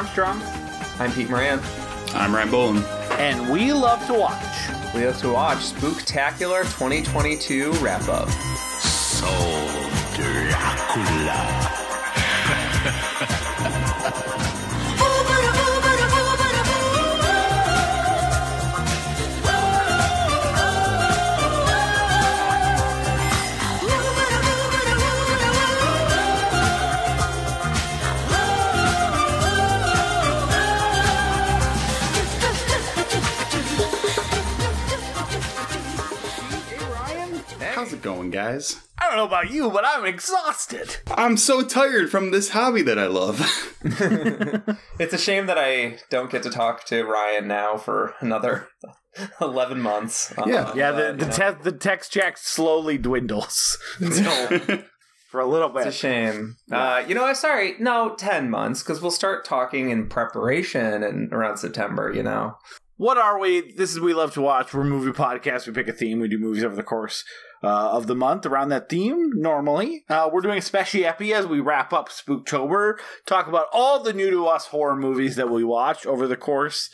Armstrong. I'm Pete Moran. I'm Ryan Bolin. And we love to watch. We love to watch Spooktacular 2022 wrap up. Soul Dracula. It going, guys? I don't know about you, but I'm exhausted. I'm so tired from this hobby that I love. It's a shame that I don't get to talk to Ryan now for another 11 months. Yeah. Yeah, the but, the, te- the text check slowly dwindles. So, for a little bit. It's a bit. shame. Uh, you know, I'm sorry. No, 10 months, because we'll start talking in preparation and around September, you know? What are we? This is We Love to Watch. We're a movie podcast. We pick a theme. We do movies over the course uh, of the month around that theme normally. Uh, we're doing a special epi as we wrap up Spooktober. Talk about all the new to us horror movies that we watched over the course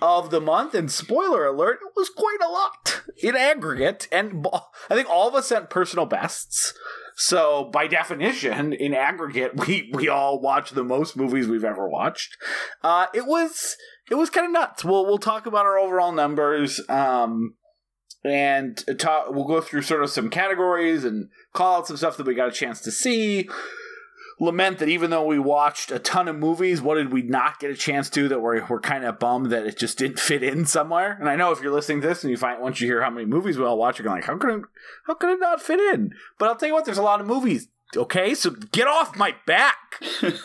of the month. And spoiler alert, it was quite a lot in aggregate. And I think all of us sent personal bests. So by definition, in aggregate, we we all watched the most movies we've ever watched. Uh, it was it was kind of nuts. We'll we'll talk about our overall numbers, um, and talk. We'll go through sort of some categories and call out some stuff that we got a chance to see. Lament that even though we watched a ton of movies, what did we not get a chance to that we're, we're kind of bummed that it just didn't fit in somewhere? And I know if you're listening to this and you find once you hear how many movies we all watch, you're going like, how could it, how could it not fit in? But I'll tell you what, there's a lot of movies. Okay, so get off my back.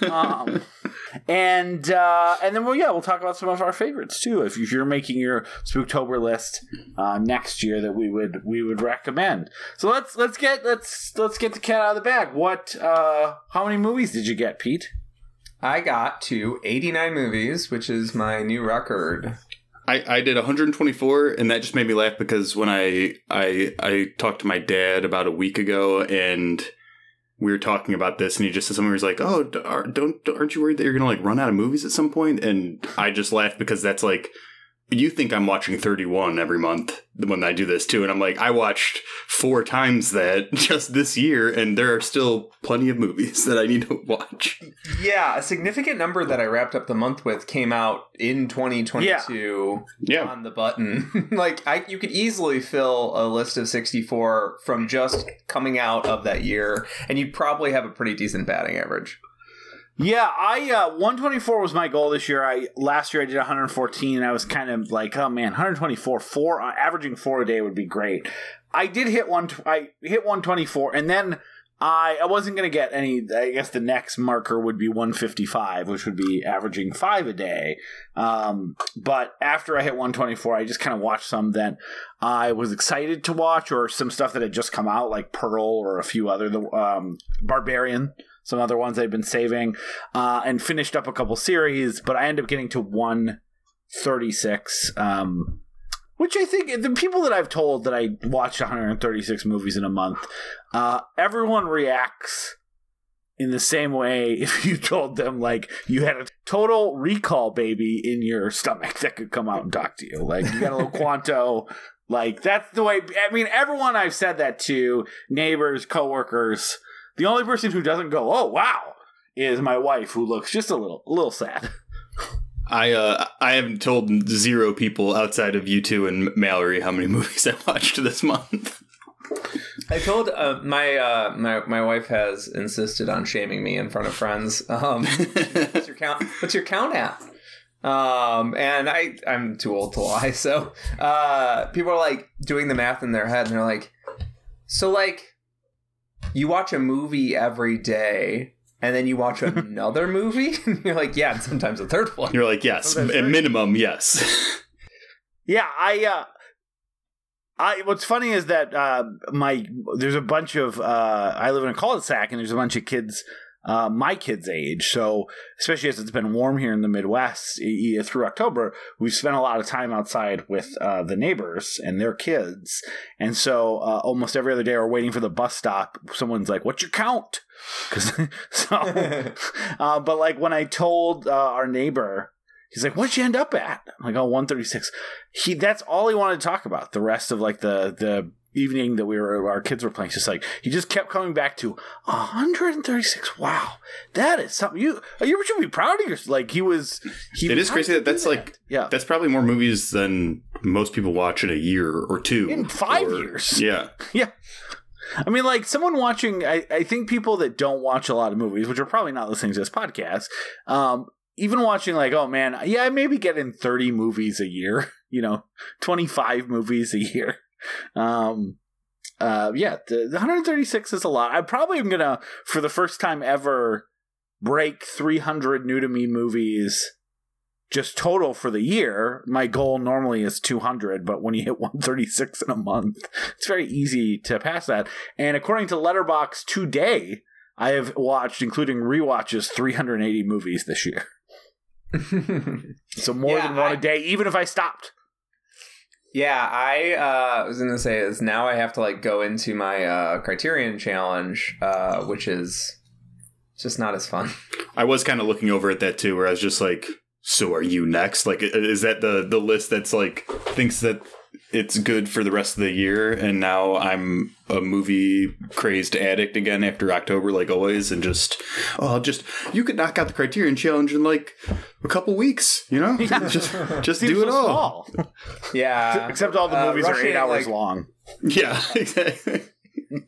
um, and uh, and then well, yeah, we'll talk about some of our favorites too. If you're making your Spooktober list uh, next year, that we would we would recommend. So let's let's get let's let's get the cat out of the bag. What? Uh, how many movies did you get, Pete? I got to 89 movies, which is my new record. I, I did 124, and that just made me laugh because when I I I talked to my dad about a week ago, and we were talking about this, and he just said something. He was like, "Oh, don't aren't you worried that you're gonna like run out of movies at some point?" And I just laughed because that's like. You think I'm watching 31 every month when I do this too, and I'm like, I watched four times that just this year, and there are still plenty of movies that I need to watch. Yeah, a significant number that I wrapped up the month with came out in 2022 Yeah, on the button. like I you could easily fill a list of 64 from just coming out of that year and you'd probably have a pretty decent batting average. Yeah, I uh, 124 was my goal this year. I last year I did 114, and I was kind of like, oh man, 124, four uh, averaging four a day would be great. I did hit one. I hit 124, and then I I wasn't gonna get any. I guess the next marker would be 155, which would be averaging five a day. Um, but after I hit 124, I just kind of watched some that I was excited to watch, or some stuff that had just come out, like Pearl or a few other the um, Barbarian some other ones I'd been saving, uh, and finished up a couple series, but I ended up getting to 136. Um, which I think the people that I've told that I watched 136 movies in a month, uh, everyone reacts in the same way if you told them like you had a total recall baby in your stomach that could come out and talk to you. Like you got a little Kuato. Like that's the way. I mean, everyone I've said that to, neighbors, coworkers. The only person who doesn't go, "Oh wow," is my wife, who looks just a little, a little sad. I uh I haven't told zero people outside of you two and Mallory how many movies I watched this month. I told uh, my uh, my my wife has insisted on shaming me in front of friends. Um, what's your count? What's your count at? Um, and I I'm too old to lie. So uh, people are like doing the math in their head, and they're like, so like you watch a movie every day. And then you watch another movie, and you're like, yeah, and sometimes a third one. You're like, yes, that's at minimum, yes. Yeah, I uh I what's funny is that uh my there's a bunch of uh I live in a cul-de-sac and there's a bunch of kids uh, my kids' age. So, especially as it's been warm here in the Midwest through October, we've spent a lot of time outside with uh, the neighbors and their kids. And so, uh, almost every other day, we're waiting for the bus stop. Someone's like, "What's your count?" Because so, uh, but like when I told uh, our neighbor. He's like, "What'd you end up at?" I'm like, "Oh, 136." He that's all he wanted to talk about. The rest of like the the evening that we were our kids were playing, it's just like he just kept coming back to 136. Wow, that is something you you should be proud of yourself. Like he was. He It was is crazy that that's like yeah. that's probably more movies than most people watch in a year or two. In five or- years. Yeah. Yeah. I mean, like someone watching, I, I think people that don't watch a lot of movies, which are probably not listening to this podcast, um, even watching, like, oh man, yeah, I maybe get in 30 movies a year, you know, 25 movies a year. Um, uh, yeah, the, the 136 is a lot. I probably am going to, for the first time ever, break 300 new to me movies just total for the year. My goal normally is 200, but when you hit 136 in a month, it's very easy to pass that. And according to Letterboxd today, I have watched, including rewatches, 380 movies this year. So more Yeah, than one I- a day, even if I stopped. Yeah, I uh, was gonna say is now I have to like go into my uh, Criterion challenge, uh, which is just not as fun. I was kind of looking over at that too, where I was just like, "So are you next? Like, is that the the list that's like thinks that it's good for the rest of the year?" And now I'm a movie crazed addict again after October, like always, and just oh, I'll just you could knock out the Criterion challenge in like a couple weeks, you know? just just Seems do it so all. small. Yeah, Except all the Uh, movies are eight hours like- long. Yeah, exactly.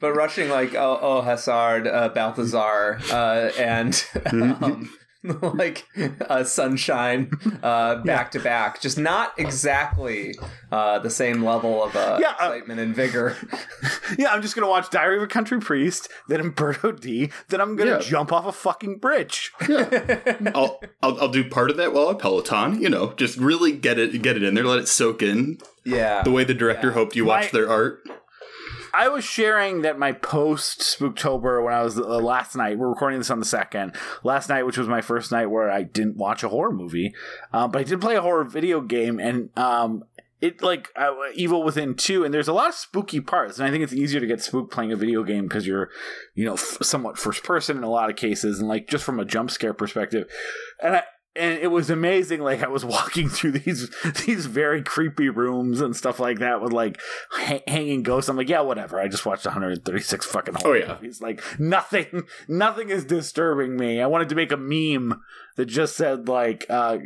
but rushing like oh, oh Hasard, uh, Balthazar, uh, and um, like uh, Sunshine uh, back to back, just not exactly uh, the same level of uh, Yeah, uh, excitement and vigor. Yeah, I'm just gonna watch Diary of a Country Priest, then Umberto D, then I'm gonna Yeah. jump off a fucking bridge. I'll, I'll I'll do part of that while I Peloton. You know, just really get it get it in there, let it soak in yeah, the way the director hoped you watch My- their art. I was sharing that my post Spooktober when I was uh, last night. We're recording this on the second. Last night, which was my first night where I didn't watch a horror movie, um, but I did play a horror video game, and um, it like uh, Evil Within two, and there's a lot of spooky parts, and I think it's easier to get spooked playing a video game because you're, you know, f- somewhat first person in a lot of cases, and like just from a jump scare perspective, and I. And it was amazing. Like I was walking through these these very creepy rooms and stuff like that with like ha- hanging ghosts. I'm like, yeah, whatever. I just watched 136 fucking horror Oh, yeah. he's Like nothing, nothing is disturbing me. I wanted to make a meme that just said like, uh,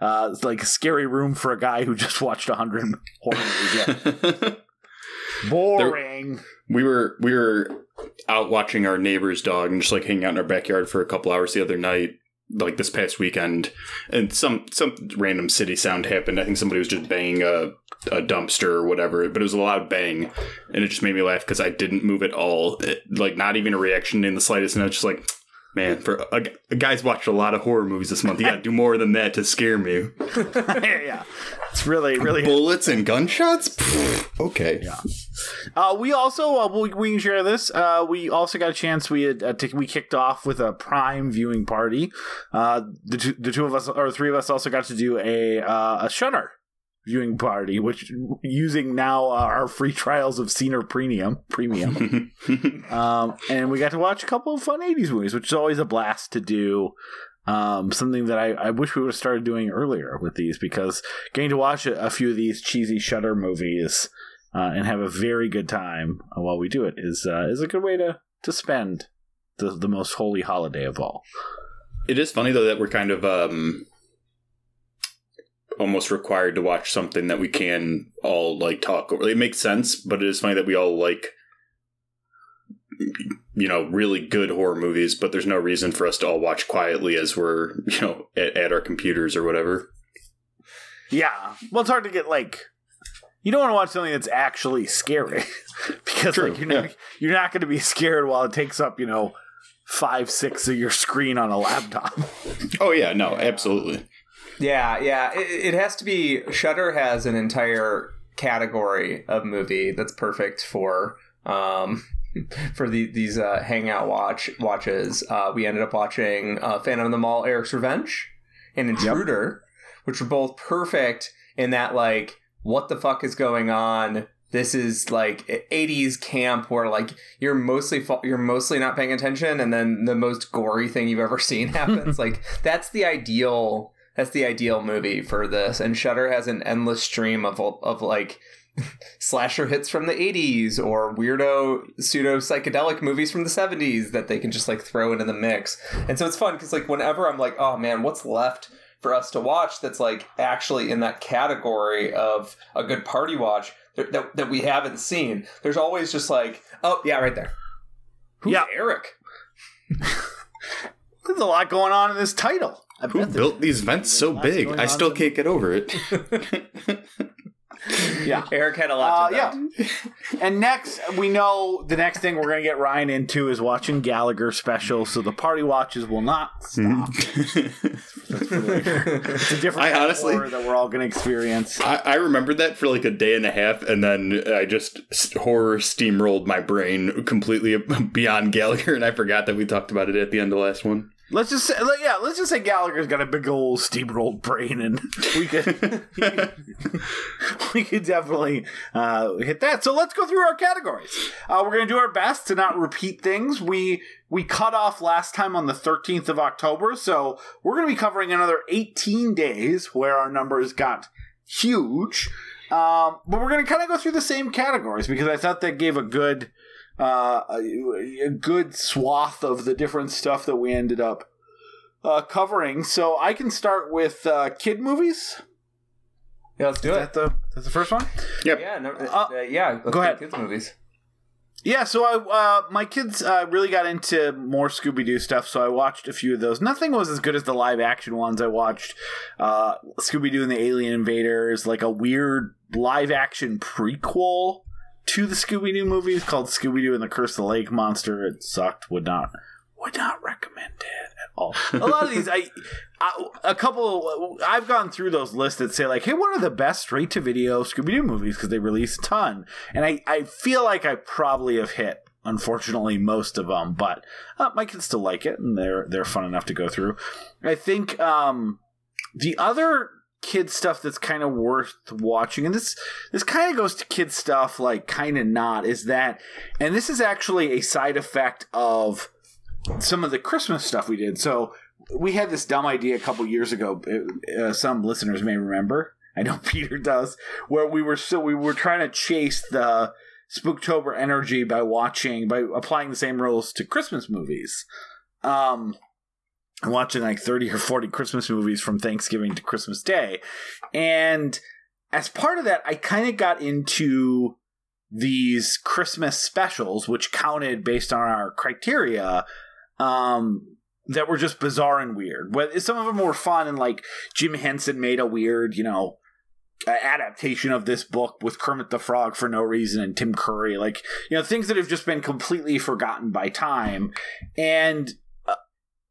uh, it's like a scary room for a guy who just watched 100 horror movies. Yeah. Boring. we were we were out watching our neighbor's dog and just like hanging out in our backyard for a couple hours the other night like this past weekend and some some random city sound happened. I think somebody was just banging a, a dumpster or whatever but it was a loud bang and it just made me laugh because i didn't move at all. It- like not even a reaction in the slightest and i was just like man for a, a guy's watched a lot of horror movies this month. You gotta do more than that to scare me. Yeah, it's really, really. bullets and gunshots okay Yeah. Uh, we also uh, we, we can share this. Uh, we also got a chance. We had uh, t- we kicked off with a Prime viewing party. Uh, the two, the two of us or three of us also got to do a uh, a Shutter viewing party, which using now uh, our free trials of Scener Premium Premium. um, and we got to watch a couple of fun '80s movies, which is always a blast to do. Um, something that I, I wish we would have started doing earlier with these because getting to watch a, a few of these cheesy Shutter movies uh, and have a very good time while we do it is uh, is a good way to to spend the the most holy holiday of all. It is funny though that we're kind of um almost required to watch something that we can all like talk over. It makes sense, but it is funny that we all like you know really good horror movies, but there's no reason for us to all watch quietly as we're you know at, at our computers or whatever. Yeah, well, it's hard to get like you don't want to watch something that's actually scary because True, like, you're not yeah. you're not going to be scared while it takes up you know five six of your screen on a laptop. Oh yeah, no, absolutely. Yeah, yeah. It, it has to be. Shutter has an entire category of movie that's perfect for um, for the, these uh, hangout watch watches. Uh, we ended up watching uh, Phantom of the Mall, Eric's Revenge, and Intruder, which were both perfect in that like what the fuck is going on. This is like 80s camp where like you're mostly fa- you're mostly not paying attention, and then the most gory thing you've ever seen happens. like that's the ideal that's the ideal movie for this. And Shutter has an endless stream of of like slasher hits from the 80s or weirdo pseudo psychedelic movies from the 70s that they can just like throw into the mix. And so it's fun because like whenever I'm like, oh man, what's left for us to watch that's like actually in that category of a good party watch that, that, that we haven't seen, there's always just like, oh yeah, right there. Who's Yeah. Eric? There's a lot going on in this title. I Who built these vents so big? going I on. still can't get over it. Yeah. Eric had a lot Uh, to yeah. And next, we know the next thing we're going to get Ryan into is watching Gallagher special, so the party watches will not stop. It's a different I honestly- horror that we're all going to experience. I, I remembered that for like a day and a half, and then I just horror steamrolled my brain completely beyond Gallagher, and I forgot that we talked about it at the end of the last one. Let's just say, yeah, let's just say Gallagher's got a big old steamrolled brain, and we could we could definitely uh, hit that. So let's go through our categories. Uh, we're gonna do our best to not repeat things. We we cut off last time on the 13th of October, so we're gonna be covering another 18 days where our numbers got huge. Um, but we're gonna kind of go through the same categories because I thought that gave a good uh, a, a good swath of the different stuff that we ended up uh, covering. So I can start with uh, kid movies. Yeah, let's do Is it. that the that's the first one? Yep. Yeah, no, Uh, uh, yeah. Let's go ahead. Kids movies. Yeah, so I uh, my kids uh, really got into more Scooby Doo stuff, so I watched a few of those. Nothing was as good as the live action ones. I watched uh, Scooby Doo and the Alien Invaders, like a weird live action prequel to the Scooby Doo movies called Scooby Doo and the Curse of the Lake Monster. It sucked. Would not would not recommend it at all. A lot of these, I, I a couple. I've gone through those lists that say like, hey, what are the best straight to video Scooby Doo movies because they release a ton, and I I feel like I probably have hit. Unfortunately, most of them, but uh, my kids still like it, and they're they're fun enough to go through. I think um, the other kid stuff that's kind of worth watching, and this this kind of goes to kid stuff, like kind of not, is that, and this is actually a side effect of some of the Christmas stuff we did. So we had this dumb idea a couple years ago. Uh, some listeners may remember. I know Peter does, where we were so we were trying to chase the Spooktober energy by watching by applying the same rules to Christmas movies. Um, and watching like thirty or forty Christmas movies from Thanksgiving to Christmas Day, and as part of that, I kind of got into these Christmas specials, which counted based on our criteria, um, that were just bizarre and weird. Some of them were fun, and like Jim Henson made a weird, you know, adaptation of this book with Kermit the Frog for no reason and Tim Curry, like you know, things that have just been completely forgotten by time, and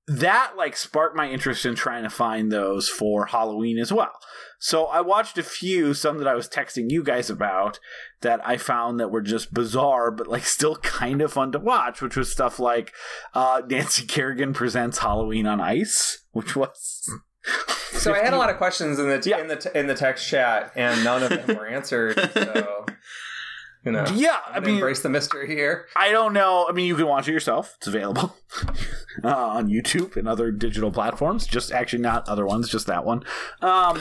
that like sparked my interest in trying to find those for Halloween as well. So I watched a few, some that I was texting you guys about that I found that were just bizarre, but like still kind of fun to watch, which was stuff like uh, Nancy Kerrigan presents Halloween on Ice, which was. So I had a lot of questions in the Yeah. in the t- in the text chat, and none of them were answered. So you know, Yeah, I mean, embrace the mystery here. I don't know. I mean, you can watch it yourself. It's available uh, on YouTube and other digital platforms. Just actually not other ones, just that one. Um,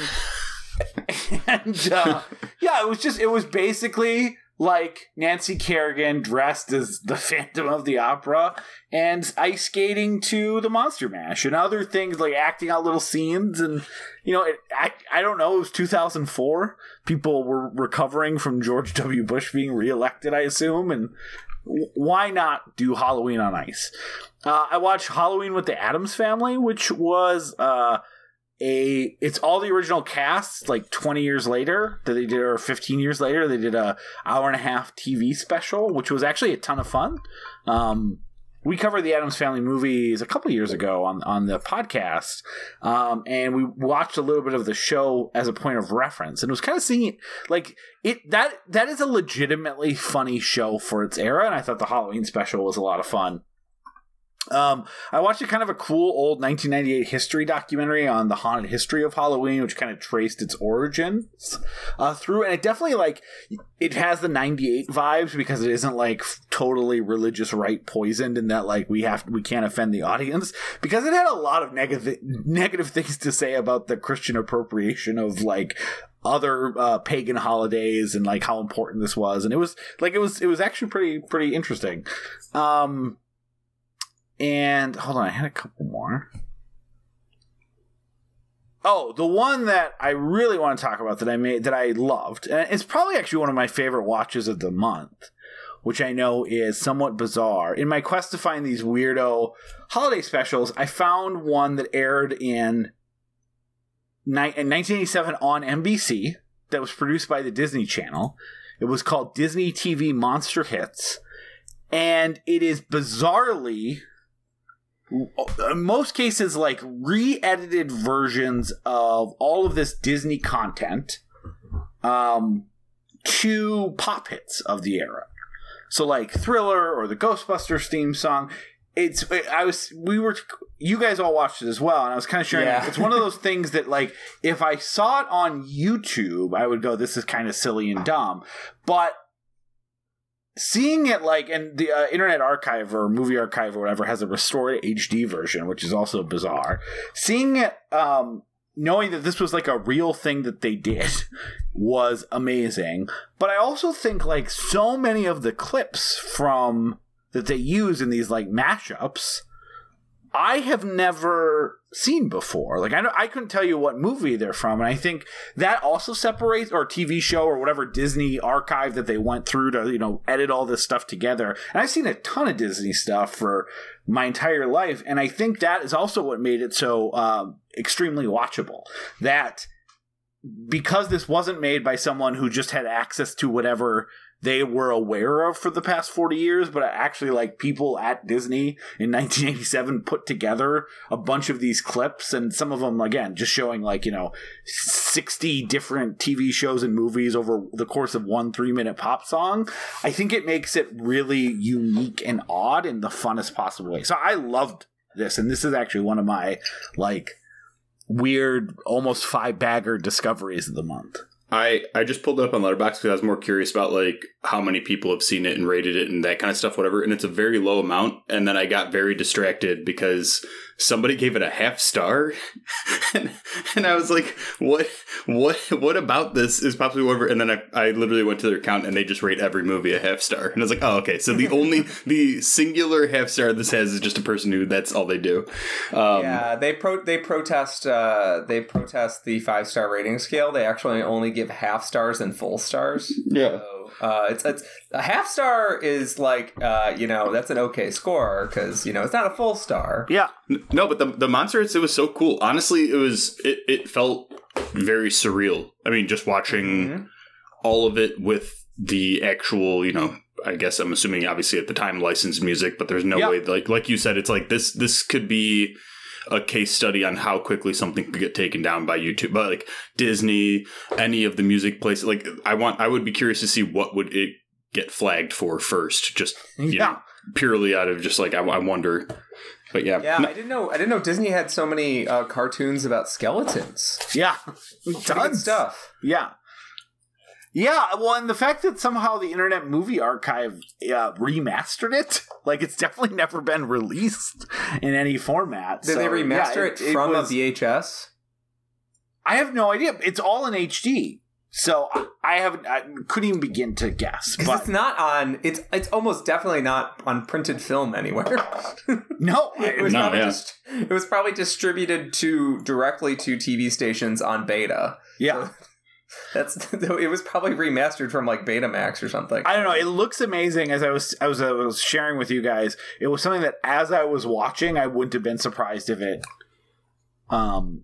and uh, yeah, it was just it was basically like Nancy Kerrigan dressed as the Phantom of the Opera and ice skating to the Monster Mash and other things like acting out little scenes. And you know it, I I don't know it was 2004 people were recovering from George W. Bush being reelected I assume. And why not do Halloween on ice? Uh, I watched Halloween with the Addams Family which was uh a it's all the original casts like 20 years later that they did or 15 years later they did a hour and a half tv special which was actually a ton of fun um we covered the Addams Family movies a couple years ago on on the podcast, um, and we watched a little bit of the show as a point of reference, and it was kind of seeing like it that that is a legitimately funny show for its era, and I thought the Halloween special was a lot of fun. Um, I watched a kind of a cool old 1998 history documentary on the haunted history of Halloween, which kind of traced its origins uh, through, and it definitely like it has the 98 vibes because it isn't like totally religious right poisoned in that like we have we can't offend the audience because it had a lot of negative negative things to say about the Christian appropriation of like other uh, pagan holidays and like how important this was, and it was like it was it was actually pretty pretty interesting. Um, and hold on, I had a couple more. Oh, the one that I really want to talk about that I made that I loved, and it's probably actually one of my favorite watches of the month, which I know is somewhat bizarre. In my quest to find these weirdo holiday specials, I found one that aired in, in 1987 on NBC that was produced by the Disney Channel. It was called Disney TV Monster Hits, and it is bizarrely most cases like re-edited versions of all of this disney content um to pop hits of the era so like thriller or the ghostbusters theme song it's i was we were you guys all watched it as well and i was kind of sharing Yeah. it's one of those things that like if i saw it on youtube i would go this is kind of silly and dumb but seeing it like and the uh, internet archive or movie archive or whatever has a restored hd version which is also bizarre. Seeing it um knowing that this was like a real thing that they did was amazing. But i also think like so many of the clips from that they use in these like mashups I have never seen before. Like I I couldn't tell you what movie they're from, and I think that also separates or TV show or whatever Disney archive that they went through to you know edit all this stuff together. And I've seen a ton of Disney stuff for my entire life, and I think that is also what made it so um, extremely watchable. That because this wasn't made by someone who just had access to whatever they were aware of for the past 40 years, but actually, like people at Disney in 1987 put together a bunch of these clips, and some of them, again, just showing like, you know, 60 different TV shows and movies over the course of one three minute pop song. I think it makes it really unique and odd in the funnest possible way. So I loved this, and this is actually one of my, like, weird, almost five bagger discoveries of the month. I, I just pulled it up on Letterboxd because I was more curious about like how many people have seen it and rated it and that kind of stuff, whatever. And it's a very low amount. And then I got very distracted because somebody gave it a half star, and, and I was like, "What? What? What about this is possibly whatever?" And then I, I literally went to their account and they just rate every movie a half star. And I was like, "Oh, okay." So the only the singular half star this has is just a person who that's all they do. Um, yeah, they pro they protest uh, they protest the five star rating scale. They actually only give half stars and full stars. Yeah. So, uh, it's it's a half star is like uh, you know that's an okay score because you know it's not a full star. Yeah. No, but the the monster it was so cool. Honestly, it was it, it felt very surreal. I mean, just watching Mhm. all of it with the actual, you know, I guess I'm assuming obviously at the time licensed music, but there's no Yeah. way like like you said, it's like this this could be a case study on how quickly something could get taken down by YouTube. But like Disney, any of the music places, like I want I would be curious to see what would it get flagged for first, just you Yeah. know, purely out of just like I, I wonder. But yeah, Yeah, No- I didn't know. I didn't know Disney had so many uh, cartoons about skeletons. Yeah. Pretty good Tons. stuff. Yeah. Yeah, well, and the fact that somehow the Internet Movie Archive uh, remastered it, like it's definitely never been released in any format. Did So, they remaster yeah, it, from was- a VHS? I have no idea. It's all in HD, so I- I haven't. I couldn't even begin to guess. Because But it's not on. It's it's almost definitely not on printed film anywhere. no, it was No, probably just it was probably distributed to directly to TV stations on beta. yeah. That's it was probably remastered from like Betamax or something. I don't know. It looks amazing. As I was, I was, I was sharing with you guys. It was something that, as I was watching, I wouldn't have been surprised if it, um,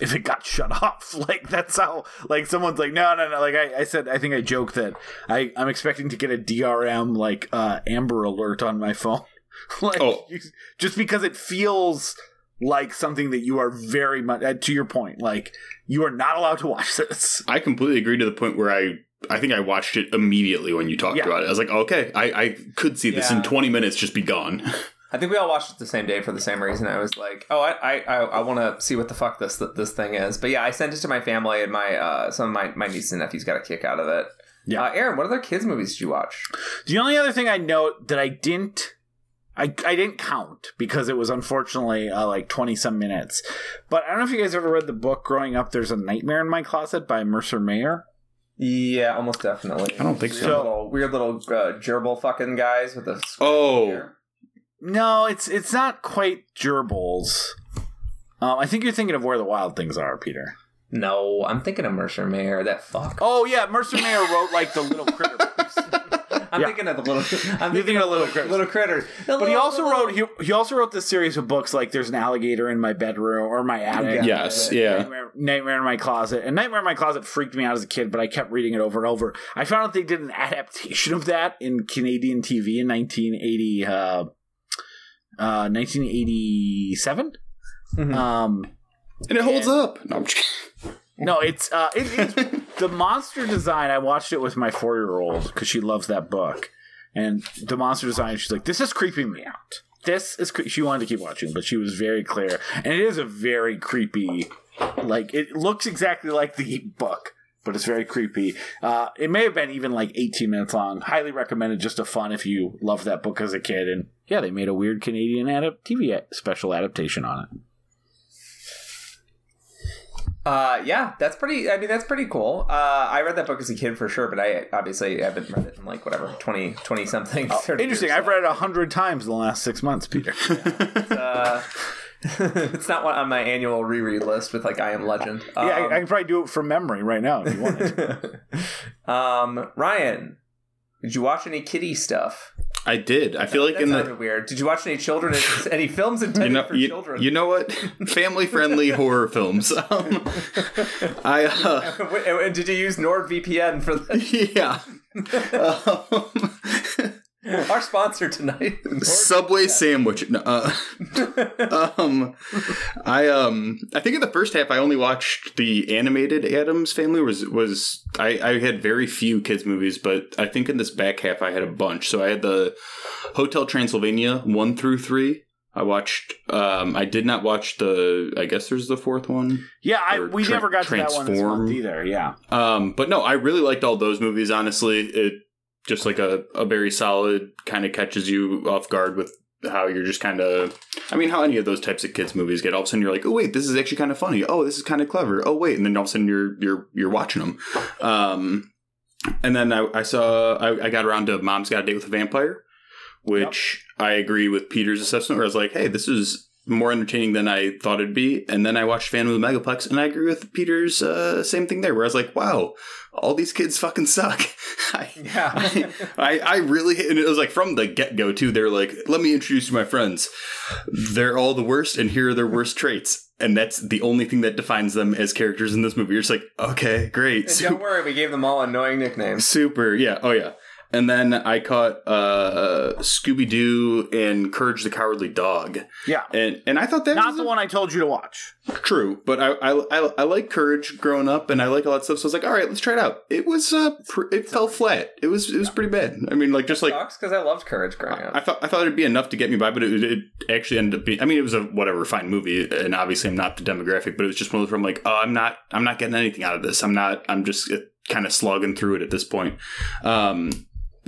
if it got shut off. Like that's how. Like someone's like, no, no, no. Like I, I said, I think I joked that I, I'm expecting to get a DRM like uh, Amber Alert on my phone like Oh. you, just because it feels like something that you are very much uh, to your point like you are not allowed to watch this I completely agree to the point where I I think I watched it immediately when you talked Yeah. about it. I was like, okay, I, I could see this Yeah. in 20 minutes just be gone. I think we all watched it the same day for the same reason. I was like, oh, I I, I, I want to see what the fuck this this thing is. But yeah, I sent it to my family and my uh, some of my my nieces and nephews got a kick out of it. Yeah. uh, Aaron, what other kids movies did you watch? the only other thing i note that i didn't I, I didn't count because it was unfortunately uh, like 20 some minutes. But I don't know if you guys ever read the book Growing Up There's a Nightmare in My Closet by Mercer Mayer. Yeah, almost definitely. I don't think weird so. Little, weird little uh, gerbil fucking guys with the Oh, No, it's it's not quite gerbils. Um, I think you're thinking of Where the Wild Things Are, Peter. No, I'm thinking of Mercer Mayer. That fuck. Oh yeah, Mercer Mayer wrote like the little critter books. I'm yeah. thinking of the little. I'm You're thinking of Little critters. Critters. Little critters. The But he also the little- wrote he, he also wrote this series of books like There's an Alligator in My Bedroom or My Attic. Yes, Uh, yeah. Nightmare, Nightmare in My Closet. And Nightmare in My Closet freaked me out as a kid, but I kept reading it over and over. I found out they did an adaptation of that in Canadian TV in 1980 uh, uh 1987. Mhm. Um and it holds And- up. No, I'm just no, it's uh, it, it's the monster design. I watched it with my four year old because she loves that book, and the monster design. She's like, "This is creeping me out. This is." Cre-. She wanted to keep watching, but she was very clear, and it is a very creepy. Like it looks exactly like the book, but it's very creepy. Uh, it may have been even like eighteen minutes long. Highly recommended. Just a fun if you loved that book as a kid, and yeah, they made a weird Canadian adapt- TV a- special adaptation on it. Uh, yeah, that's pretty. I mean, that's pretty cool. Uh, I read that book as a kid for sure, but I obviously haven't read it in like whatever 20, 20 something. 30 Interesting. I've read it a hundred times in the last six months, Peter. Uh, it's not one on my annual reread list with like I Am Legend. yeah, I, I can probably do it from memory right now if you wanted. um, Ryan, did you watch any kitty stuff? I did. I feel like in the weird. Did you watch any children? any films you intended know for you, children? you know what family friendly horror films. Um, I uh, and did you use NordVPN for this? yeah. Um, Our sponsor tonight. Subway sandwich. No, uh, um, I um, I think in the first half I only watched the animated Addams Family. Was was I, I had very few kids movies, but I think in this back half I had a bunch. So I had the Hotel Transylvania one through three. I watched. Um, I did not watch the. I guess there's the fourth one. Yeah, I, we tra- never got to that one this month either. Yeah, Um, but no, I really liked all those movies. Honestly, it just like a, a very solid kind of catches you off guard with how you're just kind of. I mean, how any of those types of kids movies get. All of a sudden, you're like, oh wait, this is actually kind of funny. Oh, this is kind of clever. Oh wait, and then all of a sudden you're you're you're watching them. Um, and then I, I saw I, I got around to Mom's Got a Date with a Vampire, which I agree with Peter's assessment. Where I was like, hey, this is more entertaining than I thought it'd be. And then I watched Phantom of the Megaplex, and I agree with Peter's uh, same thing there. Where I was like, wow, all these kids fucking suck. I, Yeah. I, I, I really, and it was like from the get go too. They're like, let me introduce you to my friends. They're all the worst, and here are their worst traits. And that's the only thing that defines them as characters in this movie. You're just like, okay, great. Don't worry, we gave them all annoying nicknames. super. Yeah. Oh, yeah. And then I caught uh, Scooby Doo and Courage the Cowardly Dog. yeah. And and I thought that Not was the a- one I told you to watch. True, but I, I I I like Courage growing up, and I like all that stuff. So I was like, all right, let's try it out. It was uh, pr- it fell flat. It was it was pretty bad. I mean, like just like because I loved Courage growing up. I thought I thought it'd be enough to get me by, but it, it actually ended up being. I mean, it was a whatever fine movie, and obviously I'm not the demographic, but it was just one of those where I'm like, oh, I'm not I'm not getting anything out of this. I'm not. I'm just kind of slugging through it at this point. Um,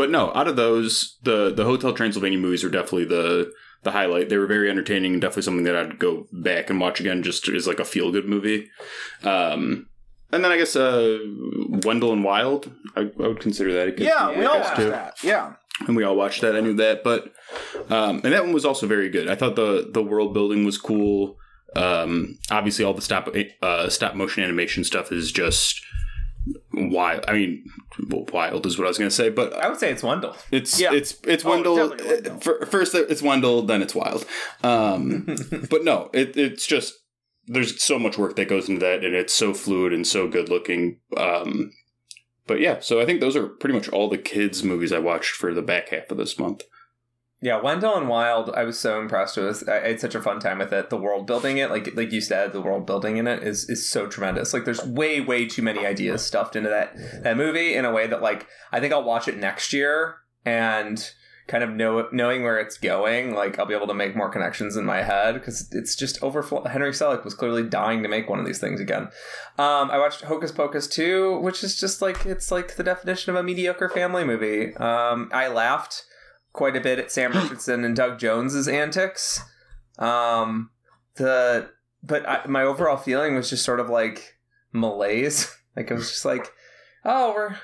but no, out of those, the the Hotel Transylvania movies are definitely the the highlight. They were very entertaining and definitely something that I'd go back and watch again, just as like a feel good movie. Um, and then I guess uh, Wendell and Wild, I, I would consider that a good Yeah, we all watched that. Yeah. and we all watched that. I knew that, but um, and that one was also very good. I thought the the world building was cool. Um, obviously, all the stop uh, stop motion animation stuff is just wild. I mean, wild is what I was going to say, but I would say it's Wendell. it's Yeah. it's it's Oh, Wendell. definitely Wendell. First, it's Wendell, then it's Wild. Um, but no, it, it's just there's so much work that goes into that, and it's so fluid and so good looking. Um, but yeah, so I think those are pretty much all the kids movies I watched for the back half of this month. Yeah, Wendell and Wild, I was so impressed with. I had such a fun time with it. The world building it, like like you said, the world building in it is is so tremendous. Like there's way way too many ideas stuffed into that that movie in a way that like I think I'll watch it next year and kind of know knowing where it's going. Like I'll be able to make more connections in my head because it's just overflow. Henry Selick was clearly dying to make one of these things again. Um, I watched Hocus Pocus 2, which is just like it's like the definition of a mediocre family movie. Um, I laughed quite a bit at Sam Richardson and Doug Jones's antics. Um, the but I, my overall feeling was just sort of like malaise. like it was just like, oh, we're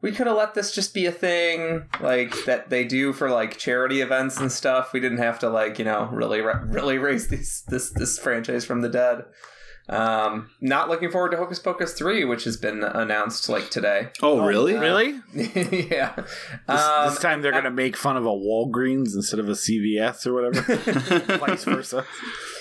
we could have let this just be a thing like that they do for like charity events and stuff. We didn't have to like you know really really raise these this this franchise from the dead. Um, not looking forward to Hocus Pocus three, which has been announced like today. Oh, really? Really? yeah. This, Um, this time they're going to make fun of a Walgreens instead of a CVS or whatever. Vice versa.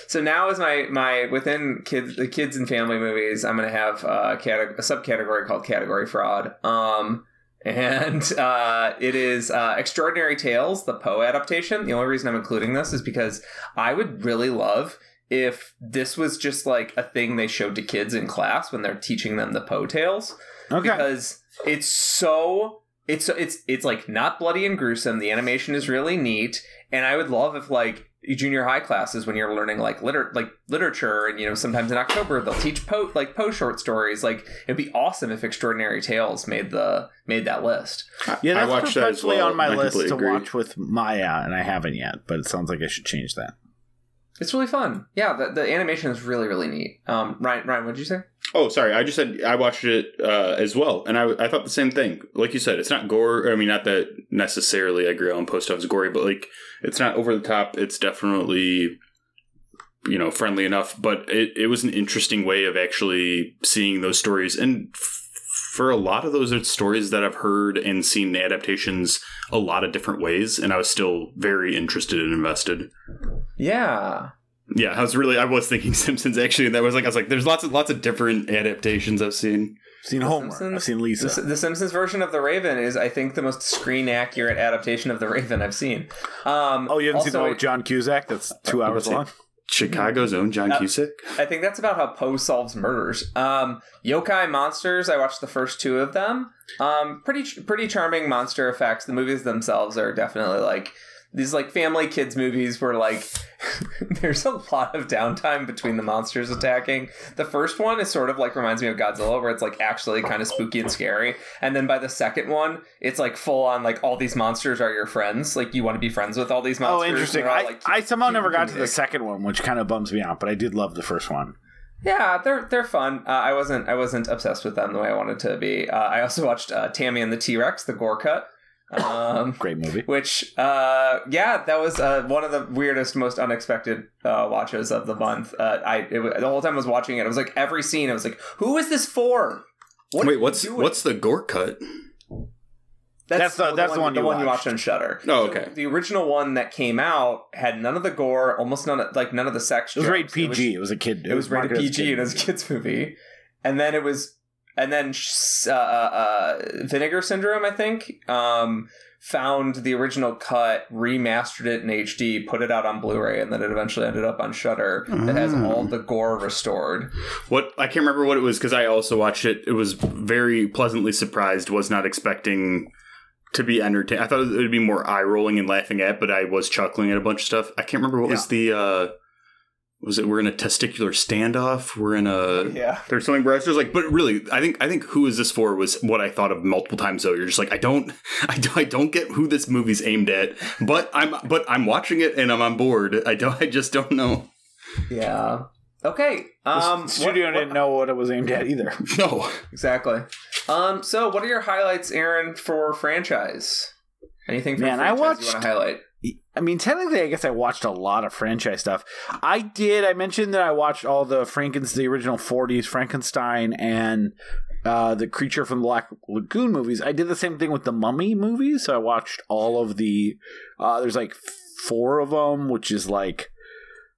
So now is my my within kids the kids and family movies. I'm gonna have uh, a, categ- a subcategory called category fraud. Um, and uh, it is uh, Extraordinary Tales, the Poe adaptation. The only reason I'm including this is because I would really love if this was just like a thing they showed to kids in class when they're teaching them the Poe tales Okay. because it's so it's it's it's like not bloody and gruesome. The animation is really neat, and I would love if like junior high classes when you're learning like liter like literature and you know sometimes in October they'll teach Poe like Poe short stories. Like it'd be awesome if Extraordinary Tales made the made that list. yeah, I that's watched that as well, on my I list to agree. watch with Maya, and I haven't yet, but it sounds like I should change that. It's really fun. Yeah, the, the animation is really really neat. Um, Ryan, Ryan, what did you say? Oh, sorry. I just said I watched it uh, as well, and I, I thought the same thing. Like you said, it's not gore. I mean, not that necessarily I agree on post stuff's gory, but like it's not over the top. It's definitely you know friendly enough. But it, it was an interesting way of actually seeing those stories, and f- for a lot of those stories that I've heard and seen adaptations a lot of different ways, and I was still very interested and invested. Yeah, Yeah, I was really I was thinking Simpsons actually, that was like I was like, there's lots of lots of different adaptations I've seen. I've seen The Homer. Simpsons? I've seen Lisa. The, the Simpsons version of the Raven is, I think, the most screen accurate adaptation of the Raven I've seen. Um, oh, you haven't seen the one with John Cusack? That's two Uh, hours long. Chicago's own John Uh, Cusack. I think that's about how Poe solves murders. Um, Yokai Monsters, I watched the first two of them. Um, pretty pretty charming monster effects. The movies themselves are definitely like these like family kids movies where like there's a lot of downtime between the monsters attacking. The first one is sort of like reminds me of Godzilla where it's like actually kind of spooky and scary. And then by the second one, it's like full on like all these monsters are your friends. Like you want to be friends with all these monsters. Oh, interesting. all, I, like, I somehow never got to the second one, which kind of bums me out, but I did love the first one. Yeah, they're they're fun. Uh, I wasn't I wasn't obsessed with them the way I wanted to be. Uh, I also watched uh, Tammy and the T Rex, the gore cut, um, Great movie. which uh, yeah, that was uh, one of the weirdest, most unexpected uh, watches of the month. Uh, I it, the whole time I was watching it, I was like every scene, I was like, "Who is this for?" What Wait, what's what's the gore cut? That's the- that's the one the you one you watched. watched on Shutter. Oh, okay. the original one that came out had none of the gore, almost none of like none of the sex. It was rated jokes. It was- PG. It was a kid. it was rated marketed as PG and it was a kids movie, and then it was, and then uh, uh, uh, Vinegar Syndrome, I think, um, found the original cut, remastered it in HD, put it out on Blu-ray, and then it eventually ended up on Shutter. That has Mm. all the gore restored. What I can't remember what it was because I also watched it. It was very pleasantly surprised. Was not expecting to be entertained. I thought it would be more eye rolling and laughing at, but I was chuckling at a bunch of stuff. I can't remember what was the. uh Was it we're in a testicular standoff? We're in a. Yeah. There's something where I was just like, but really, I think I think who is this for was what I thought of multiple times. Though you're just like, I don't, I don't, I don't get who this movie's aimed at, but I'm, but I'm watching it and I'm on board. I don't, I just don't know. Yeah. Okay. The Um, studio what- what- didn't know what it was aimed at either. No, exactly. Um. So, what are your highlights, Aaron, for franchise? Anything from Man, I franchise you watched- want to highlight? I mean, technically, I guess I watched a lot of franchise stuff. I did. I mentioned that I watched all the Frankenstein, the original '40s Frankenstein, and uh, the Creature from the Black Lagoon movies. I did the same thing with the Mummy movies. So I watched all of the. Uh, there's like four of them, which is like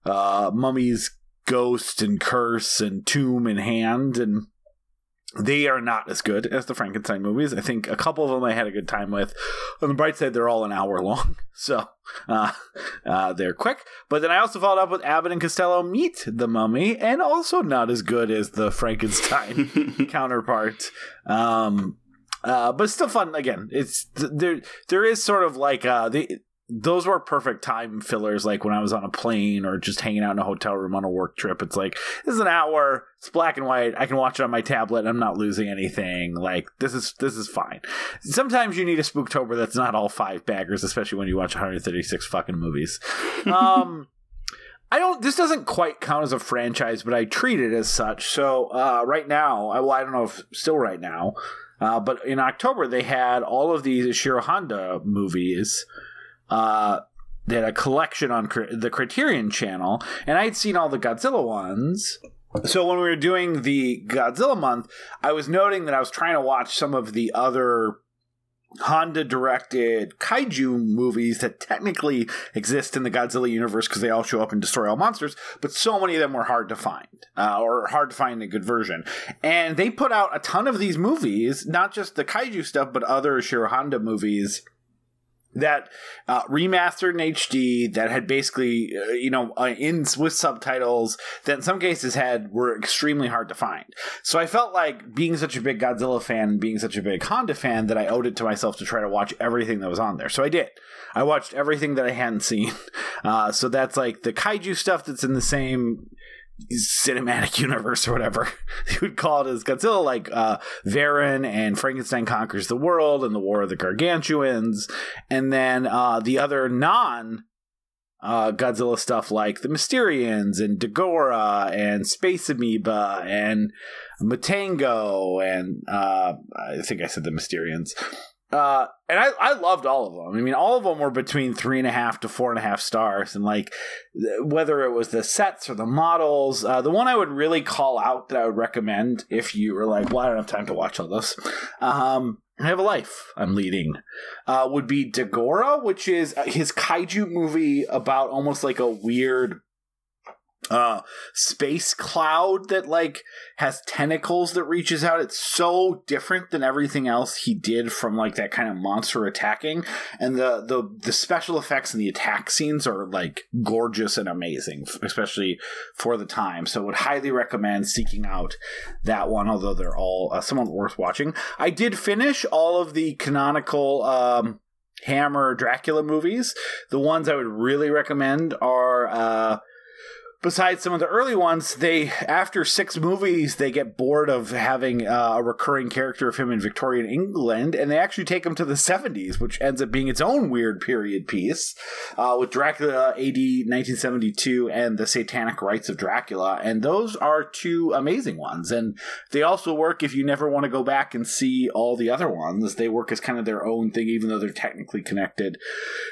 uh, Mummy's Ghost and Curse and Tomb and Hand and they are not as good as the Frankenstein movies. I think a couple of them I had a good time with. On the bright side, they're all an hour long, so uh, uh, they're quick. But then I also followed up with Abbott and Costello Meet the Mummy, and also not as good as the Frankenstein counterpart. Um, uh, but still fun. Again, it's there. There is sort of like uh, the those were perfect time fillers like when i was on a plane or just hanging out in a hotel room on a work trip it's like this is an hour it's black and white i can watch it on my tablet i'm not losing anything like this is this is fine sometimes you need a spooktober that's not all five baggers especially when you watch 136 fucking movies um I don't. This doesn't quite count as a franchise, but I treat it as such. So uh, right now, I, well, I don't know if still right now, uh, but in October they had all of these Ishiro Honda movies uh, they had a collection on the Criterion channel, and I had seen all the Godzilla ones. So when we were doing the Godzilla month, I was noting that I was trying to watch some of the other Honda directed kaiju movies that technically exist in the Godzilla universe because they all show up and destroy all monsters, but so many of them were hard to find uh, or hard to find a good version. And they put out a ton of these movies, not just the kaiju stuff, but other Ishiro Honda movies that uh, remastered in HD that had basically uh, you know uh, in with subtitles that in some cases had were extremely hard to find. So I felt like being such a big Godzilla fan, being such a big Honda fan, that I owed it to myself to try to watch everything that was on there. So I did. I watched everything that I hadn't seen. Uh, so that's like the kaiju stuff that's in the same cinematic universe or whatever you would call it. As Godzilla, like uh, Varan and Frankenstein conquers the world and the War of the Gargantuans, and then uh, the other non uh, Godzilla stuff like the Mysterians and Dagora and Space Amoeba and Matango and uh, I think I said the Mysterians uh, and I, I loved all of them. I mean, all of them were between three and a half to four and a half stars. And like, whether it was the sets or the models, uh, the one I would really call out that I would recommend if you were like, well, I don't have time to watch all this. Um, I have a life I'm leading. Uh, would be Dagora, which is uh, his kaiju movie about almost like a weird uh space cloud that like has tentacles that reaches out. It's so different than everything else he did from like that kind of monster attacking. And the the the special effects and the attack scenes are like gorgeous and amazing especially for the time. So would highly recommend seeking out that one although they're all uh, somewhat worth watching. I did finish all of the canonical um hammer dracula movies. The ones i would really recommend are uh besides some of the early ones, they after six movies they get bored of having uh, a recurring character of him in Victorian England, and they actually take him to the seventies, which ends up being its own weird period piece uh, with Dracula AD nineteen seventy two and the Satanic Rites of Dracula, and those are two amazing ones, and they also work if you never want to go back and see all the other ones. They work as kind of their own thing, even though they're technically connected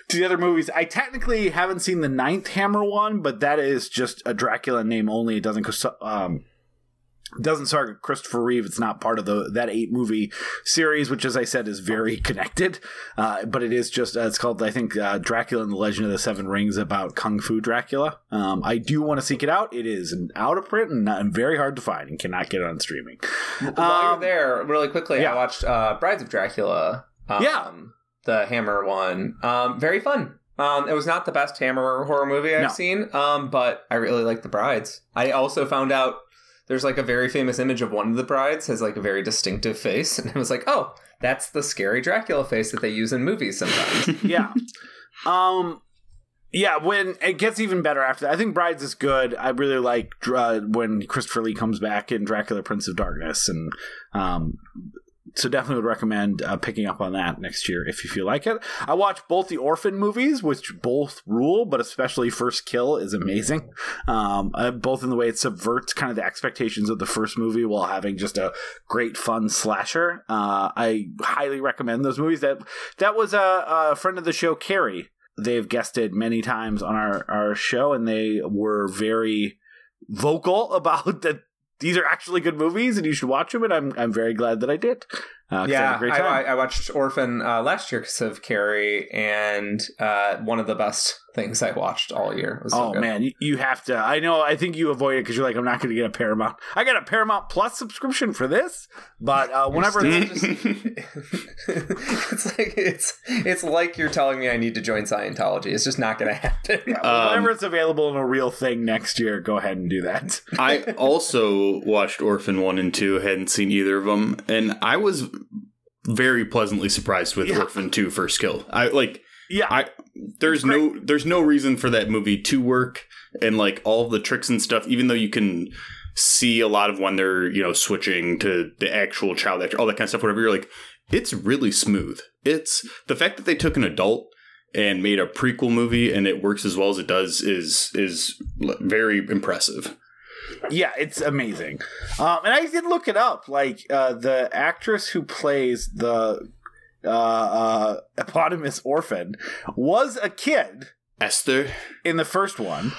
to the other movies. I technically haven't seen the ninth Hammer one, but that is just a Dracula name only. It doesn't um, doesn't start Christopher Reeve. It's not part of the that eight movie series, which, as I said, is very connected. Uh, but it is just uh, it's called I think uh, Dracula and the Legend of the Seven Rings about Kung Fu Dracula. Um, I do want to seek it out. It is out of print and, and very hard to find, and cannot get it on streaming. While um, you're there, really quickly, yeah. I watched uh, Brides of Dracula. Um, yeah, the Hammer one. Um, very fun. Um, it was not the best Hammer horror movie I've no. seen, um, but I really like the brides. I also found out there's like a very famous image of one of the brides has like a very distinctive face, and I was like, oh, that's the scary Dracula face that they use in movies sometimes. yeah. Um. Yeah, when it gets even better after that. I think Brides is good. I really like uh, when Christopher Lee comes back in Dracula Prince of Darkness and um so definitely would recommend uh, picking up on that next year if you feel like it. I watched both the Orphan movies, which both rule, but especially First Kill is amazing. Um, uh, both in the way it subverts kind of the expectations of the first movie while having just a great fun slasher. Uh, I highly recommend those movies. That that was a, a friend of the show, Carrie. They've guested many times on our our show, and they were very vocal about that these are actually good movies and you should watch them and i'm, I'm very glad that i did Uh, 'cause I had yeah, I. I, I watched Orphan uh, last year because of Carrie, and uh, one of the best things I watched all year. It was so oh good. man, you, you have to. I know. I think you avoid it because you're like, I'm not going to get a Paramount. I got a Paramount Plus subscription for this, but uh, whenever it's just- it's like it's it's like you're telling me I need to join Scientology. It's just not going to happen. Um, whenever it's available in a real thing next year, go ahead and do that. I also watched Orphan 1 and 2, hadn't seen either of them, and I was very pleasantly surprised with Yeah. Orphan 2 First Kill. I like Yeah, I there's no there's no reason for that movie to work and like all the tricks and stuff even though you can see a lot of when they're, you know, switching to the actual child actor, all that kind of stuff whatever you're like it's really smooth. It's the fact that they took an adult and made a prequel movie and it works as well as it does is is very impressive. yeah, it's amazing. Um, and I did look it up. Like uh, the actress who plays the uh, uh, eponymous orphan was a kid Esther. in the first one.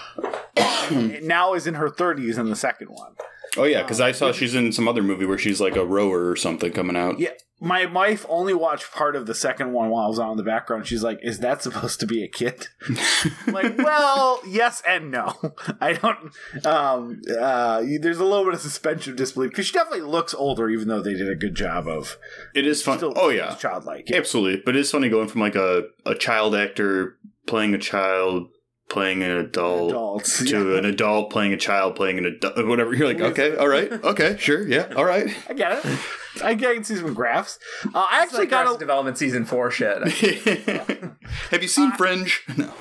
now is in her 30s in the second one. Oh yeah, because I saw she's in some other movie where she's like a rower or something coming out. Yeah, my wife only watched part of the second one while I was on in the background. She's like, "Is that supposed to be a kid?" I'm like, well, yes and no. I don't. Um, uh, there's a little bit of suspension of disbelief because she definitely looks older, even though they did a good job of It is fun. oh yeah, childlike. absolutely. But it's funny going from like a a child actor playing a child playing an adult. Adults To yeah. an adult playing a child playing an adult, whatever. You're like, okay, all right, okay, sure, yeah, all right. I get it. I, I can see some graphs. Uh, I actually like got a, Development season four shit. Have you seen Fringe? No.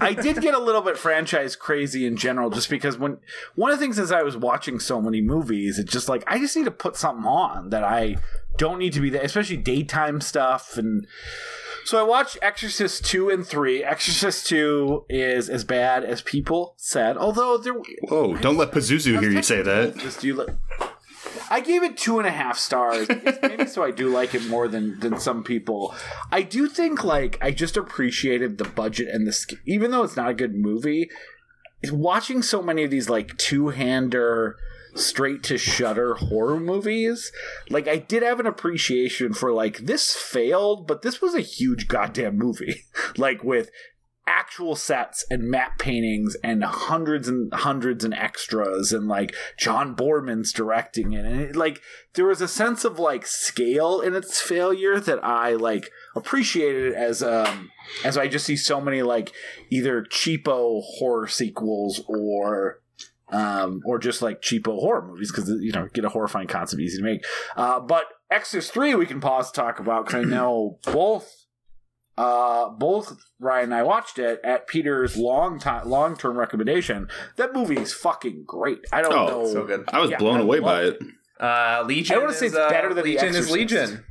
I did get a little bit franchise crazy in general, just because when one of the things is I was watching so many movies, it's just like I just need to put something on that I don't need to be there, especially daytime stuff. And so I watched Exorcist two and three. Exorcist two is as bad as people said, although there. Whoa! Don't let Pazuzu hear you say that. Just you look. I gave it two and a half stars. Maybe so I do like it more than than some people. I do think like I just appreciated the budget and the sk- even though it's not a good movie. Watching so many of these like two hander straight to Shudder horror movies. Like i did have an appreciation for like this failed but this was a huge goddamn movie. Like with actual sets and matte paintings and hundreds and hundreds and extras and like John Boorman's directing it. And it, like there was a sense of like scale in its failure that I like appreciated as um as I just see so many like either cheapo horror sequels or um or just like cheapo horror movies because you know get a horrifying concept easy to make uh but Exorcist 3 we can pause to talk about because I know both uh, both Ryan and I watched it at Peter's long time, long term recommendation. That movie is fucking great. I don't Oh, know. so good. I was Yeah, blown I away by it. it. Uh, Legion. I wanna say it's uh, better than The Legion is Legion.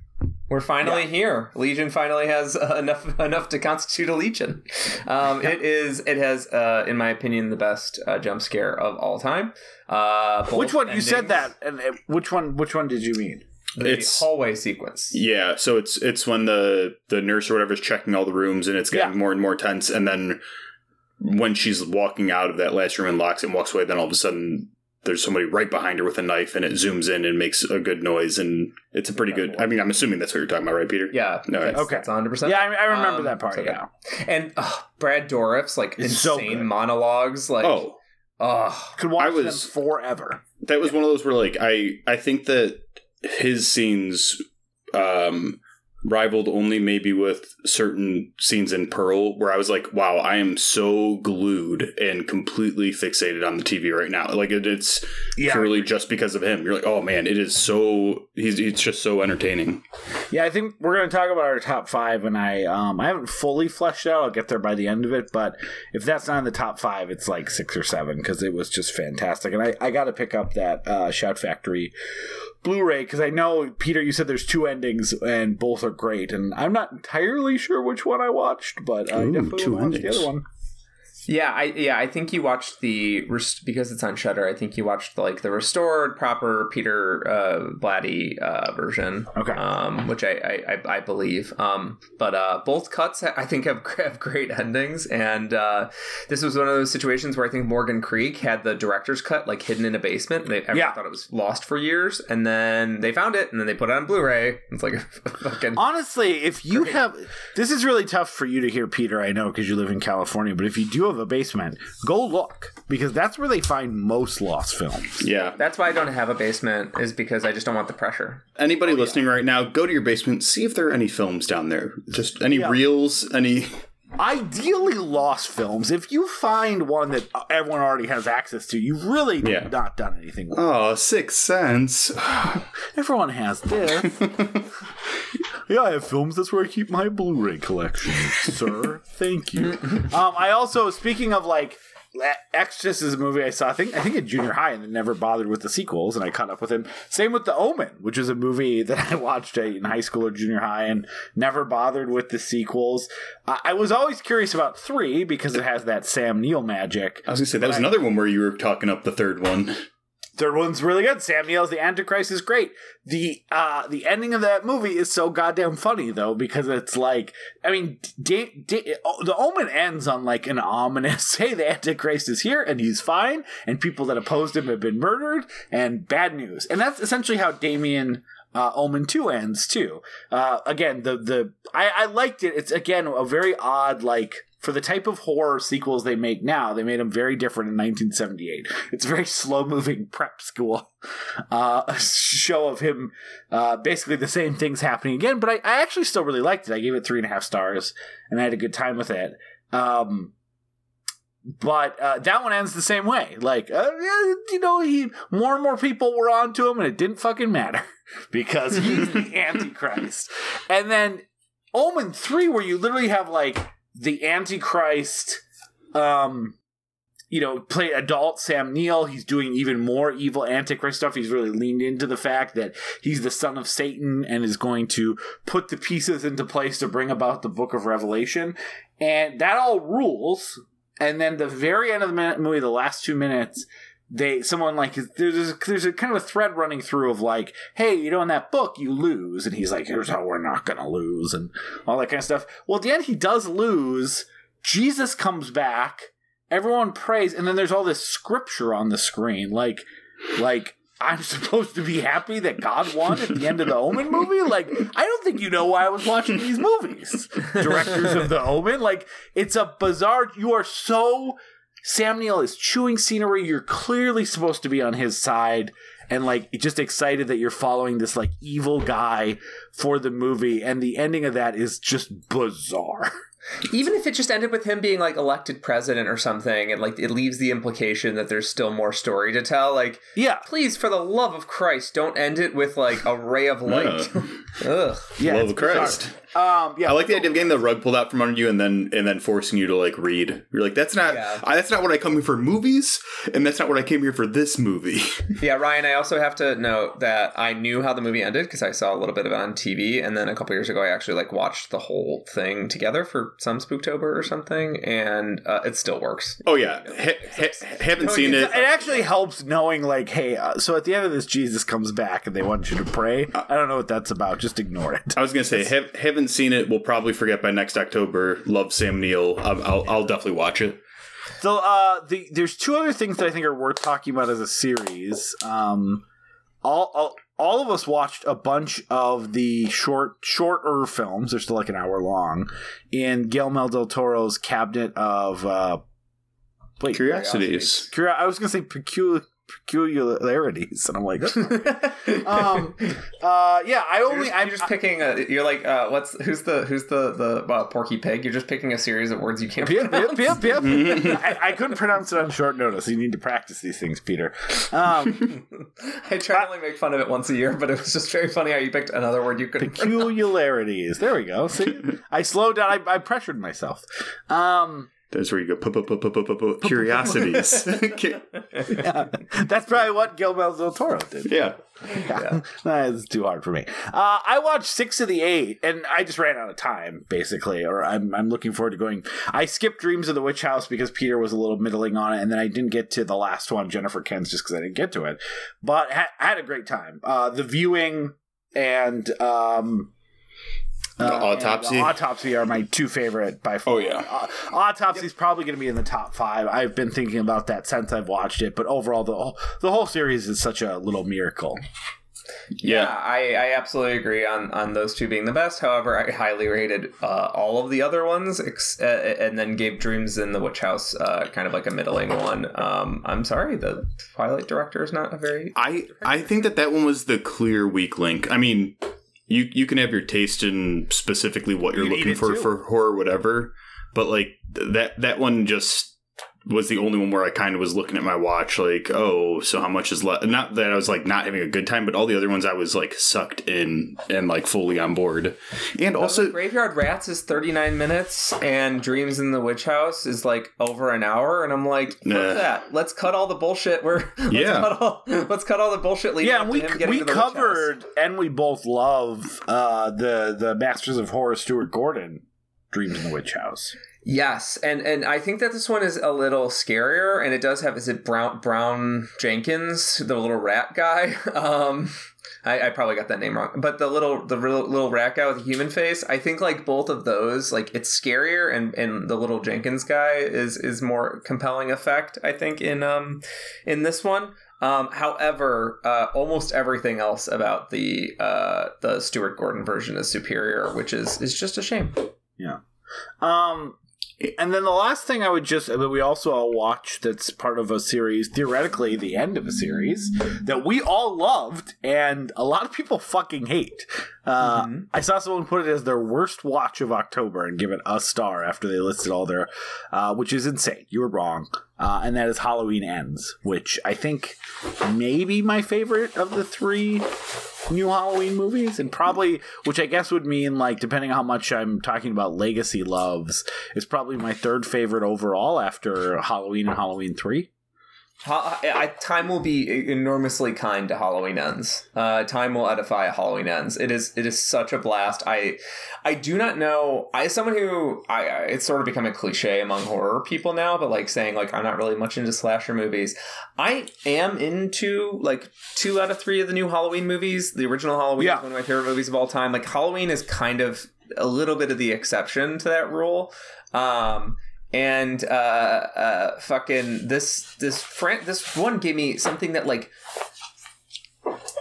We're finally Yeah. here. Legion finally has uh, enough enough to constitute a Legion. Um, It is. It has, uh, in my opinion, the best uh, jump scare of all time. Uh, Which one? You said that, and which one? Which one did you mean? The It's- hallway sequence. Yeah, so it's it's when the the nurse or whatever is checking all the rooms and it's getting Yeah. more and more tense, and then when she's walking out of that last room and locks it and walks away, then all of a sudden there's somebody right behind her with a knife, and it zooms in and makes a good noise, and it's a pretty good. I mean, I'm assuming that's what you're talking about, right, Peter? Yeah. No, that's, okay. That's 100. percent Yeah, I, I remember Um, that part. so yeah, And uh, Brad Dourif's like It's insane good. monologues. Like, Oh, oh, could watch I was- them forever. that was one of those where like I I think that his scenes um rivaled only maybe with certain scenes in Pearl where I was like, wow, I am so glued and completely fixated on the TV right now. Like it, it's Yeah, purely just because of him. You're like, oh man, it is so he's he's just so entertaining. yeah. I think we're going to talk about our top five, and I um I haven't fully fleshed out. I'll get there by the end of it, but if that's not in the top five, it's like six or seven because it was just fantastic. And I I got to pick up that uh, Shout Factory Blu-ray because I know Peter, you said there's two endings and both are great, and I'm not entirely sure which one I watched, but I definitely two watched the other one. Yeah, I yeah, I think you watched the rest- because it's on Shudder. I think you watched like the restored, proper Peter uh, Blatty uh, version. Okay. um, which I I, I, believe. Um, but uh, both cuts I think have, have great endings, and uh, this was one of those situations where I think Morgan Creek had the director's cut like hidden in a basement. And they Yeah. thought it was lost for years, and then they found it, and then they put it on Blu-ray. It's like a fucking Honestly, if you have this is really tough for you to hear, Peter. I know because you live in California, but if you do have a basement, go look because that's where they find most lost films. Yeah. That's why I don't have a basement, is because I just don't want the pressure. Anybody oh, listening right now, go to your basement, see if there are any films down there. Just any Yeah. reels, any. Ideally, lost films. If you find one that everyone already has access to, you've really Yeah. not done anything. Well. Oh, Sixth Sense. Everyone has this. yeah, I have films. That's where I keep my Blu-ray collection, sir. Thank you. Um, I also, speaking of like. Exorcist is a movie I saw. I think I think in junior high, and then never bothered with the sequels. And I caught up with him. Same with The Omen, which is a movie that I watched in high school or junior high, and never bothered with the sequels. I, I was always curious about three because it has that Sam Neill magic. I was gonna say that was another one where you were talking up the third one. Third one's really good. Sam Neill's The Antichrist is great. The uh the ending of that movie is so goddamn funny though because it's like I mean da- da- oh, the Omen ends on like an ominous hey the Antichrist is here and he's fine and people that opposed him have been murdered and bad news and that's essentially how Damien uh, Omen 2 ends too. Uh, again, the the I, I liked it. It's again a very odd like for the type of horror sequels they make now. They made them very different in 1978. It's a very slow moving prep school uh, show of him uh, basically the same things happening again. But I, I actually still really liked it. I gave it three and a half stars and I had a good time with it. Um, but uh, that one ends the same way. Like, uh, you know, he more and more people were onto him, and it didn't fucking matter because he's the Antichrist. And then Omen three, where you literally have like the Antichrist, um, you know, play adult Sam Neill. He's doing even more evil Antichrist stuff. He's really leaned into the fact that he's the son of Satan and is going to put the pieces into place to bring about the Book of Revelation, and that all rules and then the very end of the movie, the last two minutes, they someone like there's a, there's a kind of a thread running through of like, hey, you know, in that book you lose, and he's like, here's how we're not gonna lose, and all that kind of stuff. Well, at the end he does lose. Jesus comes back, everyone prays, and then there's all this scripture on the screen, like, like. I'm supposed to be happy that God won at the end of the Omen movie? Like, I don't think you know why I was watching these movies. Directors of the Omen. Like, it's a bizarre. You are so. Sam Neill is chewing scenery. You're clearly supposed to be on his side and, like, just excited that you're following this, like, evil guy for the movie. And the ending of that is just bizarre. Even if it just ended with him being like elected president or something, and like it leaves the implication that there's still more story to tell. Like, Yeah. please, for the love of Christ, don't end it with like a ray of light. Ugh. Yeah. Love of Christ. bizarre. Um, yeah. I like the idea of getting the rug pulled out from under you and then and then forcing you to like read. You're like, that's not Yeah. I, that's not what I come here for movies, and that's not what I came here for this movie. Yeah, Ryan. I also have to note that I knew how the movie ended because I saw a little bit of it on TV, and then a couple years ago, I actually like watched the whole thing together for some Spooktober or something, and uh, it still works. oh yeah, ha- ha- haven't No, seen it. it actually helps knowing, like, hey, uh, so at the end of this, Jesus comes back and they want you to pray. I don't know what that's about. Just ignore it. I was gonna say, ha- haven't seen it. We'll probably forget by next October. Love Sam Neill. I'll, I'll, I'll definitely watch it. So uh, the there's two other things that I think are worth talking about as a series. Um, all, all all of us watched a bunch of the short shorter films. They're still like an hour long in Guillermo del Toro's cabinet of uh, wait, Curiosities. curio- I was gonna say peculiar peculiarities, and I'm like, um, uh, yeah, I You're only just, I'm you're just picking a. You're like, uh, what's who's the who's the the uh, Porky Pig? You're just picking a series of words you can't Yep, yep, pronounce. yep, yep. I, I couldn't pronounce it on short notice. You need to practice these things, Peter. Um, I try to only make fun of it once a year, but it was just very funny how you picked another word you couldn't pronounce. peculiarities. There we go. See, I slowed down. I, I pressured myself. Um, That's where you go. Curiosities. Yeah. That's probably what Guillermo del Toro did. yeah. Yeah. That's too hard for me. Uh, I watched six of the eight, and I just ran out of time, basically. Or I'm, I'm looking forward to going. I skipped Dreams of the Witch House because Peter was a little middling on it, and then I didn't get to the last one, Jennifer Kent's, just because I didn't get to it. But ha- had a great time. Uh, the viewing and um, The uh, Autopsy? autopsy are my two favorite by far. Oh, yeah. uh, autopsy is probably going to be in the top five. I've been thinking about that since I've watched it, but overall, the whole, the whole series is such a little miracle. Yeah, Yeah. I, I absolutely agree on, on those two being the best. However, I highly rated uh, all of the other ones, ex- uh, and then gave Dreams in the Witch House uh, kind of like a middling one. Um, I'm sorry, the Twilight director is not a very. I I think that that one was the clear weak link. I mean, you you can have your taste in specifically what you're You looking for too. for horror, whatever. But like th- that that one just was the only one where I kind of was looking at my watch, like, oh, so how much is left? Not that I was like not having a good time, but all the other ones I was like sucked in and like fully on board. And also, Graveyard Rats is 39 minutes, and Dreams in the Witch House is like over an hour, and I'm like, fuck Nah. that. Let's cut all the bullshit. We're let's Yeah. cut all, let's cut all the bullshit leading Yeah, up and to we him we to the Witch House. covered and we both love uh, the the Masters of Horror Stuart Gordon Dreams in the Witch House. Yes, and and I think that this one is a little scarier, and it does have is it Brown Brown Jenkins, the little rat guy. Um, I, I probably got that name wrong, but the little the little, little rat guy with a human face. I think like both of those, like it's scarier, and and the little Jenkins guy is is more compelling effect. I think in um in this one. Um, however, uh, almost everything else about the uh, the Stuart Gordon version is superior, which is is just a shame. Yeah. Um, and then the last thing I would just that we also all watch that's part of a series, theoretically the end of a series that we all loved and a lot of people fucking hate. Uh, Mhm. I saw someone put it as their worst watch of October and give it a star after they listed all their, uh, which is insane. You were wrong. Uh, and that is Halloween Ends, which I think maybe my favorite of the three new Halloween movies, and probably, which I guess would mean like depending on how much I'm talking about legacy loves, is probably my third favorite overall after Halloween and Halloween three. Ha- I, time will be enormously kind to Halloween Ends. Uh, time will edify Halloween Ends. It is it is such a blast. I I do not know. I as someone who I I- it's sort of become a cliche among horror people now, but like saying like I'm not really much into slasher movies. I am into like two out of three of the new Halloween movies. The original Halloween Yeah. is one of my favorite movies of all time. Like Halloween is kind of a little bit of the exception to that rule. Um, and uh, uh, fucking this this fran- this one gave me something that like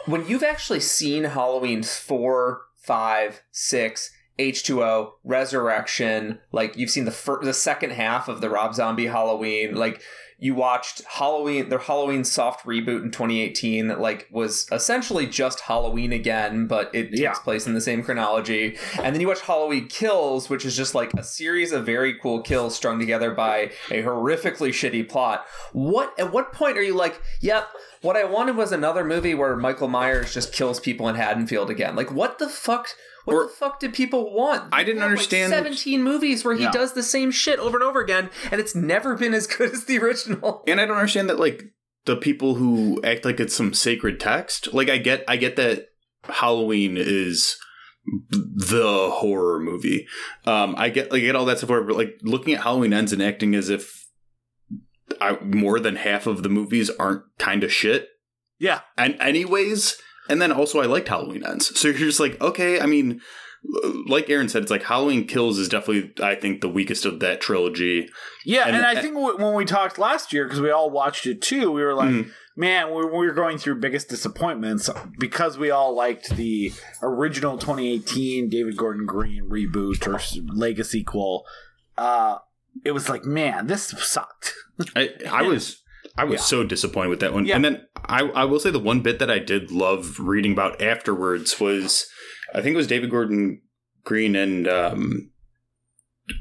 when you've actually seen Halloween four, five, six. H2O, Resurrection, like you've seen the fir- the second half of the Rob Zombie Halloween, like you watched Halloween, their Halloween soft reboot in 2018 that like was essentially just Halloween again, but it takes place in the same chronology. And then you watch Halloween Kills, which is just like a series of very cool kills strung together by a horrifically shitty plot. What at what point are you like, yep, what I wanted was another movie where Michael Myers just kills people in Haddonfield again. Like what the fuck what Or- the fuck did people want? I didn't They have, like, understand- 17 movies where he Yeah. does the same shit over and over again, and it's never been as good as the original. and I don't understand that like the people who act like it's some sacred text. Like I get I get that Halloween is the horror movie. Um I get like I get all that stuff but like looking at Halloween ends and acting as if I, more than half of the movies aren't kind of shit. Yeah, And anyways, and then also I liked Halloween ends. So you're just like, okay, I mean like Aaron said, it's like Halloween Kills is definitely, I think, the weakest of that trilogy. yeah, and, And- I think w- when we talked last year because we all watched it too, we were like. Mhm. Man, we we were going through biggest disappointments because we all liked the original 2018 David Gordon Green reboot or legacy sequel. Uh, it was like, man, this sucked. I, I was I was Yeah. so disappointed with that one. Yeah. And then I, I will say the one bit that I did love reading about afterwards was I think it was David Gordon Green and um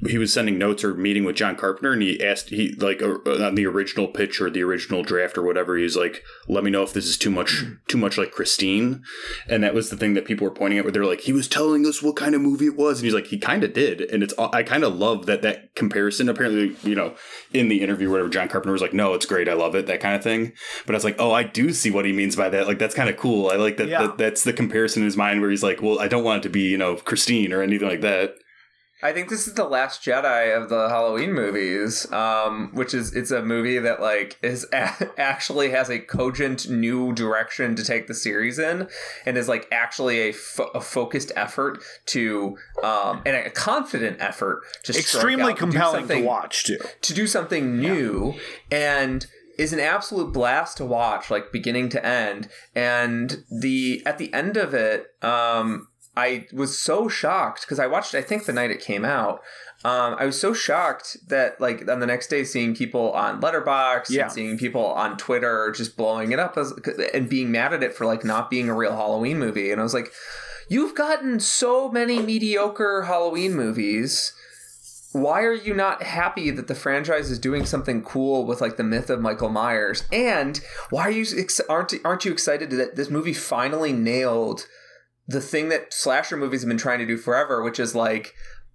he was sending notes or meeting with John Carpenter, and he asked he like uh, on the original pitch or the original draft or whatever. He's like, "Let me know if this is too much, too much like Christine," and that was the thing that people were pointing at. Where they're like, "He was telling us what kind of movie it was," and he's like, "He kind of did," and it's I kind of love that that comparison. Apparently, you know, in the interview, or whatever, John Carpenter was like, "No, it's great, I love it," that kind of thing. But I was like, "Oh, I do see what he means by that. Like, that's kind of cool. I like that, Yeah. that. That's the comparison in his mind where he's like, well, I don't want it to be, you know, Christine or anything like that." I think this is the last Jedi of the Halloween movies, um, which is it's a movie that like is a- actually has a cogent new direction to take the series in, and is like actually a, fo- a focused effort to um, and a confident effort to Extremely out compelling to watch too. to do something new and is an absolute blast to watch like beginning to end and the at the end of it um i was so shocked because i watched i think the night it came out um, I was so shocked that, like, on the next day, seeing people on Letterboxd Yeah. and seeing people on Twitter just blowing it up as, and being mad at it for like not being a real Halloween movie, and I was like, "You've gotten so many mediocre Halloween movies why are you not happy that the franchise is doing something cool with like the myth of Michael Myers? And why are you ex- aren't aren't you excited that this movie finally nailed the thing that slasher movies have been trying to do forever, which is like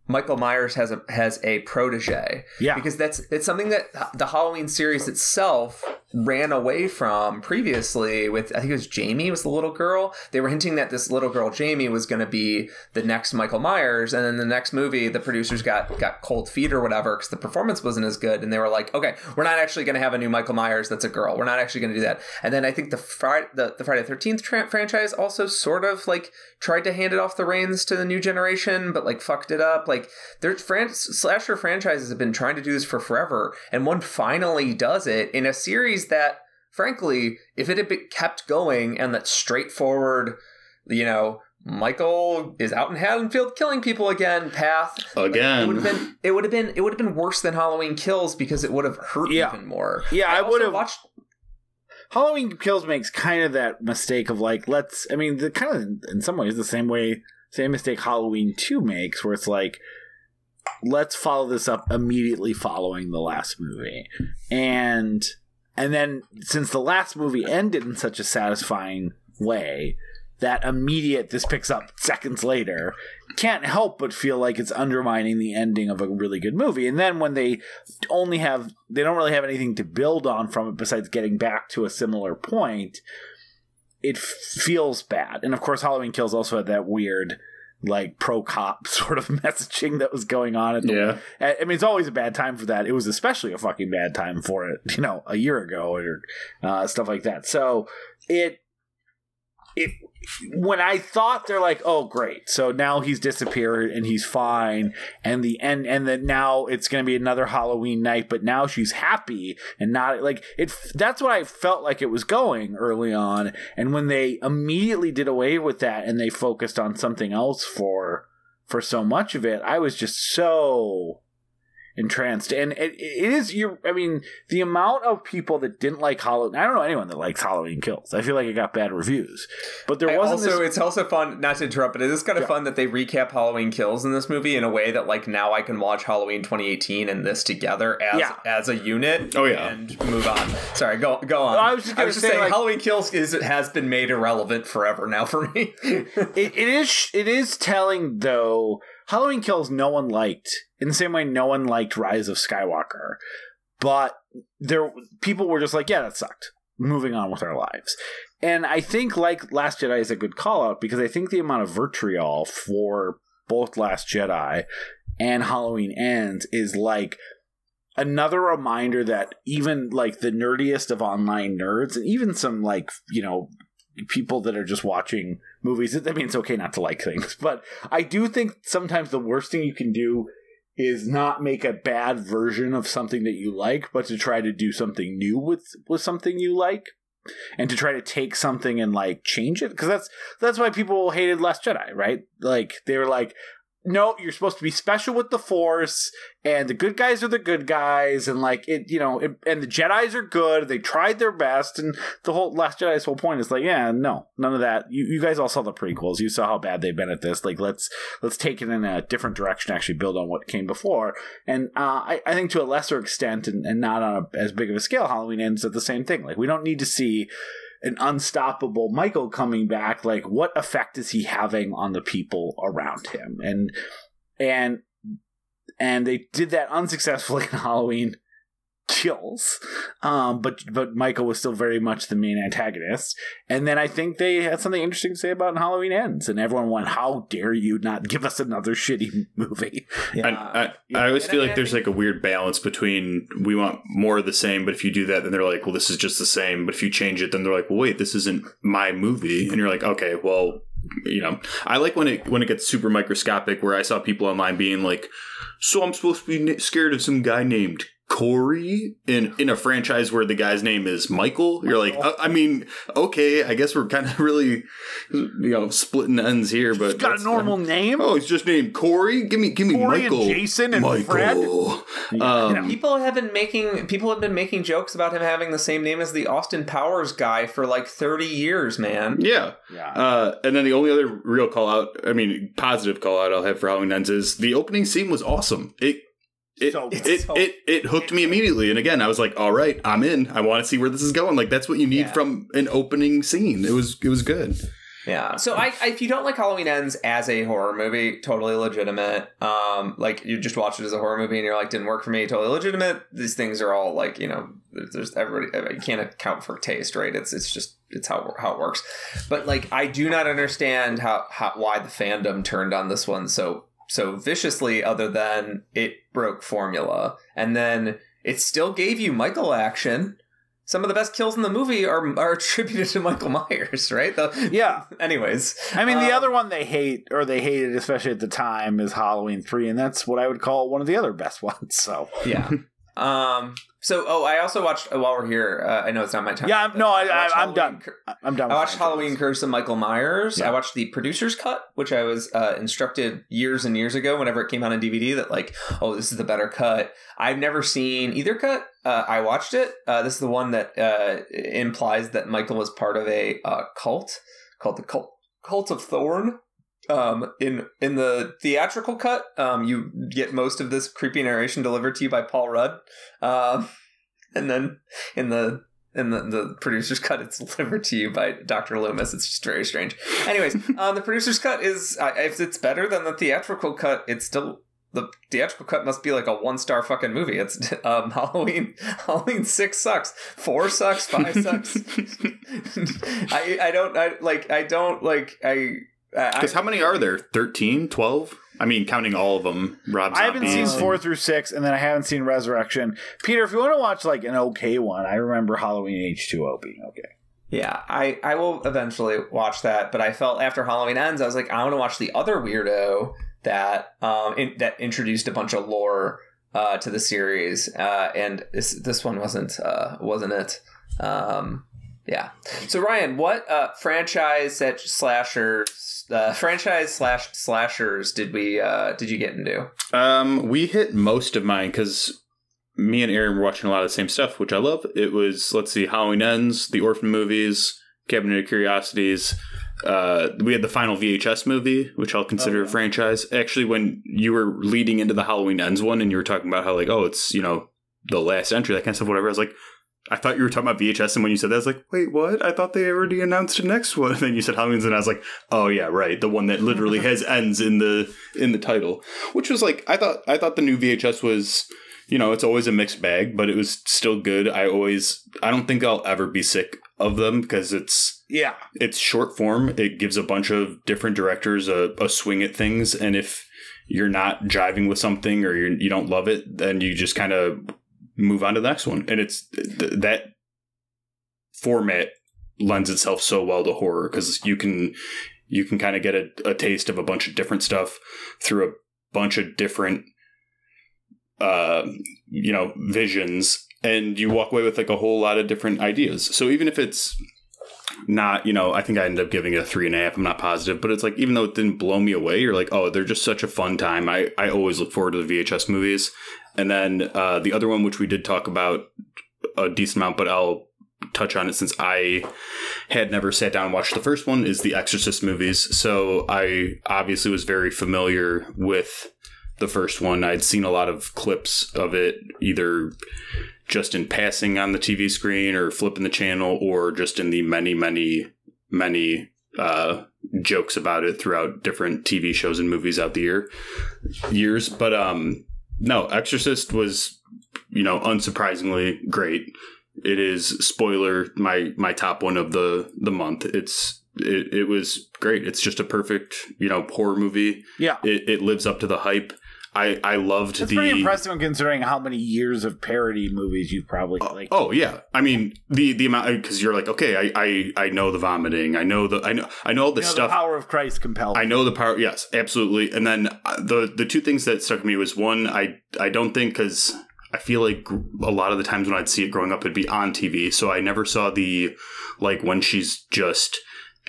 Michael Myers has a has a protege Yeah. because that's it's something that the Halloween series itself ran away from previously with I think it was Jamie was the little girl. They were hinting that this little girl Jamie was going to be the next Michael Myers, and then the next movie the producers got got cold feet or whatever because the performance wasn't as good, and they were like, okay, we're not actually going to have a new Michael Myers that's a girl. We're not actually going to do that. And then I think the Friday the, the Friday Thirteenth tra- franchise also sort of like tried to hand it off the reins to the new generation, but like fucked it up. Like their fran- slasher franchises have been trying to do this for forever, and one finally does it in a series that, frankly, if it had been kept going and that straightforward, you know. Michael is out in Haddonfield killing people again. Path it would have Again, been it would have been it would have been worse than Halloween Kills because it would have hurt Yeah. even more. Yeah, I also would have- watched. Halloween Kills makes kind of that mistake of like, let's. I mean, the kind of in some ways the same way, same mistake Halloween Two makes, where it's like, let's follow this up immediately following the last movie, and and then since the last movie ended in such a satisfying way, that immediate this picks up seconds later can't help but feel like it's undermining the ending of a really good movie. And then when they only have they don't really have anything to build on from it besides getting back to a similar point, it feels bad. And of course, Halloween Kills also had that weird like pro cop sort of messaging that was going on at the yeah, I I mean, it's always a bad time for that. It was especially a fucking bad time for it, you know, a year ago or uh, stuff like that. So it, it, when I thought they're like, oh great, so now he's disappeared and he's fine, and the end, and that now it's to be another Halloween night, but now she's happy and not like it. That's what I felt like it was going early on, and when they immediately did away with that and they focused on something else for for so much of it, I was just so entranced. And it, it is you. I mean, the amount of people that didn't like Halloween. I don't know anyone that likes Halloween Kills. I feel like it got bad reviews, but there I wasn't also, this. it's also fun. Not to interrupt, but it is kind of Yeah. fun that they recap Halloween Kills in this movie in a way that, like, now I can watch Halloween 2018 and this together as Yeah. as a unit. Oh, yeah. and move on. Sorry, go go on. I was just gonna say, saying like- Halloween Kills is it has been made irrelevant forever now for me. it, it is it is telling though halloween kills no one liked in the same way no one liked rise of skywalker. But there people were just like yeah that sucked. Moving on with our lives. And i think like last jedi is a good call out because i think the amount of vitriol for both last jedi and halloween ends is like another reminder that even like the nerdiest of online nerds and even some like you know people that are just watching movies. I mean, it's okay not to like things, but I do think sometimes the worst thing you can do is not make a bad version of something that you like, but to try to do something new with with something you like, and to try to take something and like change it. Because that's that's why people hated Last Jedi, right? Like they were like. No, you're supposed to be special with the Force, and the good guys are the good guys, and like it, you know, it, and the Jedi's are good. They tried their best, and the whole Last Jedi's whole point is like, yeah, no, none of that. You, you guys all saw the prequels. You saw how bad they've been at this. Like, let's let's take it in a different direction. Actually, build on what came before. And uh, I, I think to a lesser extent, and, and not on a, as big of a scale, Halloween ends at the same thing. Like, we don't need to see an unstoppable Michael coming back, like what effect is he having on the people around him? And and and they did that unsuccessfully in Halloween kills. Um, but but Michael was still very much the main antagonist. And then I think they had something interesting to say about Halloween Ends, and everyone went, "How dare you not give us another shitty movie?" I, I, I always And feel I- like I there's think- like a weird balance between we want more of the same, but if you do that, then they're like, well, this is just the same. But if you change it, then they're like, well, wait, this isn't my movie, and you're like, okay, well, you know, I like when it when it gets super microscopic. Where I saw people online being like, so I'm supposed to be scared of some guy named. Corey in in a franchise where the guy's name is Michael, you're like, uh, I mean, okay, I guess we're kind of really, you know, splitting ends here, but He's got a that's- normal name. Oh, he's just named Corey. Give me, give me Corey Michael. and Jason and Fred. Michael. Yeah. Um, People have been making people have been making jokes about him having the same name as the Austin Powers guy for like 30 years, man. yeah. Yeah. Uh, and then the only other real call out, I mean, positive call out I'll have for Halloween Ends is the opening scene was awesome. It. It, So it, good. it, it it hooked me immediately and again I was like all right I'm in I want to see where this is going like that's what you need Yeah. from an opening scene it was it was good Yeah. So I, I if you don't like Halloween Ends as a horror movie, totally legitimate. Um, like you just watch it as a horror movie and you're like, didn't work for me, totally legitimate. These things are all like, you know, there's everybody. You can't account for taste, right? It's it's just it's how how it works. But like, I do not understand how, how why the fandom turned on this one so so viciously. Other than it broke formula, and then it still gave you Michael action. Some of the best kills in the movie are are attributed to Michael Myers, right? The, Yeah. Anyways, I mean, the um, other one they hate, or they hated, especially at the time, is Halloween 3, and that's what I would call one of the other best ones. So, yeah. Um. So, oh, I also watched uh, while we're here. Uh, I know it's not my time. Yeah, I'm- no, I- watched I- I'm done. Cur- I- I'm done I watched. Halloween Curse of Michael Myers. Yeah. I watched the producer's cut, which I was uh, instructed years and years ago, whenever it came out on DVD, that like, oh, this is the better cut. I've never seen either cut. Uh, I watched it. Uh, this is the one that uh, implies that Michael was part of a uh, cult called the cult Cult of Thorn. Um, in in the theatrical cut, um, you get most of this creepy narration delivered to you by Paul Rudd, um, and then in the in the, the producer's cut, it's delivered to you by Dr. Loomis. It's just very strange. Anyways, um, the producer's cut is uh, if it's better than the theatrical cut, it's still the theatrical cut must be like a one star fucking movie. It's um, Halloween. Halloween six sucks. Four sucks. Five sucks. I I don't I like I don't like I. I because how many are there 13 12 I mean counting all of them Rob I haven't seen Zombies. four through six, and then I haven't seen Resurrection. Peter, if you want to watch like an okay one, I remember Halloween H2O being okay. Yeah, I, I will eventually watch that, but I felt after Halloween ends, I was like, I want to watch the other weirdo that um in, that introduced a bunch of lore uh, to the series, uh, and this this one wasn't uh, wasn't it. Um, yeah. So Ryan, what uh, franchise that slashers, uh, franchise slash slashers did we uh, did you get into? Um, we hit most of mine because me and Aaron were watching a lot of the same stuff, which I love. It was let's see, Halloween Ends, the Orphan movies, Cabinet of Curiosities. Uh, we had the final VHS movie, which I'll consider Oh, a franchise. Actually, when you were leading into the Halloween Ends one, and you were talking about how like, oh, it's you know the last entry, that kind of stuff, whatever. I was like. I thought you were talking about VHS, and when you said that, I was like, "Wait, what? I thought they already announced the next one." And then you said Halloween's, and I was like, "Oh yeah, right, the one that literally has ends in the in the title." Which was like, I thought I thought the new VHS was, you know, it's always a mixed bag, but it was still good. I always, I don't think I'll ever be sick of them because it's Yeah, it's short form. It gives a bunch of different directors a, a swing at things, and if you're not jiving with something or you're, you don't love it, then you just kind of move on to the next one. And it's th- that format lends itself so well to horror because you can you can kind of get a, a taste of a bunch of different stuff through a bunch of different uh you know visions and you walk away with like a whole lot of different ideas so even if it's not you know i think i ended up giving it a three and a half i'm not positive but it's like even though it didn't blow me away you're like oh they're just such a fun time i i always look forward to the vhs movies and then uh the other one which we did talk about a decent amount but i'll touch on it since i had never sat down and watched the first one is the exorcist movies so i obviously was very familiar with the first one i'd seen a lot of clips of it either just in passing on the TV screen or flipping the channel or just in the many, many, many uh, jokes about it throughout different TV shows and movies out the year years. But um, no, Exorcist was, you know, unsurprisingly great. It is spoiler my my top one of the the month. It's it, it was great. It's just a perfect you know horror movie. Yeah. It, it lives up to the hype. I I loved the. It's the pretty impressive considering how many years of parody movies you've probably like. Oh yeah, I mean the the amount because you're like okay, I, I I know the vomiting, I know the I know I know all you know, stuff. the power of Christ compelled. I know the power. Yes, absolutely. And then uh, the the two things that struck me was one, I I don't think because I feel like a lot of the times when I'd see it growing up, it'd be on TV, so I never saw the like when she's just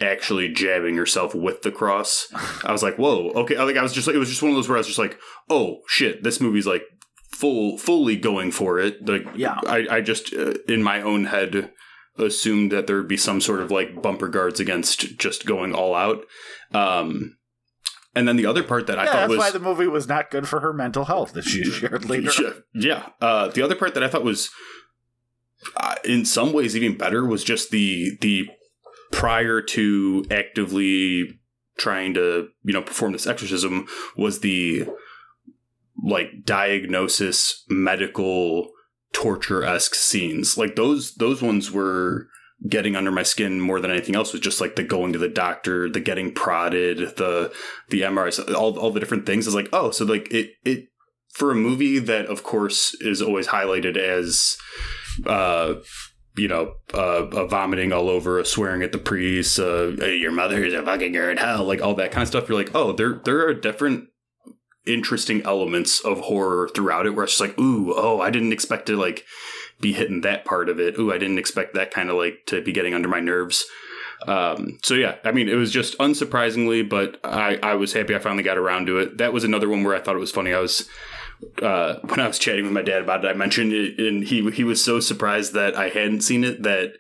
actually jabbing herself with the cross. I was like, whoa, okay. I Like I was just like, it was just one of those where I was just like, oh shit, this movie's like full fully going for it. Like Yeah. I I just uh, in my own head assumed that there would be some sort of like bumper guards against just going all out. Um, and then the other part that I thought that's was why the movie was not good for her mental health that she shared later. yeah, yeah. Uh, the other part that I thought was uh, in some ways even better was just the the prior to actively trying to you know perform this exorcism was the like diagnosis medical torture esque scenes. Like those those ones were getting under my skin more than anything else. Was just like the going to the doctor the getting prodded the the MRIs all, all the different things. Is like oh so like it it for a movie that of course is always highlighted as uh you know, uh, uh, vomiting all over, uh, swearing at the priest, uh, "Hey, your mother is a fucking girl in hell, like all that kind of stuff. You're like, oh, there there are different interesting elements of horror throughout it where it's just like, ooh, oh, I didn't expect to like be hitting that part of it. Ooh, I didn't expect that kind of like to be getting under my nerves. Um, so yeah, I mean, it was just unsurprisingly, but I, I was happy I finally got around to it. That was another one where I thought it was funny. I was, uh, when I was chatting with my dad about it, I mentioned it and he, he was so surprised that I hadn't seen it that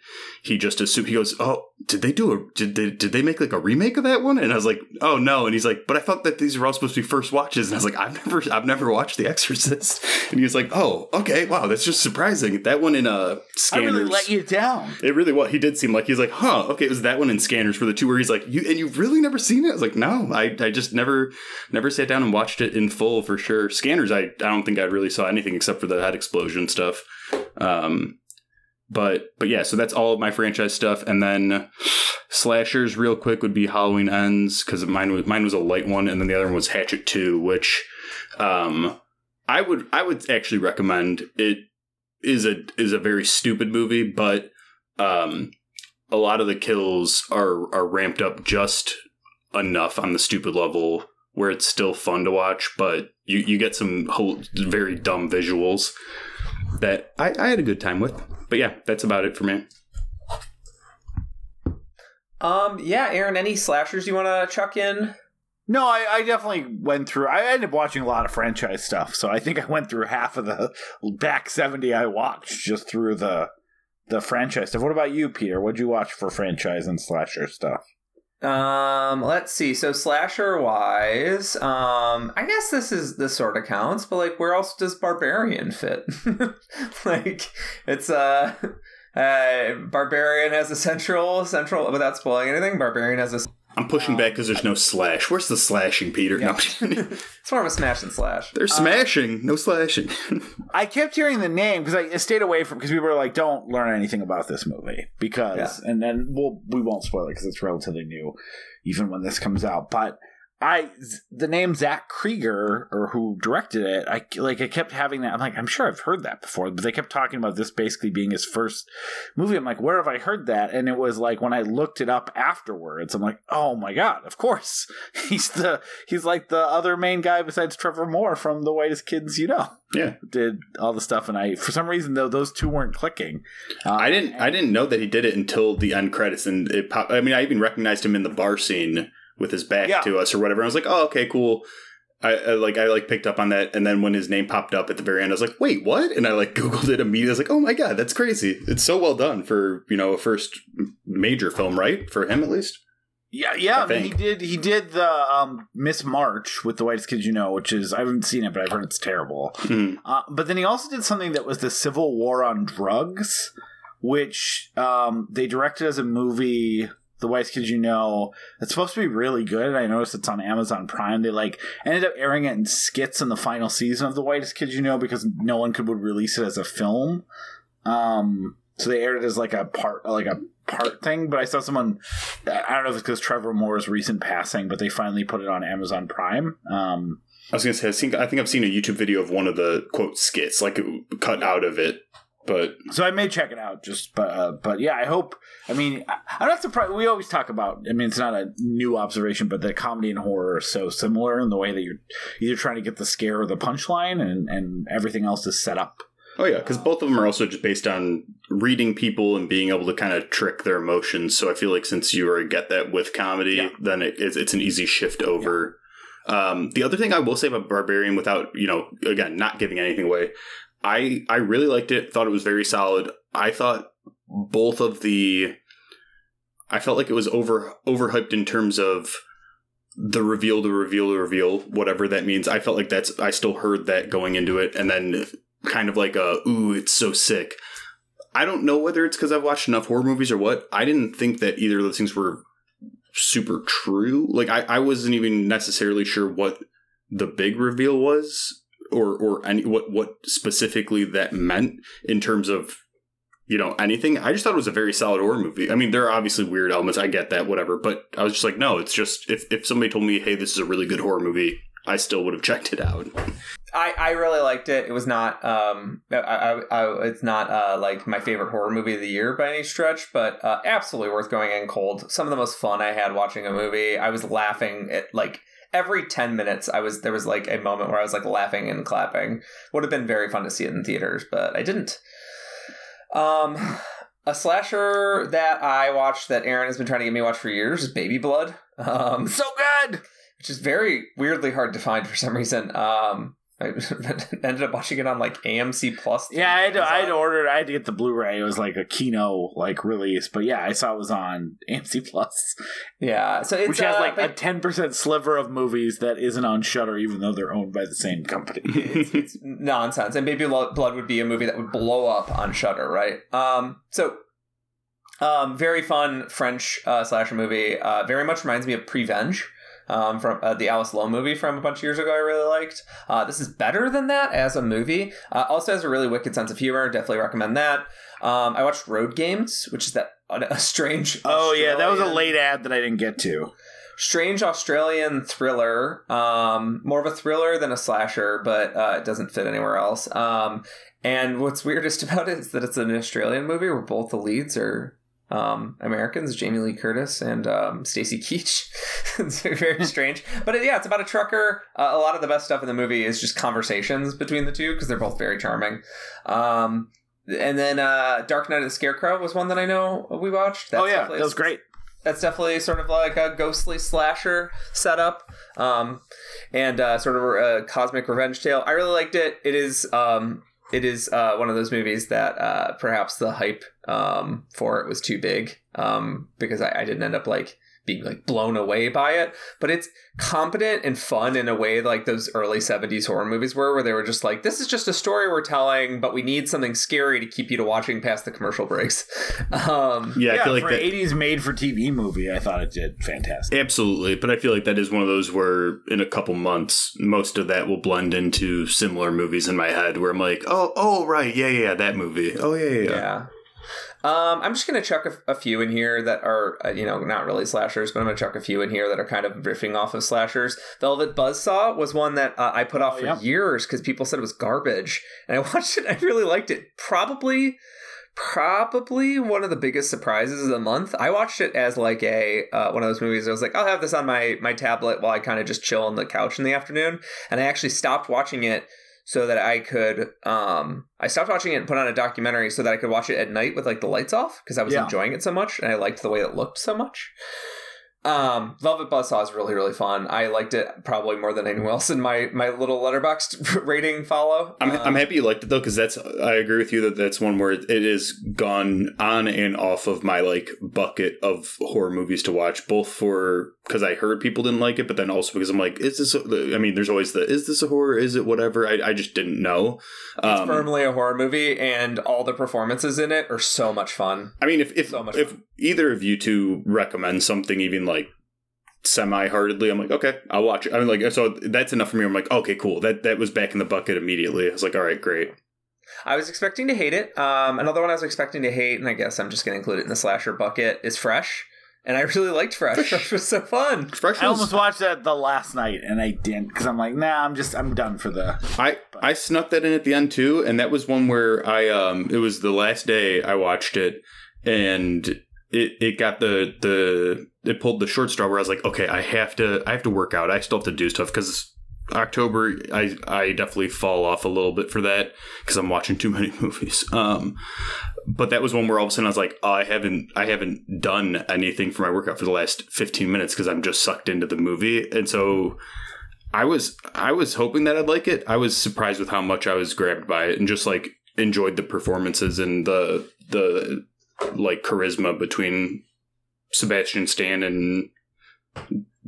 he just assumed, he goes, Oh, did they do a, did they, did they make like a remake of that one? And I was like, Oh no. And he's like, but I thought that these were all supposed to be first watches. And I was like, I've never, I've never watched The Exorcist. And he was like, Oh, okay. Wow. That's just surprising. That one in, uh, I really let you down. It really was. He did seem like he's like, huh, okay, it was that one in Scanners for the two where he's like, you and you've really never seen it? I was like, no, I, I just never never sat down and watched it in full for sure. Scanners, I, I don't think I really saw anything except for the head explosion stuff. Um, but but yeah, so that's all of my franchise stuff, and then slashers real quick would be Halloween Ends because mine was mine was a light one, and then the other one was Hatchet Two, which um, I would I would actually recommend. It is a is a very stupid movie, but um, a lot of the kills are are ramped up just enough on the stupid level where it's still fun to watch, but you you get some whole, very dumb visuals that I, I had a good time with. But yeah, that's about it for me. Um, yeah, Aaron, any slashers you want to chuck in? No, I, I definitely went through. I ended up watching a lot of franchise stuff, so I think I went through half of the back seventy I watched just through the the franchise stuff. What about you, Peter? What'd you watch for franchise and slasher stuff? Um, let's see. So slasher wise, um, I guess this is this sort of counts, but like, where else does Barbarian fit? like, it's uh, uh, Barbarian has a central central without spoiling anything. Barbarian has a I'm pushing back um, because there's no slash. Where's the slashing, Peter? No. it's more of a smash and slash. They're uh, smashing, no slashing. I kept hearing the name because I stayed away from because people were like, "Don't learn anything about this movie," because and then we'll we won't spoil it because it's relatively new, even when this comes out. But I the name Zach Cregger or who directed it, I like I kept having that. I'm like, I'm sure I've heard that before, but they kept talking about this basically being his first movie. I'm like, where have I heard that? And it was like when I looked it up afterwards, I'm like, oh my god, of course, he's the he's like the other main guy besides Trevor Moore from The Whitest Kids You Know. Yeah. did all the stuff, and I for some reason though those two weren't clicking. Um, I didn't I didn't know that he did it until the end credits, and it pop, I mean I even recognized him in the bar scene with his back Yeah. to us or whatever. I was like, oh okay, cool. I, I like I like picked up on that, and then when his name popped up at the very end, I was like, wait, what? And I like googled it immediately. I was like, oh my god, that's crazy! It's so well done for you know a first major film, right? For him at least. Yeah, yeah. I mean, he did. He did the um, Miss March with the Whitest Kids You Know, which is I haven't seen it, but I've heard it's terrible. Mhm. Uh, but then he also did something that was the Civil War on Drugs, which um, they directed as a movie. The Whitest Kids You Know. It's supposed to be really good. I noticed it's on Amazon Prime. They like ended up airing it in skits in the final season of The Whitest Kids You Know because no one could would release it as a film. Um, so they aired it as like a part, like a part thing. But I saw someone. I don't know if it's because Trevor Moore's recent passing, but they finally put it on Amazon Prime. Um, I was gonna say I think I think I've seen a YouTube video of one of the quote skits like cut out of it, but So I may check it out. Just but uh, but yeah, I hope. I mean, I, I'm not surprised. We always talk about. I mean, it's not a new observation, but that comedy and horror are so similar in the way that you're either trying to get the scare or the punchline, and and everything else is set up. Oh yeah, because both of them are also just based on reading people and being able to kind of trick their emotions. So I feel like since you already get that with comedy, Yeah. then it, it's, it's an easy shift over. Um, the other thing I will say about Barbarian, without you know, again, not giving anything away, I I really liked it. Thought it was very solid. I thought both of the, I felt like it was over overhyped in terms of the reveal, the reveal, the reveal, whatever that means. I felt like that's I still heard that going into it, and then kind of like a ooh, it's so sick. I don't know whether it's because I've watched enough horror movies or what. I didn't think that either of those things were super true. Like I, I wasn't even necessarily sure what the big reveal was or or any what what specifically that meant in terms of you know anything. I just thought it was a very solid horror movie. I mean, there are obviously weird elements. I get that, whatever. But I was just like, no, it's just if if somebody told me, hey, this is a really good horror movie, I still would have checked it out. I, I really liked it. It was not um I, I, I it's not uh like my favorite horror movie of the year by any stretch, but uh, absolutely worth going in cold. Some of the most fun I had watching a movie. I was laughing at like every 10 minutes I was there was like a moment where I was like laughing and clapping. Would have been very fun to see it in theaters, but I didn't. Um a slasher that I watched that Aaron has been trying to get me to watch for years is Baby Blood. Um So good. which is very weirdly hard to find for some reason. Um, I ended up watching it on like AMC Plus. Yeah, I had, to, I had to I had to get the Blu-ray. It was like a Kino like release, but yeah, I saw it was on AMC Plus, Yeah, so it's which has uh, like a ten percent sliver of movies that isn't on Shudder, even though they're owned by the same company. it's, it's nonsense. And Baby Blood would be a movie that would blow up on Shudder, right? Um, so. Um, very fun French uh, slasher movie. Uh, very much reminds me of Prevenge um, from uh, the Alice Lowe movie from a bunch of years ago. I really liked. Uh, this is better than that as a movie. Uh, also has a really wicked sense of humor. Definitely recommend that. Um, I watched Road Games, which is that a strange. oh yeah, that was a late ad that I didn't get to. strange Australian thriller. Um, more of a thriller than a slasher, but uh, it doesn't fit anywhere else. Um, and what's weirdest about it is that it's an Australian movie where both the leads are um, Americans, Jamie Lee Curtis and um, Stacy Keach. it's very strange, but yeah, it's about a trucker. Uh, a lot of the best stuff in the movie is just conversations between the two because they're both very charming. Um, and then uh, Dark Night of the Scarecrow was one that I know we watched. That's oh yeah, definitely- that was great. that's definitely sort of like a ghostly slasher setup um, and uh, sort of a cosmic revenge tale i really liked it it is um, it is uh, one of those movies that uh, perhaps the hype um, for it was too big um, because I, I didn't end up like being like blown away by it but it's competent and fun in a way like those early 70s horror movies were where they were just like this is just a story we're telling but we need something scary to keep you to watching past the commercial breaks um, yeah, Yeah, I feel like for that. '80s made-for-TV movie, I thought it did fantastic. Absolutely, but I feel like that is one of those where in a couple months, most of that will blend into similar movies in my head, where I'm like, oh, oh, right, yeah, yeah, that movie, oh, yeah, yeah, yeah. Um, I'm just gonna chuck a, a few in here that are, uh, you know, not really slashers, but I'm gonna chuck a few in here that are kind of riffing off of slashers. Velvet Buzzsaw was one that uh, I put off Oh, for yeah. years because people said it was garbage, and I watched it. I really liked it. Probably, probably one of the biggest surprises of the month. I watched it as like a uh, one of those movies. I was like, I'll have this on my my tablet while I kind of just chill on the couch in the afternoon, and I actually stopped watching it so that I could um I stopped watching it and put on a documentary so that I could watch it at night with like the lights off because I was Yeah. enjoying it so much and I liked the way it looked so much. Um, Velvet Buzzsaw is really really fun. I liked it probably more than anyone else in my my little Letterboxd rating follow. I'm, Um, I'm happy you liked it though because that's I agree with you that that's one where it is gone on and off of my like bucket of horror movies to watch both for because I heard people didn't like it but then also because I'm like is this a, I mean there's always the is this a horror is it whatever I, I just didn't know It's Um, firmly a horror movie, and all the performances in it are so much fun. I mean if if, So much if fun. Either of you two recommend something even like semi-heartedly I'm like okay I'll watch it I mean like so that's enough for me I'm like okay cool that that was back in the bucket immediately I was like all right great I was expecting to hate it. Um, another one I was expecting to hate, and I guess I'm just going to include it in the slasher bucket, is Fresh. And I really liked Fresh. Fresh was so fun. Fresh I almost watched that the last night and I didn't because I'm like, nah, I'm just I'm done for the. I I snuck that in at the end too, and that was one where I um it was the last day I watched it, and it it got the the it pulled the short straw where I was like, okay, I have to I have to work out. I still have to do stuff because October I I definitely fall off a little bit for that because I'm watching too many movies. Um, but that was one where all of a sudden I was like, oh, I haven't I haven't done anything for my workout for the last 15 minutes because I'm just sucked into the movie, and so. I was I was hoping that I'd like it. I was surprised with how much I was grabbed by it and just like enjoyed the performances and the the like charisma between Sebastian Stan and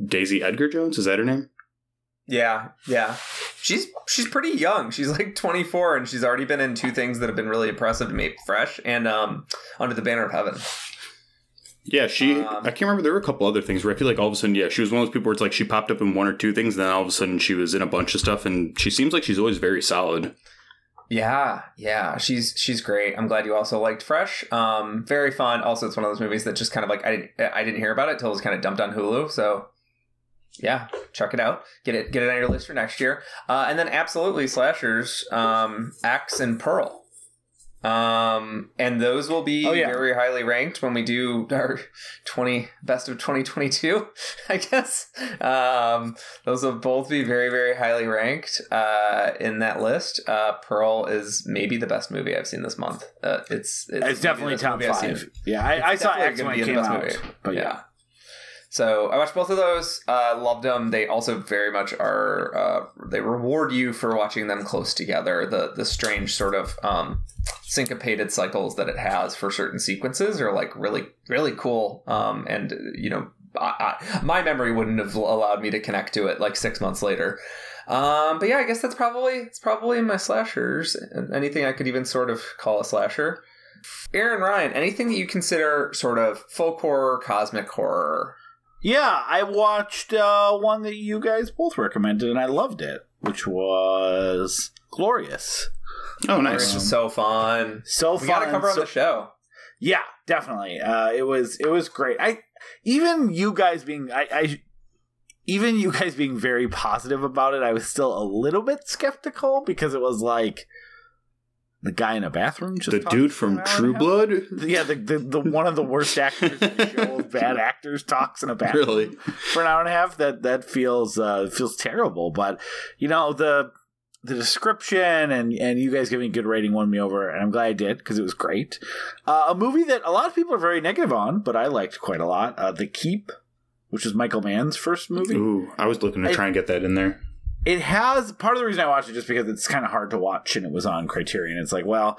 Daisy Edgar Jones. Is that her name? Yeah, yeah. She's she's pretty young. She's like 24, and she's already been in two things that have been really impressive to me: Fresh and um, Under the Banner of Heaven. Yeah, she. Um, I can't remember. There were a couple other things where I feel like all of a sudden, yeah, she was one of those people where it's like she popped up in one or two things, and then all of a sudden she was in a bunch of stuff, and she seems like she's always very solid. Yeah, yeah, she's she's great. I'm glad you also liked Fresh. Um, very fun. Also, it's one of those movies that just kind of like I didn't I didn't hear about it till it was kind of dumped on Hulu. So, yeah, check it out. Get it get it on your list for next year. Uh, and then absolutely slashers, um, Axe and Pearl. Um, and those will be Oh, yeah. very highly ranked when we do our 20 best of 2022, I guess. Um, those will both be very, very highly ranked uh, in that list. Uh, Pearl is maybe the best movie I've seen this month. Uh, it's, It's, maybe definitely top movie I've seen. five. Yeah, I, I saw X gonna when it came out, movie. but yeah. yeah. So I watched both of those. Uh, loved them. They also very much are. Uh, they reward you for watching them close together. The the strange sort of um, syncopated cycles that it has for certain sequences are like really really cool. Um, and you know, I, I, my memory wouldn't have allowed me to connect to it like six months later. Um, but yeah, I guess that's probably it's probably my slashers. Anything I could even sort of call a slasher. Aaron Ryan, anything that you consider sort of folk horror, cosmic horror? Yeah, I watched uh, one that you guys both recommended, and I loved it, which was Glorious. Oh, nice. just so fun. So We fun. got to cover on the show. Yeah, definitely. Uh, it was it was great. I even you guys being I, I even you guys being very positive about it, I was still a little bit skeptical because it was like the guy in a bathroom just The dude from an hour and a True. Blood. Yeah, the, the the one of the worst actors in the show of bad actors talks in a bathroom Really? for an hour and a half. That that feels uh, feels terrible. But you know the the description and and you guys giving a good rating won me over, and I'm glad I did because it was great. Uh, a movie that a lot of people are very negative on, but I liked quite a lot. Uh, the Keep, which was Michael Mann's first movie. Ooh, I was looking to I- try and get that in there. It has part of the reason I watched it just because it's kind of hard to watch, and it was on Criterion. It's like, well.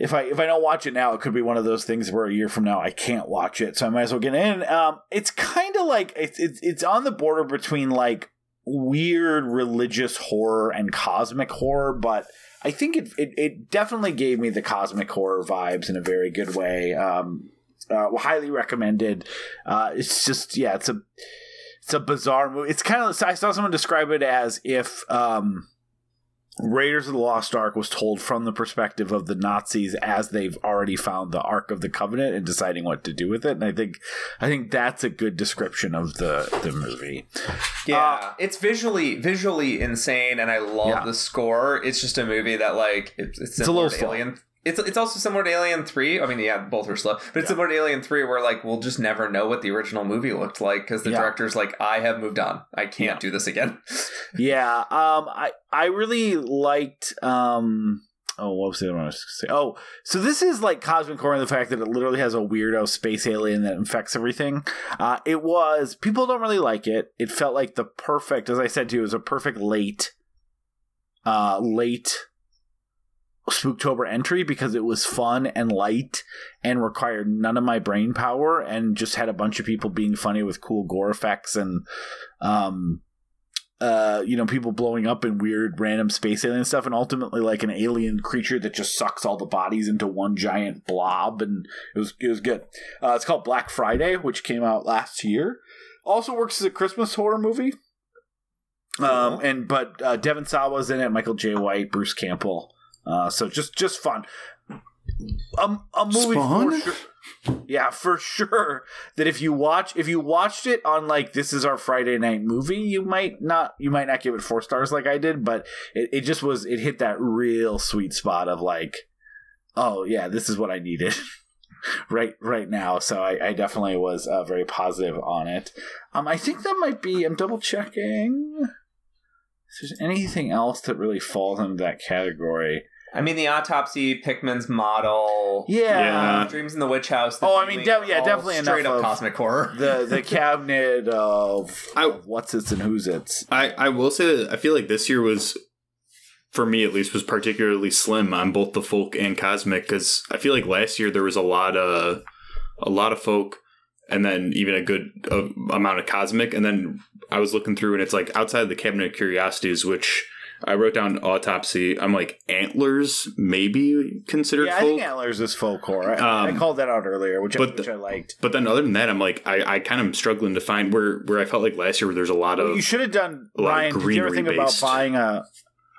If I if I don't watch it now, it could be one of those things where a year from now I can't watch it, so I might as well get in. Um, it's kind of like it's, it's it's on the border between like weird religious horror and cosmic horror, but I think it, it, it definitely gave me the cosmic horror vibes in a very good way. Um, uh, highly recommended. Uh, it's just yeah, it's a it's a bizarre movie. It's kind of I saw someone describe it as if um, Raiders of the Lost Ark was told from the perspective of the Nazis as they've already found the Ark of the Covenant and deciding what to do with it. And I think I think that's a good description of the the movie. Yeah, it's visually visually insane, and I love Yeah. the score. It's just a movie that like it's, it's a little. Alien. It's it's also similar to Alien Three. I mean, yeah, both are slow, but it's similar to Alien Three, where like we'll just never know what the original movie looked like because the Yeah. director's like, I have moved on. I can't Yeah. do this again. yeah, um, I I really liked um. Oh, what was the other one I was going to say? Oh, so this is like Cosmic Horror in the fact that it literally has a weirdo space alien that infects everything. Uh, it was people don't really like it. It felt like the perfect, as I said to you, it was a perfect late, uh, late Spooktober entry because it was fun and light and required none of my brain power and just had a bunch of people being funny with cool gore effects and um uh you know people blowing up in weird random space alien stuff and ultimately like an alien creature that just sucks all the bodies into one giant blob and it was it was good. Uh, it's called black friday which came out last year. Also works as a christmas horror movie. Um and but uh, Devon Sawa's in it Michael Jai White bruce campbell uh so just just fun. A, a movie Spawn? for sure. Yeah for sure. That if you watch if you watched it on like this is our friday night movie you might not you might not give it four stars like i did but it, it just was it hit that real sweet spot of like oh yeah this is what i needed right right now. So i, I definitely was uh, very positive on it. Um i think that might be i'm double checking. If there's anything else that really falls into that category I mean, the autopsy, Pickman's Model, yeah, Yeah. Dreams in the Witch House. The Oh, I mean, de- yeah, definitely straight enough up of- cosmic horror. the the cabinet of, I- of what's its and who's its I, I will say that I feel like this year was, for me at least, was particularly slim on both the folk and cosmic because I feel like last year there was a lot of a lot of folk and then even a good uh, amount of cosmic and then I was looking through and it's like outside of the cabinet of curiosities which I wrote down autopsy I'm like antlers maybe considered yeah, I think Antlers is folk horror. I, I Um, called that out earlier, which, I, which the- I liked. but then other than that I'm like I, I kind of am struggling to find where where I felt like last year where there's a lot of you should have done a lot of Ryan. Did you ever think about greenery-based. buying a,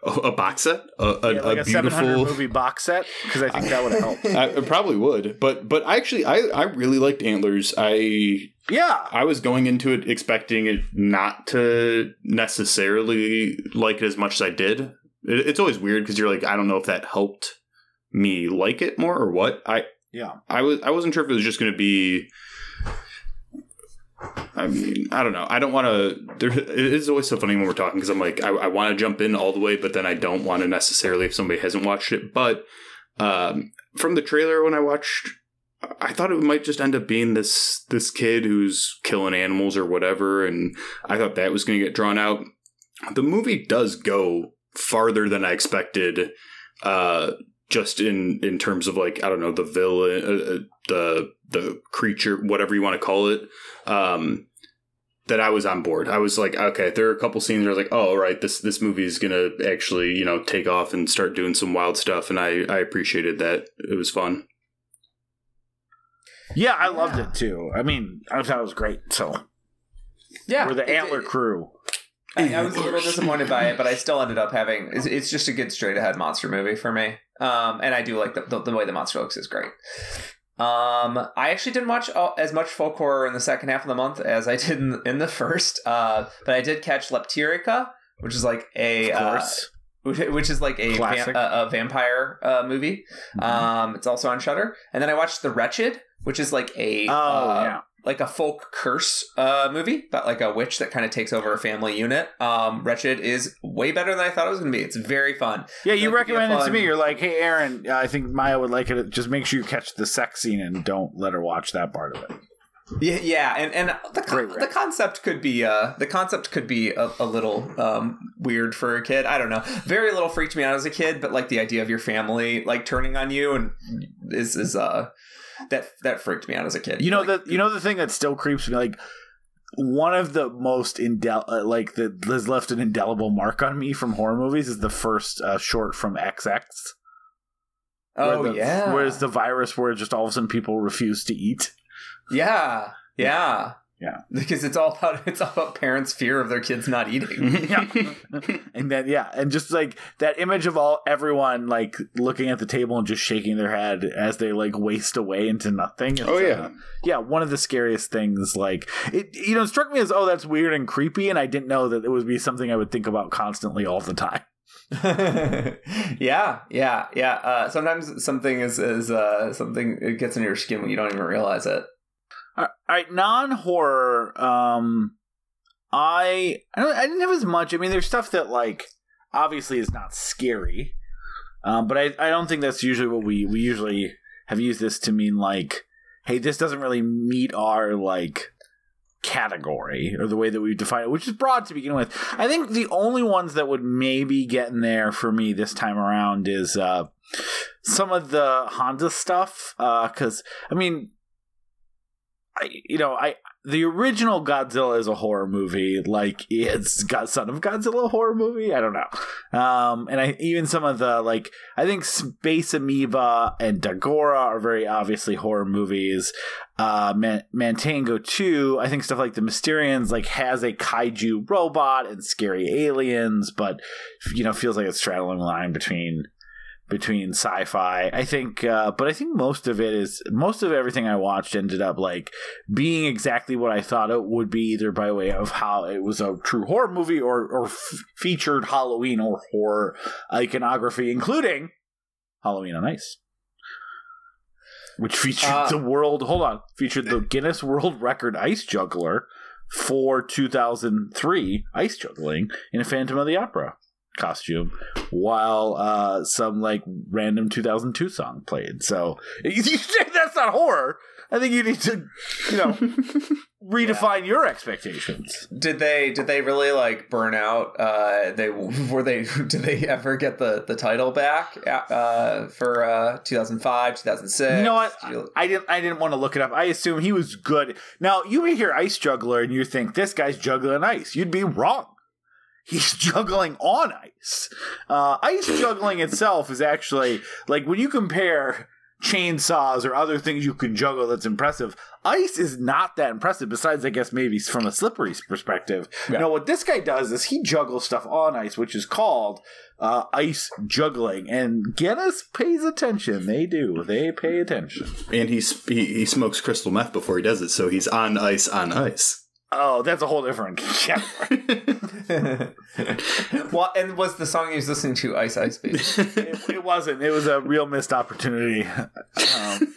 a, a box set a, a, yeah, like a a, seven hundred beautiful movie box set? Because I think that would help. I, I probably would, but but actually, I I really liked Antlers. I Yeah, I was going into it expecting it not to necessarily like it as much as I did. It, it's always weird because you're like, I don't know if that helped me like it more or what. I yeah. I was I wasn't sure if it was just going to be. I mean, I don't know. I don't want to. There, it is always so funny when we're talking because I'm like, I, I want to jump in all the way, but then I don't want to necessarily if somebody hasn't watched it. But um, from the trailer, when I watched, I thought it might just end up being this this kid who's killing animals or whatever, and I thought that was going to get drawn out. The movie does go farther than I expected. Uh, just in in terms of like I don't know the villain, uh, uh, the the creature, whatever you want to call it. Um, that I was on board. I was like, okay, there are a couple scenes where I was like, oh, all right, this this movie is gonna actually you know take off and start doing some wild stuff, and I I appreciated that. It was fun. Yeah, I loved it too. I mean, I thought it was great. So Yeah, we're the it- Antler it- crew. I, I was a little disappointed by it, but I still ended up having. It's, it's just a good straight ahead monster movie for me. Um, and I do like the, the, the way the monster looks is great. Um, I actually didn't watch as much folk horror in the second half of the month as I did in, in the first. Uh, but I did catch Leptirica, which is like a uh, which, is like a, vam- a, a vampire uh, movie. Mhm. Um, it's also on Shudder. And then I watched The Wretched, which is like a oh uh, yeah. like a folk curse uh, movie about like a witch that kind of takes over a family unit. Um, Wretched is way better than I thought it was going to be. It's very fun. Yeah, you That could be a recommended it to me. You're like, hey, Aaron, I think Maya would like it. Just make sure you catch the sex scene and don't let her watch that part of it. Yeah, yeah, and and the con- the concept could be uh the concept could be a, a little um weird for a kid. I don't know. Very little freaked me out as a kid, but like the idea of your family like turning on you and is is uh that that freaked me out as a kid. You know Like, the you know the thing that still creeps me like one of the most indel uh, like that has left an indelible mark on me from horror movies is the first uh, short from XX. oh where the, yeah, where's the virus where just all of a sudden people refuse to eat. yeah, yeah. Yeah. because it's all about it's all about parents' fear of their kids not eating. yeah and then yeah and just like that image of all everyone like looking at the table and just shaking their head as they like waste away into nothing It's, Oh, uh, yeah. yeah one of the scariest things like it you know struck me as oh that's weird and creepy and i didn't know that it would be something i would think about constantly all the time yeah, yeah, yeah. Uh, sometimes something is is uh, something it gets in your skin when you don't even realize it. All right non-horror um i I, I didn't have as much. I mean there's stuff that like obviously is not scary um, but I, I don't think that's usually what we we usually have used this to mean like hey this doesn't really meet our like category or the way that we define it which is broad to begin with. I think the only ones that would maybe get in there for me this time around is uh some of the honda stuff because i mean I, you know, I the original Godzilla is a horror movie, like it's got Son of Godzilla horror movie. I don't know, um, and I even some of the like I think Space Amoeba and Dagora are very obviously horror movies. Uh, Man- Matango two, I think stuff like the Mysterians like has a kaiju robot and scary aliens, but you know feels like it's straddling the line between between sci-fi. I think, uh, but I think most of it is most of everything I watched ended up like being exactly what I thought it would be, either by way of how it was a true horror movie or or f- featured Halloween or horror iconography, including Halloween on Ice. Which featured Uh, the world, hold on, featured the Guinness World Record ice juggler for 2003 ice juggling in a Phantom of the Opera costume while uh some like random 2002 song played. So that's not horror. I think you need to you know redefine your expectations. Did they did they really like burn out? Uh, they were they did they ever get the the title back uh, for uh, 2005 2006? you know what? Did you- i didn't i didn't want to look it up. I assume he was good. Now you may hear ice juggler and you think this guy's juggling ice. You'd be wrong he's juggling on ice. Uh, ice juggling itself is actually like when you compare chainsaws or other things you can juggle that's impressive. Ice is not that impressive. Besides, I guess maybe from a slippery perspective. Yeah. No, what this guy does is he juggles stuff on ice, which is called uh, ice juggling. And Guinness pays attention. They do. They pay attention. and he's, he he smokes crystal meth before he does it, so he's on ice on ice. Oh, that's a whole different category. well, and was the song he was listening to Ice Ice Baby? it, it wasn't. It was a real missed opportunity. Um,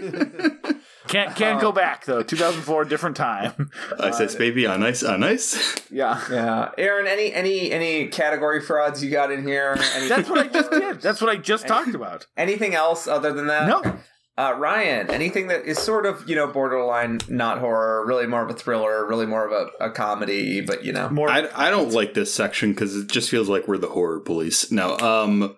can't can't go back though. 2004, different time. ice ice baby on ice on ice. Yeah, yeah, Aaron, any any any category frauds you got in here? Any- that's what I just did. That's what I just talked about. Anything else other than that? No. Uh, Ryan, anything that is sort of you know borderline not horror, really more of a thriller, really more of a, a comedy, but you know More. I, I don't like this section because it just feels like we're the horror police. No, um,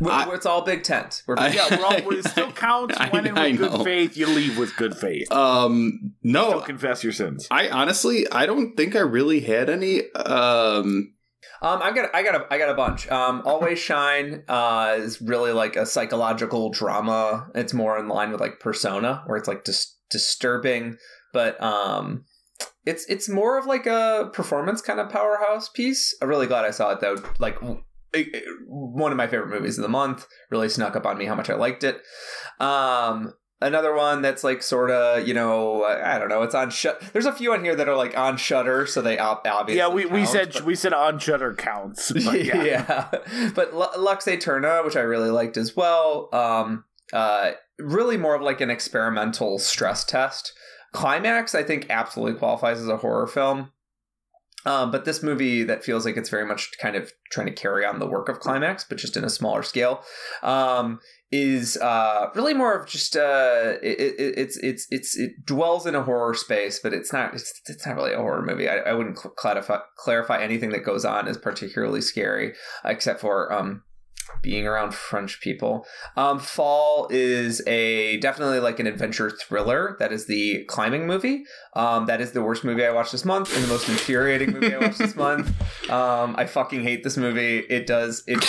we I- it's all big tent. We're I- yeah, we're all, it still counts I- when in I with good faith. You leave with good faith. um, Still no. confess your sins. I honestly, I don't think I really had any. Um, Um, I got, I got, a, I got a bunch. Um, Always Shine uh, is really like a psychological drama. It's more in line with like Persona, where it's like dis- disturbing, but um, it's it's more of like a performance kind of powerhouse piece. I'm really glad I saw it though. Like w- it- it- one of my favorite movies of the month. Really snuck up on me how much I liked it. Um, another one that's like sort of you know I don't know. It's on shut. There's a few on here that are like on Shudder, so they ob- obviously Yeah, we, we said but- we said on Shudder counts. But yeah. yeah. but Lu- Lux Eterna, which I really liked as well, um, uh, really more of like an experimental stress test. Climax, I think, absolutely qualifies as a horror film. Um, but this movie that feels like it's very much kind of trying to carry on the work of Climax, but just in a smaller scale, um, is uh, really more of just uh, it, it, it's it's it's it dwells in a horror space, but it's not it's, it's not really a horror movie. I, I wouldn't cl- clarify clarify anything that goes on as particularly scary, except for um, being around French people. Um, Fall is a definitely like an adventure thriller. That is the climbing movie. Um, that is the worst movie I watched this month and the most infuriating movie I watched this month. Um, I fucking hate this movie. It does it.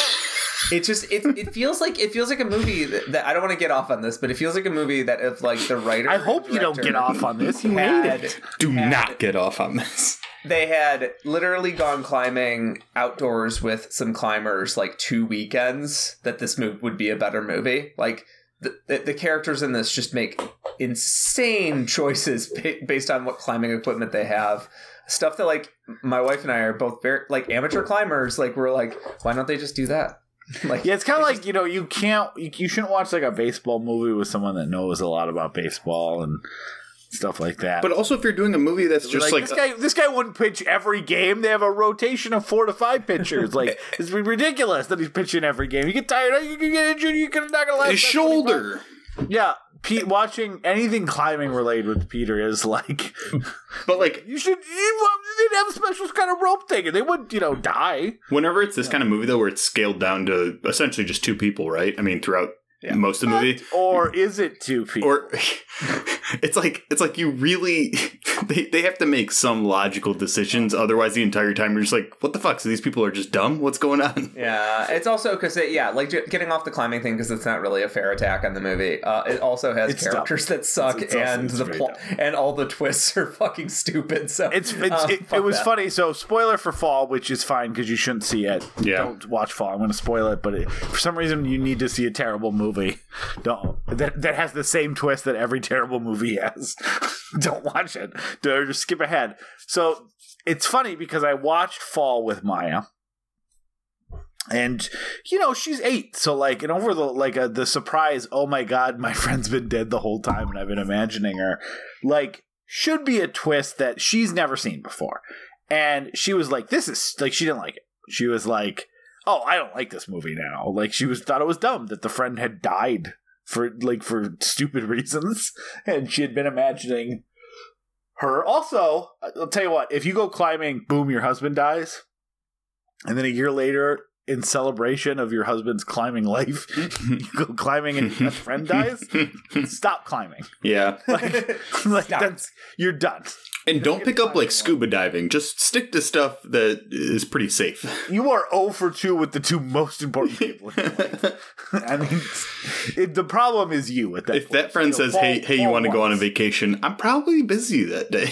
It just it, it feels like it feels like a movie that, that I don't want to get off on this, but it feels like a movie that if like the writer. I hope you don't get off on this. You had- made it. Do had- not get off on this. They had literally gone climbing outdoors with some climbers like two weekends. That this movie would be a better movie. Like the the, the characters in this just make insane choices ba- based on what climbing equipment they have. Stuff that like my wife and I are both very like amateur climbers. Like we're like, why don't they just do that? Like Yeah, it's kind of like you know you can't you, you shouldn't watch like a baseball movie with someone that knows a lot about baseball and stuff like that. But also, if you're doing a movie that's just like, this guy, uh, this guy wouldn't pitch every game. They have a rotation of four to five pitchers. Like it's ridiculous that he's pitching every game. You get tired, you can get injured. You can not gonna last. his that 25 shoulder. Yeah, Pete. Watching anything climbing related with Peter is like But like, you should. You, they'd have a special kind of rope thing, and they would, you know, die. whenever it's this kind of movie though, where it's scaled down to essentially just two people, right? I mean, throughout Yeah. most of the movie, Or is it two people? or it's like it's like you really they, they have to make some logical decisions otherwise the entire time you're just like what the fuck so these people are just dumb what's going on Yeah, it's also because it, yeah, like getting off the climbing thing because it's not really a fair attack on the movie. Uh, it also has It's characters that suck It's- it's and it's the very plot and all the twists are fucking stupid. So It's, it's um, it, it was that. funny. So spoiler for Fall, which is fine because you shouldn't see it. Yeah. Don't watch Fall. I'm going to spoil it, but it, for some reason you need to see a terrible movie. Don't that that has the same twist that every terrible movie has. Don't watch it. Or just skip ahead. So it's funny because I watched Fall with Maya. And you know she's eight, so like, and over the like uh, the surprise, oh my god, my friend's been dead the whole time, and I've been imagining her, like, should be a twist that she's never seen before. And she was like, "This is like," she didn't like it. She was like, "Oh, I don't like this movie now." Like she was thought it was dumb that the friend had died for like for stupid reasons, and she had been imagining her. Also, I'll tell you what: if you go climbing, boom, your husband dies, and then a year later. In celebration of your husband's climbing life, you go climbing and your best friend dies. Stop climbing. yeah Like, like that's you're done. And don't pick up like scuba diving just stick to stuff that is pretty safe You are 0 for 2 with the two most important people in your life. I mean, it, the problem is you at that if point. that friend You know, says hey Paul- hey you want to go on a vacation i'm probably busy that day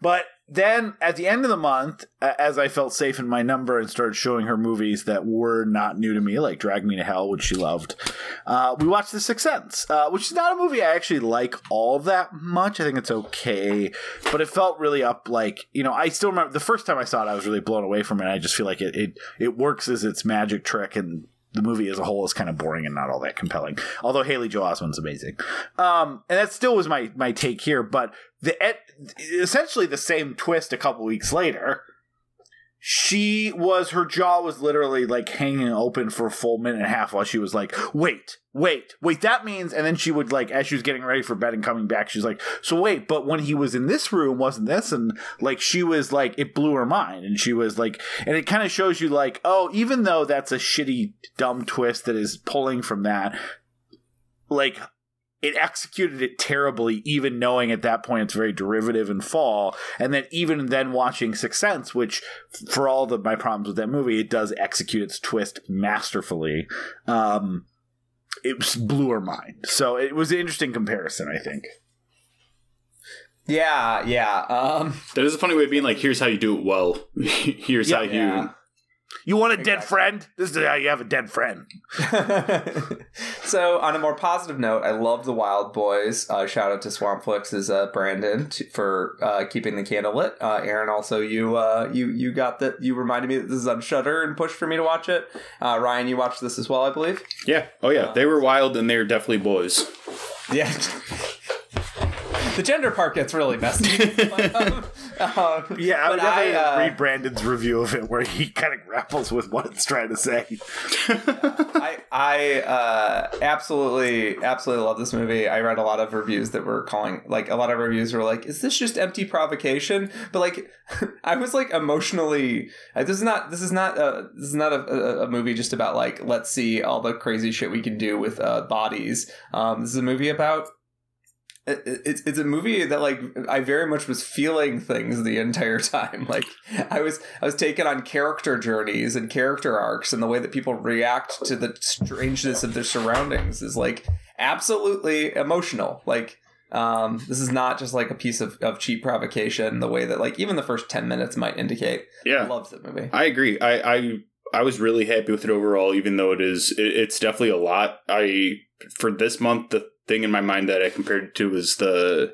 But then at the end of the month, as I felt safe in my number and started showing her movies that were not new to me, like Drag Me to Hell, which she loved, uh, we watched The Sixth Sense, uh, which is not a movie I actually like all that much. I think it's okay, but it felt really up. Like you know, I still remember the first time I saw it, I was really blown away from it. I just feel like it it, it works as its magic trick and. The movie as a whole is kind of boring and not all that compelling. Although Haley Joel Osment's amazing, um, and that still was my my take here. But the essentially the same twist a couple weeks later. She was her jaw was literally like hanging open for a full minute and a half while she was like, "Wait, wait, wait." That means, and then she would like as she was getting ready for bed and coming back, she's like, "So wait, but when he was in this room, wasn't this?" And like she was like, it blew her mind, and she was like, and it kind of shows you like, oh, even though that's a shitty, dumb twist that is pulling from that, like it executed it terribly, even knowing at that point it's very derivative and fall. And then even then watching Sixth Sense, which for all the my problems with that movie, it does execute its twist masterfully. Um, it blew her mind. So it was an interesting comparison, I think. Yeah, yeah. Um, that is a funny way of being like here's how you do it well here's Yeah, how you yeah. You want a dead friend? This is how you have a dead friend. so, on a more positive note, I love the Wild Boys. Uh, shout out to Swampflix's uh, Brandon t- for uh, keeping the candle lit. Uh, Aaron, also you uh, you you got that. You reminded me that this is on Shudder and pushed for me to watch it. Uh, Ryan, you watched this as well, I believe. yeah oh yeah they were wild and they were definitely boys Yeah. the gender part gets really messy. Um, Yeah, I would but I, definitely uh, read Brandon's review of it where he kind of grapples with what it's trying to say. I I uh, absolutely absolutely love this movie. I read a lot of reviews that were calling like a lot of reviews were like, "Is this just empty provocation?" But like, I was like emotionally. uh, This is not this is not a, this is not a, a, movie just about like let's see all the crazy shit we can do with uh, bodies. Um, this is a movie about it's it's a movie that like I very much was feeling things the entire time. Like I was I was taken on character journeys and character arcs, and the way that people react to the strangeness of their surroundings is like absolutely emotional. Like um, this is not just like a piece of, of cheap provocation. The way that like even the first ten minutes might indicate. I Yeah, loved the movie. I agree. I, I I was really happy with it overall, even though it is it, it's definitely a lot. I for this month, the thing in my mind that I compared it to was the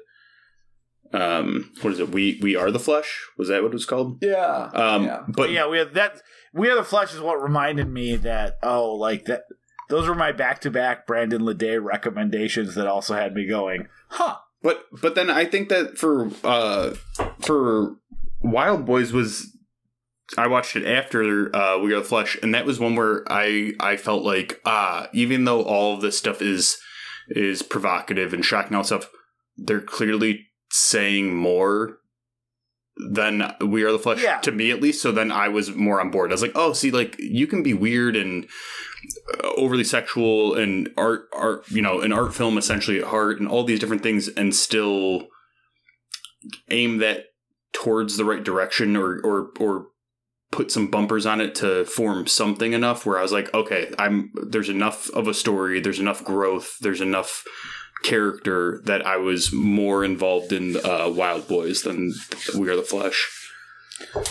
um what is it? We we are the flesh. Was that what it was called? Yeah. Um, yeah. but But yeah, we had that. We are the flesh is what reminded me that oh, like that. Those were my back-to-back Brandon Ledet recommendations that also had me going, huh? But but then I think that for uh for Wild Boys was I watched it after uh We Are the Flesh and that was one where I I felt like ah even though all of this stuff is is provocative and shocking all stuff they're clearly saying more than We Are the Flesh Yeah. to me at least so then I was more on board. I was like, "Oh, see like you can be weird and uh, overly sexual and art art you know an art film essentially at heart and all these different things and still aim that towards the right direction or or or put some bumpers on it to form something enough where I was like okay I'm there's enough of a story there's enough growth there's enough character that I was more involved in uh, Wild Boys than We Are the Flesh.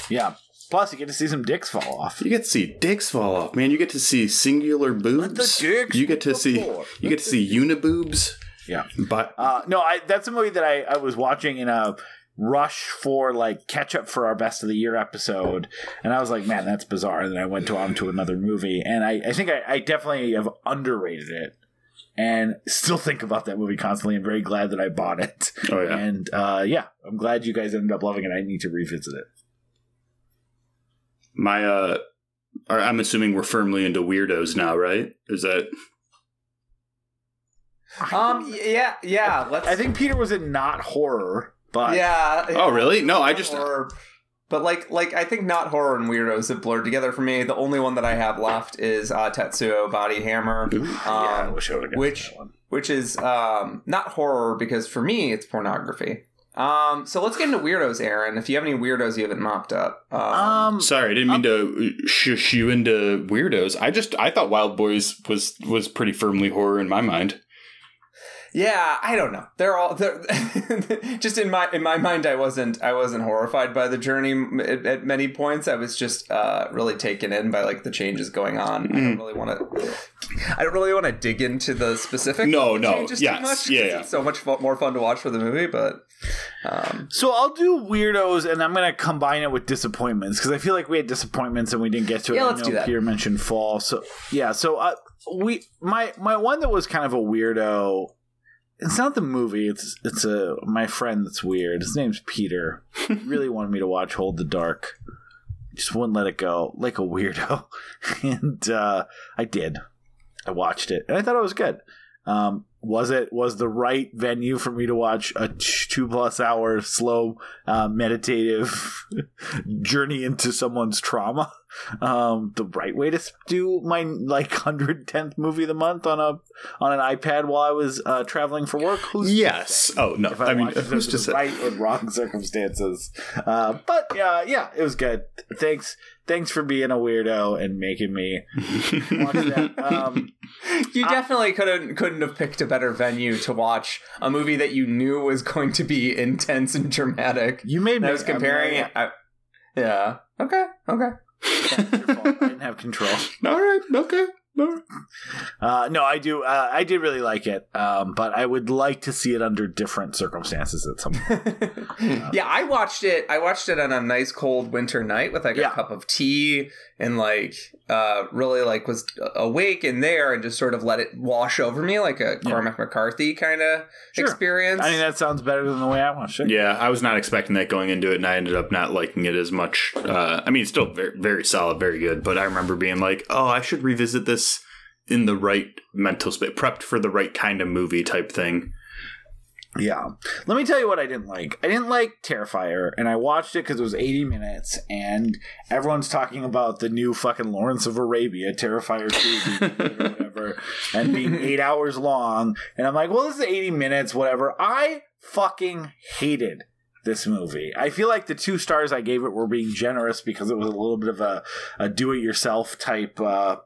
Yeah. Plus, you get to see some dicks fall off. You get to see dicks fall off, man. You get to see singular boobs. dicks you get to hit see floor. you get to see uniboobs. Yeah. But Uh, no, I that's a movie that I, I was watching in a rush for like catch up for our best of the year episode, and I was like, man, that's bizarre. And then I went to on to another movie, and I, I think I, I definitely have underrated it, and still think about that movie constantly. I'm very glad that I bought it, oh yeah. and uh, yeah, I'm glad you guys ended up loving it. I need to revisit it. My uh I'm assuming we're firmly into weirdos now, right? Is that Um. Yeah. Yeah. Let's. I think Peter was in not horror, but Yeah. Oh really? No, I just Or, but like, like I think not horror and weirdos have blurred together for me. The only one that I have left is uh, Tetsuo Body Hammer, Ooh. yeah, I um, wish I would which- which is um, not horror because for me it's pornography. Um, so let's get into weirdos, Aaron. If you have any weirdos you haven't mopped up, um, Um, sorry, I didn't mean to shush you into weirdos. I just I thought Wild Boys was was pretty firmly horror in my mind. Yeah, I don't know. They're all they're just in my in my mind. I wasn't I wasn't horrified by the journey at, at many points. I was just uh, really taken in by like the changes going on. I don't really want to. I don't really want to dig into the specific No, no, yes, much. yeah, yeah. It's so much more fun to watch for the movie, but um, So I'll do weirdos, and I'm going to combine it with disappointments because I feel like we had disappointments and we didn't get to it. Yeah, I let's know do that. Peter mentioned fall, so yeah. So uh, we my my one that was kind of a weirdo. It's not the movie. It's it's a my friend that's weird. His name's Peter. He really wanted me to watch Hold the Dark. Just wouldn't let it go like a weirdo, and uh, I did. I watched it and I thought it was good. Um, was it was the right venue for me to watch a two plus hour slow uh, meditative journey into someone's trauma? Um, the right way to do my like hundred tenth movie of the month on a on an iPad while I was uh, traveling for work? Who's Yes. Oh no. I, I mean, who's to the say? right and wrong circumstances? Uh, but yeah, yeah, it was good. Thanks, thanks for being a weirdo and making me watch that. Um, you definitely couldn't couldn't have picked a better venue to watch a movie that you knew was going to be intense and dramatic. you made me. I was comparing it. I, yeah. Okay. Okay. I didn't have control. All right. Okay. All right. Uh, no, I do. Uh, I did really like it, um, but I would like to see it under different circumstances at some point. yeah, I watched it. I watched it on a nice cold winter night with like Yeah. a cup of tea and like uh really like was awake in there and just sort of let it wash over me like a Cormac McCarthy kind of Sure. experience. I mean, that sounds better than the way I watched it. Yeah, I was not expecting that going into it, and I ended up not liking it as much. Uh, I mean, it's still very, very solid, very good. But I remember being like, "Oh, I should revisit this in the right mental space, prepped for the right kind of movie type thing." Yeah. Let me tell you what I didn't like. I didn't like Terrifier, and I watched it because it was 80 minutes, and everyone's talking about the new fucking Lawrence of Arabia, Terrifier 2, or whatever, and being eight hours long. And I'm like, well, this is 80 minutes, whatever. I fucking hated this movie. I feel like the two stars I gave it were being generous because it was a little bit of a, a do it yourself type uh,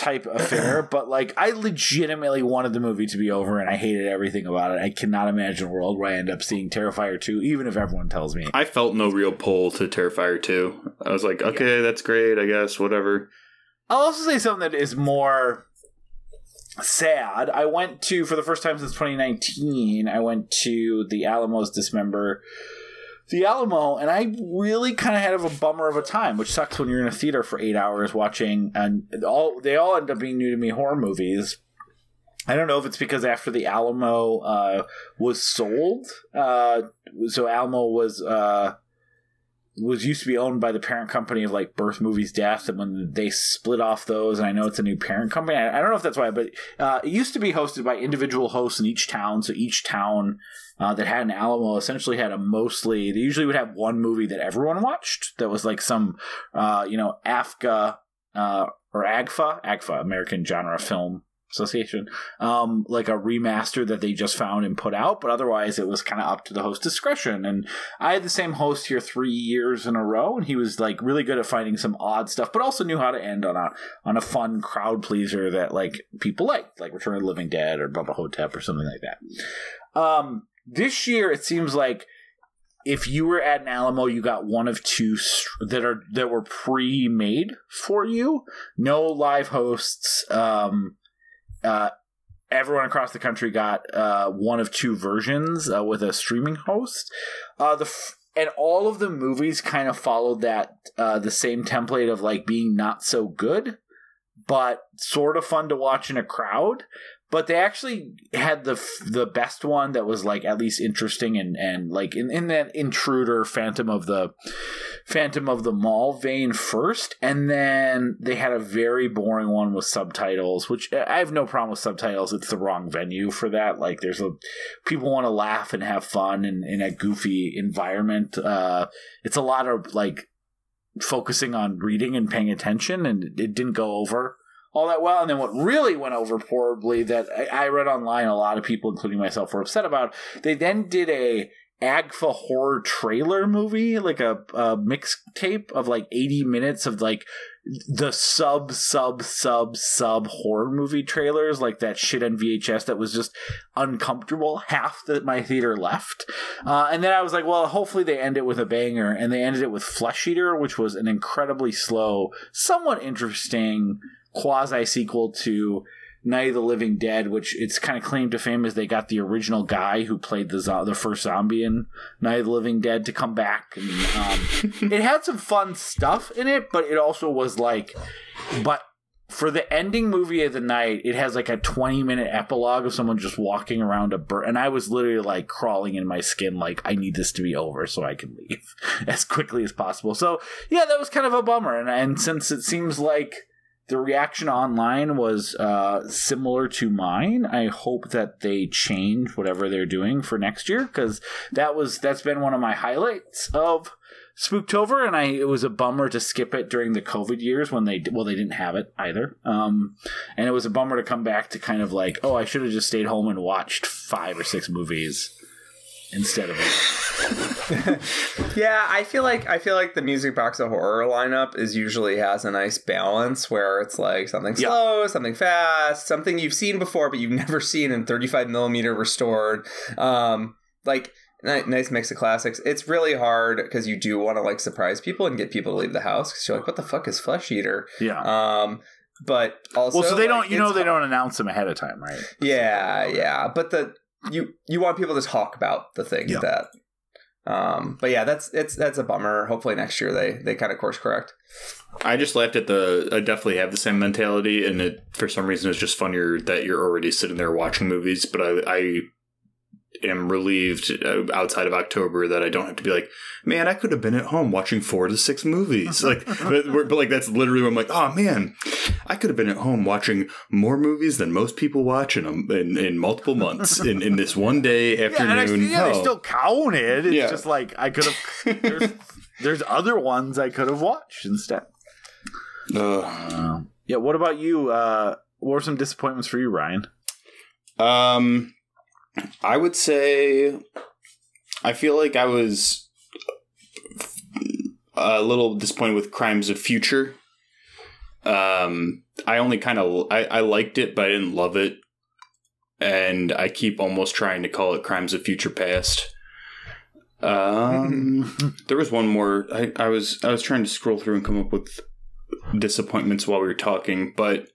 type affair, but like I legitimately wanted the movie to be over and I hated everything about it. I cannot imagine a world where I end up seeing Terrifier 2, even if everyone tells me. I felt no real pull to Terrifier 2. I was like, okay, that's great, I guess, whatever. I'll also say something that is more sad. I went to, for the first time since 2019, I went to the Alamo's Dismember the Alamo, and I really kind of had a bummer of a time, which sucks when you're in a theater for eight hours watching, and all they all end up being new to me horror movies. I don't know if it's because after the Alamo uh, was sold, uh, so Alamo was uh, was used to be owned by the parent company of like Birth Movies Death, and when they split off those, and I know it's a new parent company. I, I don't know if that's why, but uh, it used to be hosted by individual hosts in each town. So each town uh, that had an Alamo essentially had a mostly. They usually would have one movie that everyone watched. That was like some, uh, you know, AFGA uh, or AGFA, AGFA, American Genre Film Association, um, like a remaster that they just found and put out. But otherwise, it was kind of up to the host discretion. And I had the same host here three years in a row, and he was like really good at finding some odd stuff, but also knew how to end on a on a fun crowd pleaser that like people liked, like Return of the Living Dead or Bubba Ho-Tep or something like that. Um, this year, it seems like if you were at an Alamo, you got one of two that are that were pre-made for you. No live hosts. Um, uh, everyone across the country got uh, one of two versions uh, with a streaming host. Uh, the f- and all of the movies kind of followed that uh, the same template of like being not so good, but sort of fun to watch in a crowd but they actually had the the best one that was like at least interesting and and like in, in that intruder phantom of the phantom of the mall vein first and then they had a very boring one with subtitles which i have no problem with subtitles. It's the wrong venue for that. Like there's a people want to laugh and have fun in, in a goofy environment. Uh it's a lot of like focusing on reading and paying attention and it didn't go over all that well. And then what really went over poorly that I, I read online, a lot of people, including myself, were upset about. They then did a Agfa horror trailer movie, like a, a mixtape of like 80 minutes of like the sub, sub, sub, sub horror movie trailers, like that shit on VHS that was just uncomfortable. Half that my theater left. Uh, and then I was like, well, hopefully they end it with a banger. And they ended it with Flesh Eater, which was an incredibly slow, somewhat interesting quasi sequel to Night of the Living Dead, which its kind of claim to fame is they got the original guy who played the zo- the first zombie in Night of the Living Dead to come back. And, um, it had some fun stuff in it, but it also was like, but for the ending movie of the night, it has like a 20 minute epilogue of someone just walking around a bird. And I was literally like crawling in my skin, like, I need this to be over so I can leave as quickly as possible. So, yeah, that was kind of a bummer. And, and since it seems like the reaction online was uh, similar to mine. I hope that they change whatever they're doing for next year because that was that's been one of my highlights of Spooktober, and I it was a bummer to skip it during the COVID years when they well they didn't have it either, um, and it was a bummer to come back to kind of like oh I should have just stayed home and watched five or six movies instead of yeah i feel like i feel like the music box of horror lineup is usually has a nice balance where it's like something Yeah. slow something fast something you've seen before but you've never seen in 35 millimeter restored um like nice mix of classics it's really hard because you do want to like surprise people and get people to leave the house because you're like what the fuck is flesh eater yeah. um but also well, so they like, don't you know they hard- don't announce them ahead of time, right? yeah, yeah, but the you you want people to talk about the thing Yeah. that um but yeah, that's it's that's a bummer. Hopefully next year they they kind of course correct. I just laughed at the. I definitely have the same mentality, and it for some reason it's just funnier that you're already sitting there watching movies. But I, I am relieved uh, outside of October that I don't have to be like, man, I could have been at home watching four to six movies. like, but, but like that's literally I'm like, oh man, I could have been at home watching more movies than most people watch in a, in, in multiple months in, in this one day Yeah, and I, afternoon. yeah, they Oh. still counted. It's Yeah. just like I could have. There's, there's other ones I could have watched instead. Ugh. Yeah. What about you? Uh, what were some disappointments for you, Ryan? Um, I would say I feel like I was a little disappointed with Crimes of Future. Um, I only kind of I, I liked it, but I didn't love it, and I keep almost trying to call it Crimes of Future Past. Um, there was one more. I, I was I was trying to scroll through and come up with disappointments while we were talking, but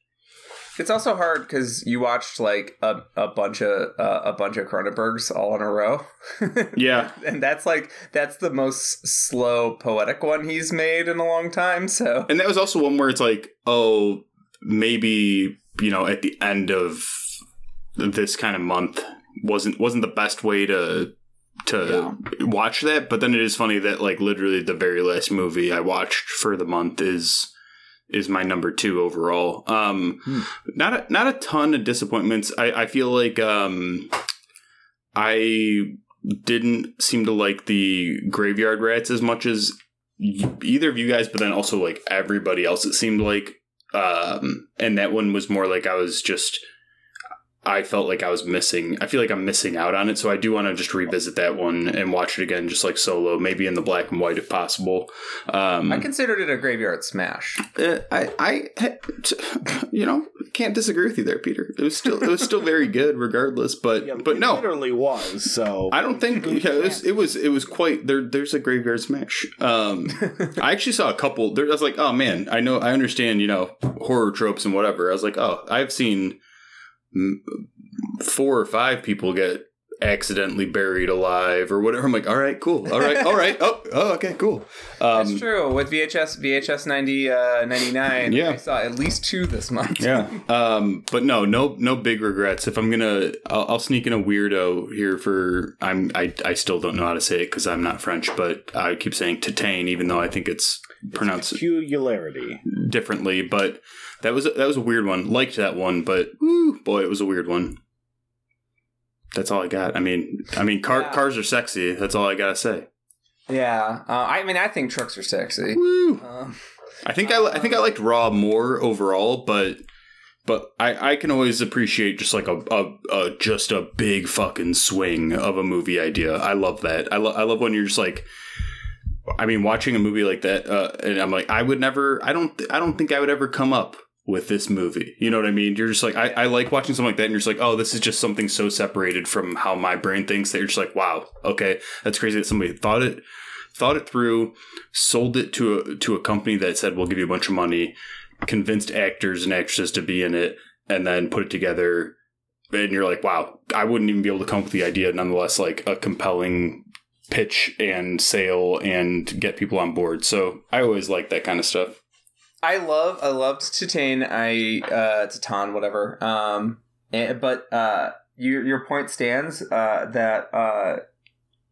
It's also hard because you watched like a, a bunch of uh, a bunch of Cronenbergs all in a row. yeah, and that's like that's the most slow poetic one he's made in a long time. So And that was also one where it's like, oh, maybe you know, at the end of this kind of month wasn't wasn't the best way to to watch that. But then it is funny that like literally the very last movie I watched for the month is is my number two overall. Um, Hmm. not a, not a ton of disappointments. I, I feel like um, I didn't seem to like the Graveyard Rats as much as either of you guys, but then also like everybody else. It seemed like, um, and that one was more like I was just. I felt like I was missing. I feel like I'm missing out on it, so I do want to just revisit that one and watch it again, just like solo, maybe in the black and white if possible. Um, I considered it a graveyard smash. uh, I, I, you know, can't disagree with you there, Peter. It was still, it was still very good, regardless. But, but it no, literally was. So I don't think yeah, it, was, it was, it was quite there. There's a graveyard smash. Um, I actually saw a couple. There, I was like, oh man, I know, I understand, you know, horror tropes and whatever. I was like, oh, I've seen four or five people get accidentally buried alive or whatever. I'm like, all right, cool, all right, all right, oh, oh, okay, cool. Um, That's true. With VHS VHS 90, uh, 99, Yeah. I saw at least two this month. Yeah. Um, but no, no, no big regrets. If I'm gonna, I'll, I'll sneak in a weirdo here for. I'm. I. I still don't know how to say it because I'm not French, but I keep saying Titane, even though I think it's pronounced peculiarity. differently. But that was that was a weird one. Liked that one, but woo, boy, it was a weird one. That's all I got. I mean, I mean, car, Yeah. cars are sexy. That's all I gotta say. Yeah. Uh, I mean, I think trucks are sexy. Woo. Um, I think I, I think I liked Raw more overall, but but I, I can always appreciate just like a, a, a just a big fucking swing of a movie idea. I love that. I, lo- I love when you're just like, I mean, watching a movie like that, uh, and I'm like, I would never, I don't, I don't think I would ever come up with this movie. You know what I mean? You're just like, I, I like watching something like that, and you're just like, oh, this is just something so separated from how my brain thinks that you're just like, wow, okay, that's crazy that somebody thought it, thought it through, sold it to a to a company that said we'll give you a bunch of money, convinced actors and actresses to be in it, and then put it together. And you're like, wow, I wouldn't even be able to come up with the idea. Nonetheless, like a compelling pitch and sale and get people on board. So I always like that kind of stuff. I love I loved Titane. I uh Titan, whatever. Um and, but uh your your point stands uh that uh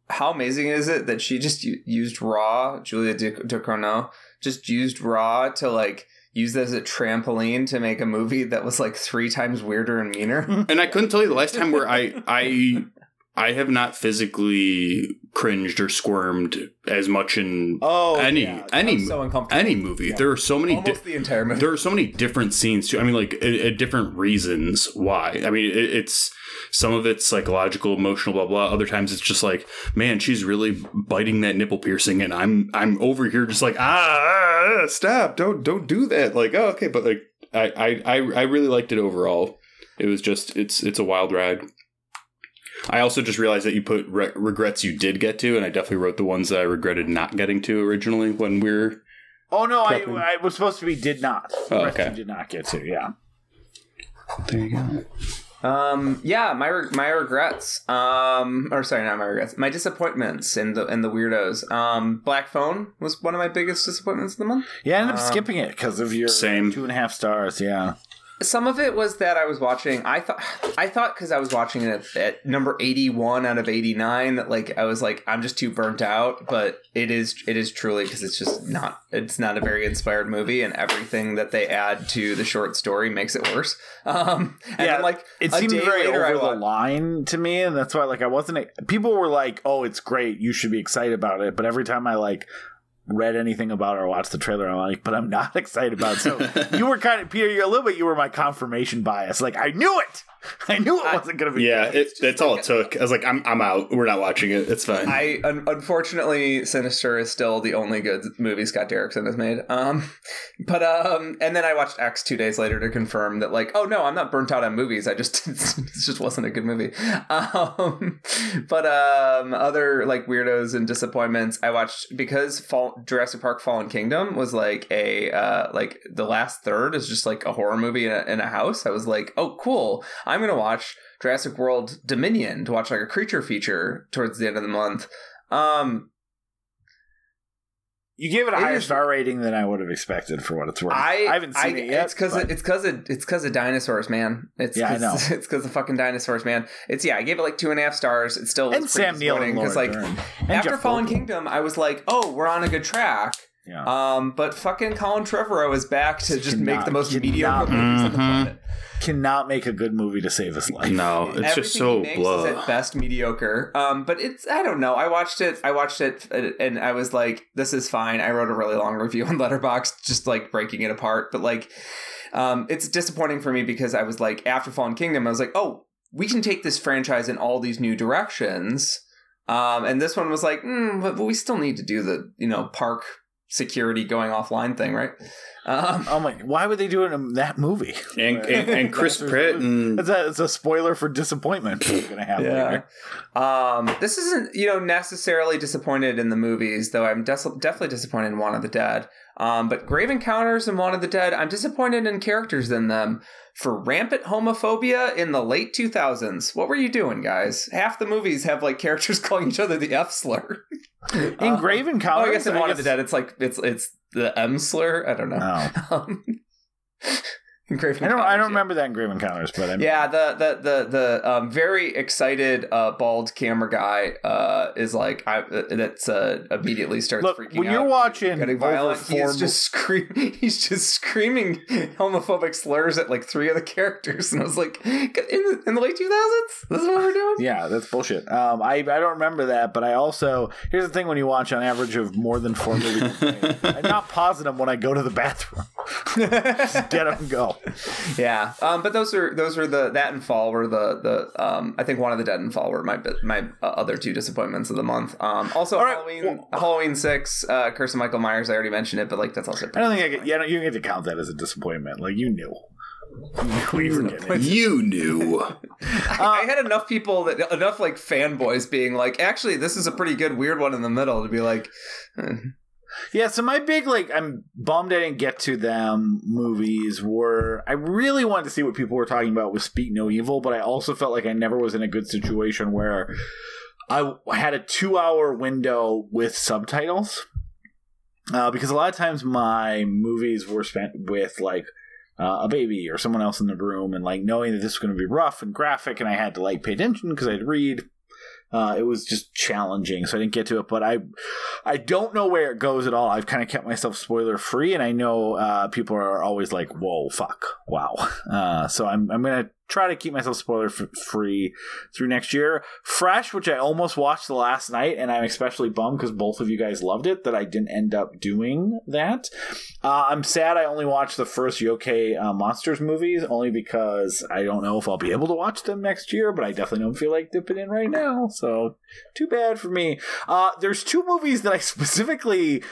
how amazing is it that she just used raw Julia De- Ducournau just used raw to like use that as a trampoline to make a movie that was like three times weirder and meaner. And I couldn't tell you the last time where I I I have not physically cringed or squirmed as much in Oh, any yeah. any so any movie. There are so many. di- the entire movie. there are so many different scenes too. I mean, like uh, uh, different reasons why. I mean, it, it's some of it's psychological, emotional, blah blah. Other times it's just like, man, she's really biting that nipple piercing, and I'm I'm over here just like, ah, ah, ah, stop, don't don't do that. Like, oh, okay, but like, I I I, I really liked it overall. It was just it's it's a wild ride. I also just realized that you put re- regrets you did get to, and I definitely wrote the ones that I regretted not getting to originally when we are Oh no, I, I was supposed to be did not. The Oh, okay. did not get to. Yeah. There you go. Um, yeah, my re- my regrets. Um, or sorry, not my regrets. My disappointments and the and the weirdos. Um, Black Phone was one of my biggest disappointments of the month. Yeah, I ended up Um, skipping it because of your Same. two and a half stars. Yeah. Some of it was that I was watching. I thought I thought because I was watching it at, at number eighty one out of eighty nine that like I was like I'm just too burnt out. But it is it is truly because it's just not it's not a very inspired movie, and everything that they add to the short story makes it worse. Um, and Yeah, then, like It seemed very later, over the line to me, and that's why like I wasn't. People were like, "Oh, it's great. You should be excited about it." But every time I like read anything about or watched the trailer, I'm like, "But I'm not excited about it." So you were kind of Peter. You're a little bit. You were my confirmation bias. Like I knew it. I knew it wasn't going to be. Yeah, good. it, that's all it took. I was like, I'm I'm out. We're not watching it. It's fine. I un- unfortunately, Sinister is still the only good movie Scott Derrickson has made. Um, but um, and then I watched X two days later to confirm that, like, oh no, I'm not burnt out on movies. I just it just wasn't a good movie. Um, but um, other like weirdos and disappointments, I watched because Fall- Jurassic Park Fallen Kingdom was like a uh, like the last third is just like a horror movie in a, in a house. I was like, oh cool, I'm gonna watch Jurassic World Dominion to watch like a creature feature towards the end of the month. Um, you gave it a It higher is- star rating than I would have expected for what it's worth. I, haven't seen I- it yet. It's because but- it's because of it's because of dinosaurs, man. It's Yeah, I know. It's because of fucking dinosaurs, man. It's yeah. I gave it like two and a half stars. It still and Sam Neill and disappointing Laura 'cause, like Dern. After Jeff Fallen. Kingdom, I was like, oh, we're on a good track. Yeah. Um, but fucking Colin Trevorrow is back to just make the most cannot- mediocre movies on the Mhm. planet. Cannot make a good movie to save his life. no, it's Everything just so blah. is at best mediocre. Um, but it's I don't know. I watched it. I watched it, and I was like, "This is fine." I wrote a really long review on Letterboxd, just like breaking it apart. But like, um, it's disappointing for me because I was like, after Fallen Kingdom, I was like, "Oh, we can take this franchise in all these new directions." Um, and this one was like, mm, but, but we still need to do the you know park security going offline thing, right? Um, Oh my! Why would they do it in that movie? and, and, and Chris That's- Pratt and It's a, it's a spoiler for disappointment gonna have Yeah. later. Um, this isn't, you know, necessarily disappointed in the movies, though I'm des- definitely disappointed in One of the Dead. Um, but Grave Encounters and One of the Dead, I'm disappointed in characters in them. For rampant homophobia in the late 2000s, what were you doing, guys? Half the movies have like characters calling each other the F slur. In Uh, Grave Oh, I guess in One of the Dead, it's like it's it's the M slur. I don't know. Oh. Um, Grave I don't. I don't yeah. remember that in Grave Encounters, but I Yeah, the the the the um, very excited uh, bald camera guy uh, is like I, uh, that's uh, immediately starts Look, freaking when out. When you're watching getting over violent, four he's just screaming. He's just screaming homophobic slurs at like three of the characters, and I was like, in the, in the late two thousands, this is what we're doing. Yeah, that's bullshit. Um, I I don't remember that, but I also here's the thing: when you watch on average of more than four movies, I'm not pausing them when I go to the bathroom. Just get up and go. Yeah, um, but those are those are the that and Fall were the the um, I think one of the Dead and Fall were my my uh, other two disappointments of the month. Um, also All right, Halloween well- Halloween six, uh, Curse of Michael Myers. I already mentioned it, but like that's also I don't think I get. Yeah, no, you get to count that as a disappointment. Like you knew. You knew what you were getting into. you knew. I had enough people that enough like fanboys being like, actually, this is a pretty good weird one in the middle to be like, eh. Yeah, so my big like I'm bummed I didn't get to them movies were I really wanted to see what people were talking about with Speak No Evil, but I also felt like I never was in a good situation where I had a two hour window with subtitles. Uh, because a lot of times my movies were spent with like uh, a baby or someone else in the room, and like knowing that this was going to be rough and graphic, and I had to like pay attention because I'd read. Uh, it was just challenging, so I didn't get to it. But I, I don't know where it goes at all. I've kind of kept myself spoiler free, and I know uh, people are always like, "Whoa, fuck, wow." Uh, so I'm I'm gonna try to keep myself spoiler f- free through next year. Fresh, which I almost watched the last night, and I'm especially bummed because both of you guys loved it that I didn't end up doing that. Uh, I'm sad I only watched the first Yokai uh, Monsters movies, only because I don't know if I'll be able to watch them next year, but I definitely don't feel like dipping in right now. So, too bad for me. Uh, there's two movies that I specifically.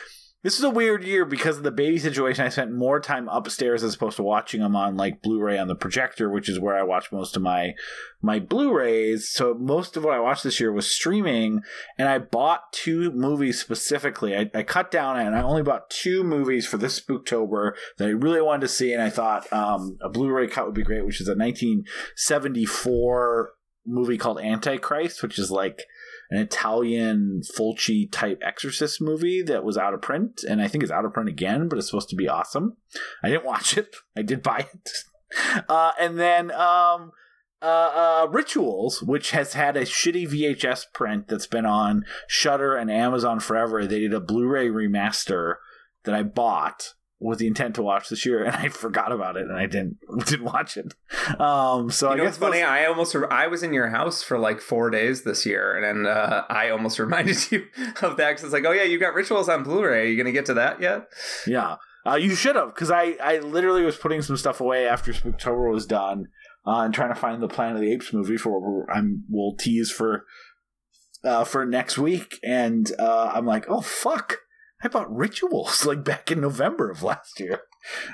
This is a weird year because of the baby situation. I spent more time upstairs as opposed to watching them on like Blu-ray on the projector, which is where I watch most of my my Blu-rays. So most of what I watched this year was streaming, and I bought two movies specifically. I, I cut down and I only bought two movies for this Spooktober that I really wanted to see, and I thought um, a Blu-ray cut would be great, which is a 1974 movie called Antichrist, which is like an Italian Fulci type exorcist movie that was out of print, and I think it's out of print again, but it's supposed to be awesome. I didn't watch it. I did buy it. Uh, and then um, uh, uh, Rituals, which has had a shitty VHS print that's been on Shudder and Amazon forever. They did a Blu-ray remaster that I bought with the intent to watch this year, and I forgot about it, and I didn't didn't watch it. Um, so You I know guess what's funny? those- I almost I was in your house for like four days this year, and uh, I almost reminded you of that because it's like, oh yeah, you got Rituals on Blu-ray. Are you gonna get to that yet? Yeah, uh, you should have because I I literally was putting some stuff away after Spooktober was done uh, and trying to find the Planet of the Apes movie for I'm we'll tease for uh, for next week, and uh, I'm like, oh fuck, I bought Rituals like back in November of last year.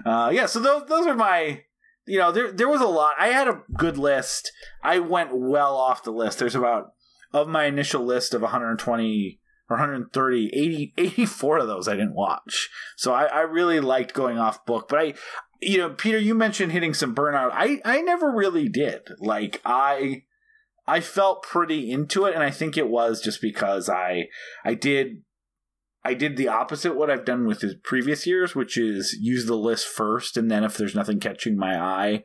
Uh, yeah, so those those are my. You know, there there was a lot. I had a good list. I went well off the list. There's about of my initial list of 120 or 130, 80, 84 of those I didn't watch. So I, I really liked going off book, but I, you know, Peter, you mentioned hitting some burnout. I, I never really did. Like I, I felt pretty into it, and I think it was just because I, I did, I did the opposite what I've done with the previous years, which is use the list first, and then if there's nothing catching my eye,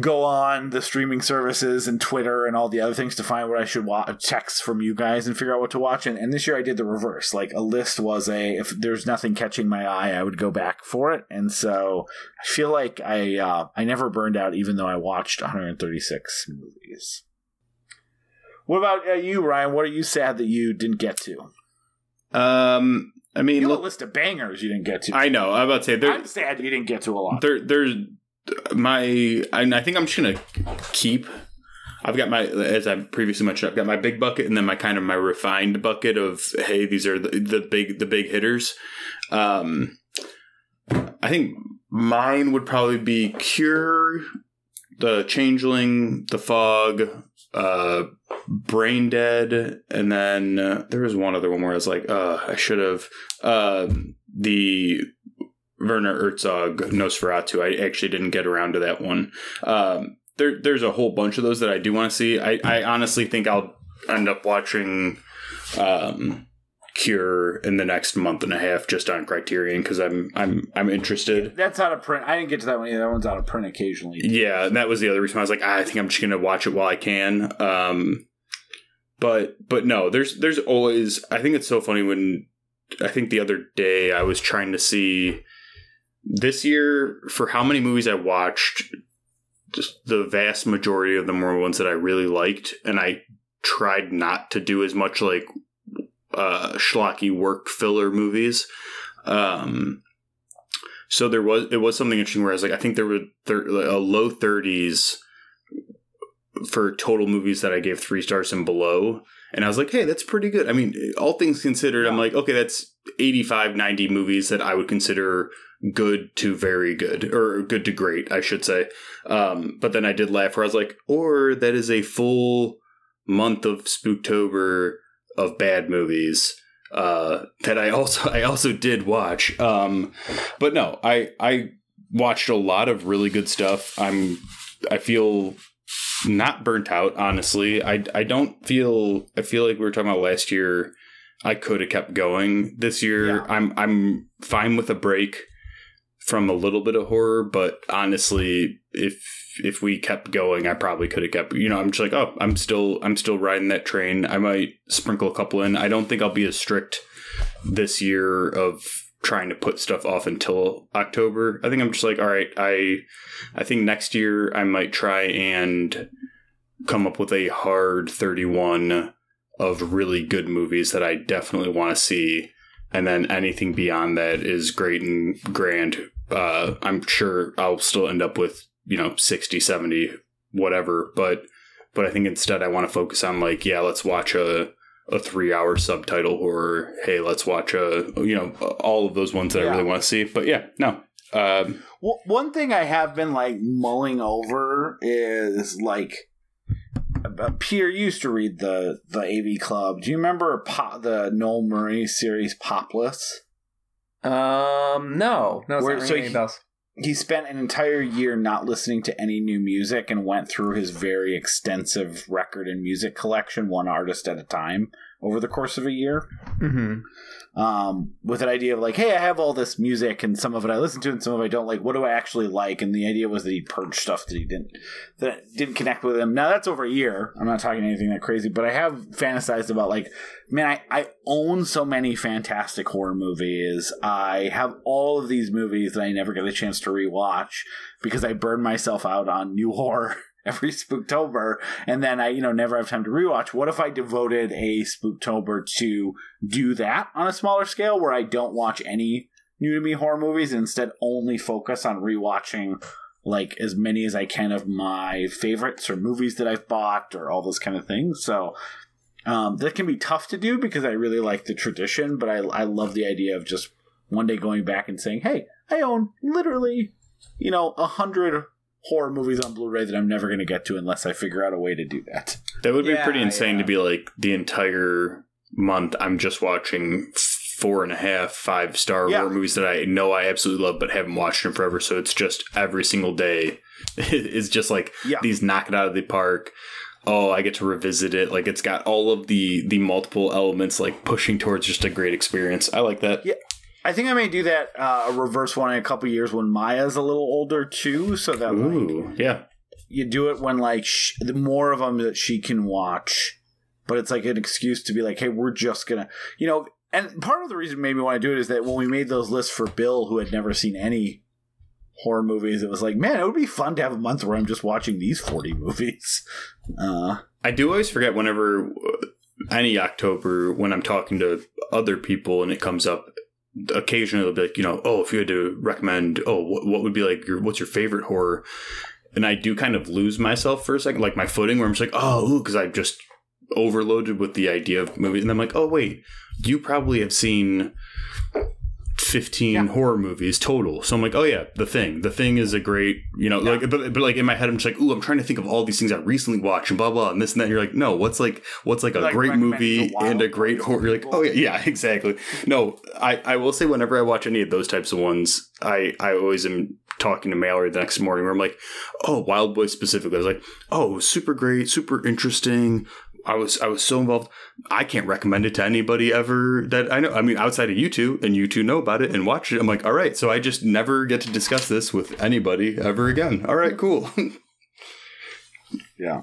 go on the streaming services and Twitter and all the other things to find what I should watch, texts from you guys and figure out what to watch. And, and this year I did the reverse. Like a list was a, if there's nothing catching my eye, I would go back for it. And so I feel like I, uh, I never burned out even though I watched 136 movies. What about uh, you, Ryan? What are you sad that you didn't get to? Um, I mean, You have a list of bangers you didn't get to. I know. I'm about to say there. I'm sad you didn't get to a lot. there there's my I think I'm just gonna keep I've got my as I previously mentioned, I've got my big bucket and then my kind of my refined bucket of hey, these are the, the big the big hitters. Um I think mine would probably be Cure, the Changeling, the Fog, uh Brain Dead, and then uh, there was one other one where I was like, uh, I should have um the Werner Herzog Nosferatu. I actually didn't get around to that one. Um, there, there's a whole bunch of those that I do want to see. I, I honestly think I'll end up watching um, Cure in the next month and a half just on Criterion because I'm I'm I'm interested. That's out of print. I didn't get to that one either. That one's out of print occasionally. Yeah, and that was the other reason I was like, "Ah, I think I'm just gonna watch it while I can. Um, but but no, there's there's always. I think it's so funny when I think the other day I was trying to see this year for how many movies I watched. Just the vast majority of them were ones that I really liked, and I tried not to do as much like uh, schlocky work filler movies. Um, so there was it was something interesting where I was like, I think there were thir- a low thirties for total movies that I gave three stars and below. And I was like, hey, that's pretty good. I mean, all things considered, I'm like, okay, that's 85, 90 movies that I would consider good to very good, or good to great, I should say. Um, but then I did laugh where I was like, or that is a full month of Spooktober of bad movies uh, that I also I also did watch. Um, but no, I I watched a lot of really good stuff. I'm I feel not burnt out honestly. I I don't feel I feel like we were talking about last year. I could have kept going this year. Yeah. I'm I'm fine with a break from a little bit of horror, but honestly, if if we kept going, I probably could have kept. You know, I'm just like, oh, I'm still I'm still riding that train. I might sprinkle a couple in. I don't think I'll be as strict this year of trying to put stuff off until October. I think I'm just like, all right, I I think next year I might try and come up with a hard 31 of really good movies that I definitely want to see. And then anything beyond that is great and grand. Uh, I'm sure I'll still end up with, you know, 60, 70, whatever. But, but I think instead I want to focus on like, yeah, let's watch a, a three hour subtitle horror. Hey, let's watch a, you know, all of those ones that I really want to see. But yeah, no. Um, Well, one thing I have been like mulling over is like uh, Peter used to read the the AV Club. Do you remember Pop, the Noel Murray series Popless? Um, no, no, it's Where- not so ringing any he- bells. He spent an entire year not listening to any new music and went through his very extensive record and music collection, one artist at a time over the course of a year. Mm-hmm. Um, with an idea of like, hey, I have all this music, and some of it I listen to, and some of it I don't like. What do I actually like? And the idea was that he purged stuff that he didn't that didn't connect with him. Now that's over a year. I'm not talking anything that crazy, but I have fantasized about like, man, I, I own so many fantastic horror movies. I have all of these movies that I never get a chance to rewatch because I burn myself out on new horror every Spooktober, and then I, you know, never have time to rewatch. What if I devoted a Spooktober to do that on a smaller scale, where I don't watch any new to me horror movies, and instead only focus on rewatching like as many as I can of my favorites or movies that I've bought or all those kind of things. So. Um, that can be tough to do because I really like the tradition, but I, I love the idea of just one day going back and saying, "Hey, I own literally, you know, a hundred horror movies on Blu-ray that I'm never going to get to unless I figure out a way to do that. That would be pretty insane yeah. to be like the entire month. I'm just watching four and a half, five star Yeah. horror movies that I know I absolutely love, but haven't watched in forever. So it's just every single day is just like Yeah. these knock it out of the park. Oh, I get to revisit it. Like it's got all of the the multiple elements, like pushing towards just a great experience. I like that. Yeah. I think I may do that uh, a reverse one in a couple years when Maya's a little older too, so that like, yeah. you do it when like sh- the more of them that she can watch, but it's like an excuse to be like, hey, we're just gonna, you know. And part of the reason made me want to do it is that when we made those lists for Bill, who had never seen any horror movies, it was like, man, it would be fun to have a month where I'm just watching these forty movies. Uh, I do always forget whenever uh, any October when I'm talking to other people and it comes up. Occasionally, they'll be like, you know, oh, if you had to recommend, oh, what, what would be like your what's your favorite horror? And I do kind of lose myself for a second, like my footing, where I'm just like, oh, because I've just overloaded with the idea of movies, and I'm like, oh, wait, you probably have seen 15 Yeah. horror movies total. So I'm like, oh yeah, The Thing. The Thing is a great, you know, like, but, but like in my head, I'm just like, ooh, I'm trying to think of all these things I recently watched and blah, blah, and this and that. You're like, no, what's like, what's like a Like great movie Wild and a great horror? You're like, oh yeah, yeah, exactly. No, I, I will say whenever I watch any of those types of ones, I, I always am talking to Mallory the next morning where I'm like, oh, Wild Boy specifically. I was like, oh, super great, super interesting. I was I was so involved. I can't recommend it to anybody ever that I know. I mean, outside of you two, and you two know about it and watch it. I'm like, all right. So I just never get to discuss this with anybody ever again. All right, cool. yeah.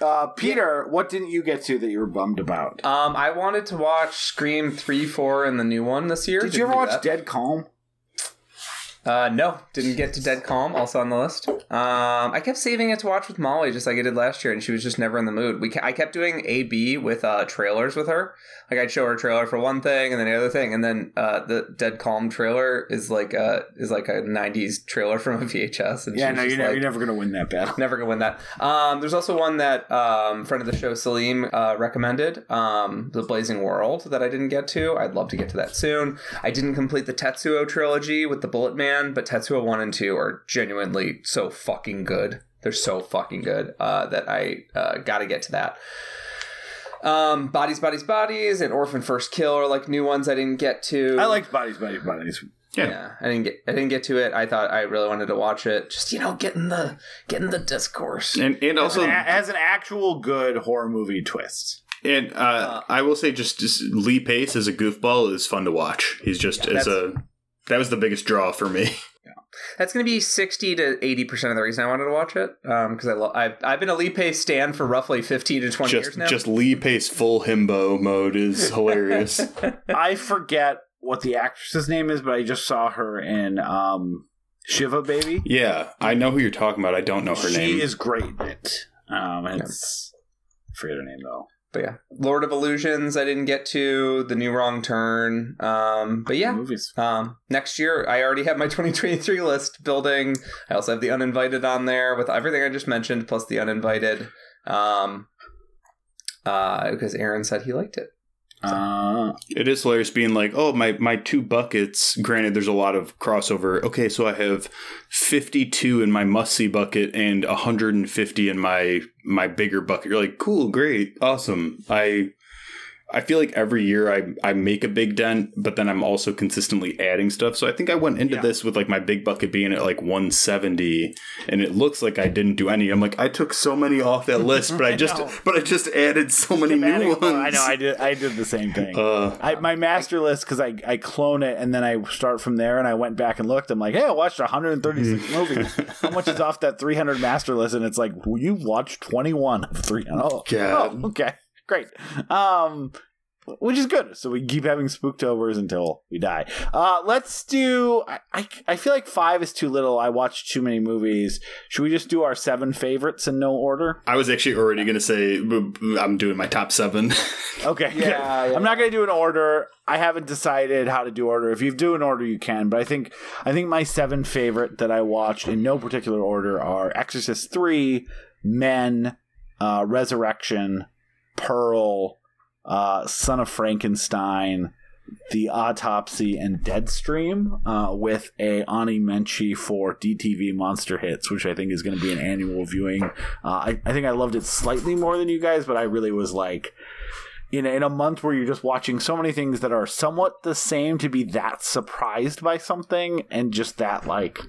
Uh, Peter, what didn't you get to that you were bummed about? Um, I wanted to watch Scream three, four, and the new one this year. Did you ever watch that. Dead Calm? Uh, no, didn't get to Dead Calm. Also on the list. Um, I kept saving it to watch with Molly, just like I did last year, and she was just never in the mood. We, I kept doing A B with uh, trailers with her. Like I'd show her a trailer for one thing, and then the other thing, and then uh, the Dead Calm trailer is like a is like a '90s trailer from a VHS. And Yeah, no, you're, never, like, you're never going to win that battle. Never gonna win that. Um, there's also one that um, friend of the show Salim uh, recommended, um, The Blazing World, that I didn't get to. I'd love to get to that soon. I didn't complete the Tetsuo trilogy with the Bullet Man, but Tetsuo one and two are genuinely so fucking good. They're so fucking good uh, that I uh, got to get to that. Um, Bodies, Bodies, Bodies, and Orphan First Kill are like new ones I didn't get to. I liked Bodies, Bodies, Bodies. Yeah. Yeah, I didn't get I didn't get to it. I thought I really wanted to watch it. Just you know, getting the getting the discourse. and and Also, also has an actual good horror movie twist. and uh, I will say just, just Lee Pace as a goofball is fun to watch. He's just Yeah, as a that was the biggest draw for me. That's going to be sixty to eighty percent of the reason I wanted to watch it. Um, because I lo- I've I've been a Lee Pace stan for roughly fifteen to twenty just years now. just Lee Pace full himbo mode is hilarious. I forget what the actress's name is, but I just saw her in um, Shiva Baby. yeah, I know who you're talking about. I don't know her she name. She is great in it. Um, and it's I forget her name though. But yeah, Lord of Illusions. I didn't get to the New Wrong Turn. Um, but yeah, movies. Um, next year, I already have my 2023 list building. I also have the uninvited on there with everything I just mentioned, plus the uninvited. Um, uh, because Aaron said he liked it. Uh, It is hilarious being like, oh, my, my two buckets. Granted, there's a lot of crossover. Okay, so I have 52 in my must see bucket and 150 in my my bigger bucket. You're like, cool, great, awesome. I I feel like every year I I make a big dent, but then I'm also consistently adding stuff. So I think I went into Yeah. this with like my big bucket being at like 170, and it looks like I didn't do any. I'm like I took so many off that list, but I just know. but I just added so many new adding ones. more. I know. I did. I did the same thing. Uh, I, my master list because I, I clone it and then I start from there and I went back and looked. I'm like, hey, I watched 136 movies. How much is off that 300 master list? And it's like, well, you watched 21 of 300. Oh, God. oh, okay, great. Um, which is good. So we keep having Spooktobers until we die. Uh, let's do. I, I I feel like five is too little. I watched too many movies. Should we just do our seven favorites in no order? I was actually already gonna say I'm doing my top seven. Okay. Yeah, yeah. I'm not going to do an order. I haven't decided how to do order. If you do an order, you can. But I think I think my seven favorite that I watched in no particular order are Exorcist three, Men, uh, Resurrection, Pearl, uh, Son of Frankenstein, The Autopsy, and Deadstream, uh, with a Ani Menchi for DTV Monster Hits, which I think is going to be an annual viewing. Uh, I, I think I loved it slightly more than you guys, but I really was like in in a month where you're just watching so many things that are somewhat the same to be that surprised by something and just that like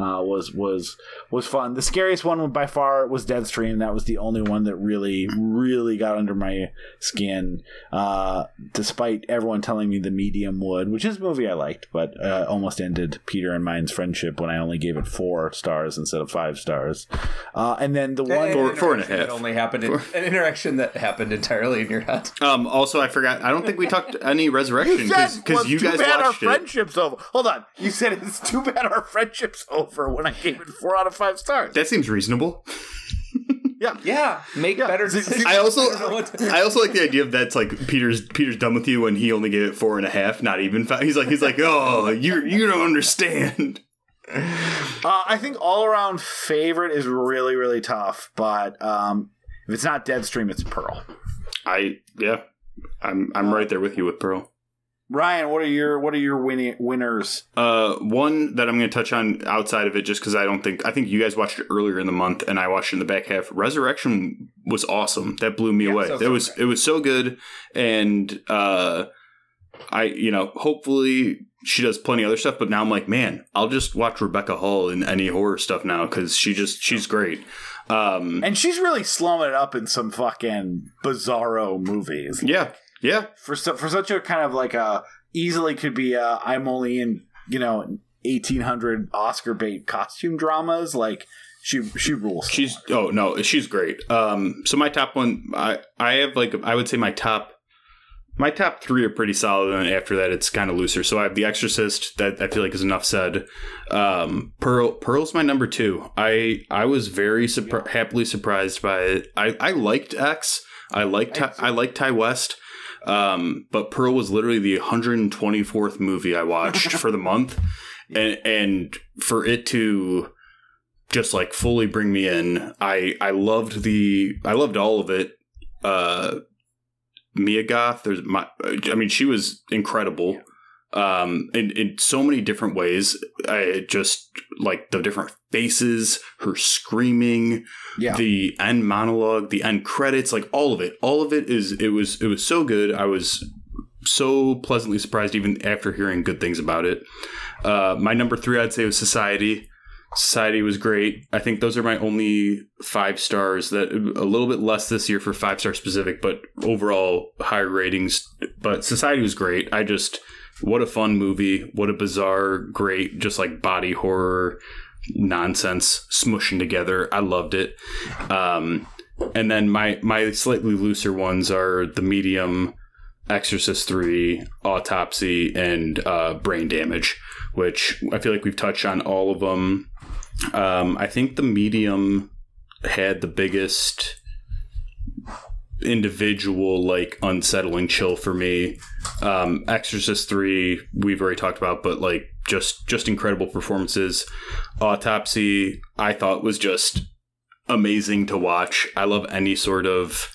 uh, was was was fun. The scariest one by far was Deadstream. That was the only one that really really got under my skin. Uh, despite everyone telling me the medium would, which is a movie I liked, but uh, almost ended Peter and mine's friendship when I only gave it four stars instead of five stars. Uh, and then the one An Four- four and a interaction that only happened in, an interaction that happened entirely in your head. um, also, I forgot. I don't think we talked any resurrection because was you too guys bad our watched it. friendship's over. Hold on. You said it's too bad our friendship's over when I gave it four out of five stars. That seems reasonable. yeah. Yeah, make Yeah. better decisions. I also don't know what to- I also like the idea of that's like Peter's Peter's done with you when he only gave it four and a half, not even five. He's like he's like oh you you don't understand. Uh, I think all around favorite is really, really tough, but um, if it's not Deadstream, it's Pearl. I yeah, I'm I'm right there with you with Pearl. Ryan, what are your what are your winning winners? Uh, one that I'm going to touch on outside of it, just because I don't think I think you guys watched it earlier in the month, and I watched it in the back half. Resurrection was awesome. That blew me Yeah, away. so it was fun. it was so good, and uh, I you know hopefully she does plenty of other stuff. But now I'm like, man, I'll just watch Rebecca Hall in any horror stuff now because she just she's great. Um, And she's really slumming it up in some fucking bizarro movies. yeah, yeah, For su- for such a kind of like a easily could be a I'm only in you know 1800 Oscar bait costume dramas. Like she she rules. She's oh no, she's great. Um, so my top one, I I have like I would say my top, my top three are pretty solid, and after that it's kind of looser. So I have The Exorcist, that I feel like is enough said. Um, Pearl Pearl's my number two. I I was very surpri- happily surprised by it. I I liked X. I liked Ty, I liked Ti West. Um, but Pearl was literally the 124th movie I watched for the month, and and for it to just like fully bring me in. I I loved the I loved all of it. Uh Mia Goth, there's my I mean she was incredible. Um in in so many different ways. I just like the different faces, her screaming, Yeah. the end monologue, the end credits, like all of it. All of it is it was it was so good. I was so pleasantly surprised even after hearing good things about it. Uh, my number three, I'd say, was Society. Society was great. I think those are my only five stars. That a little bit less this year for five star specific, but overall higher ratings. But Society was great. I just what a fun movie. What a bizarre, great, just like body horror nonsense smushing together. I loved it. Um, and then my my slightly looser ones are the medium. Exorcist 3, Autopsy, and uh, Brain Damage, which I feel like we've touched on all of them. Um, I think the medium had the biggest individual, like, unsettling chill for me. Um, Exorcist 3, we've already talked about, but, like, just, just incredible performances. Autopsy, I thought was just amazing to watch. I love any sort of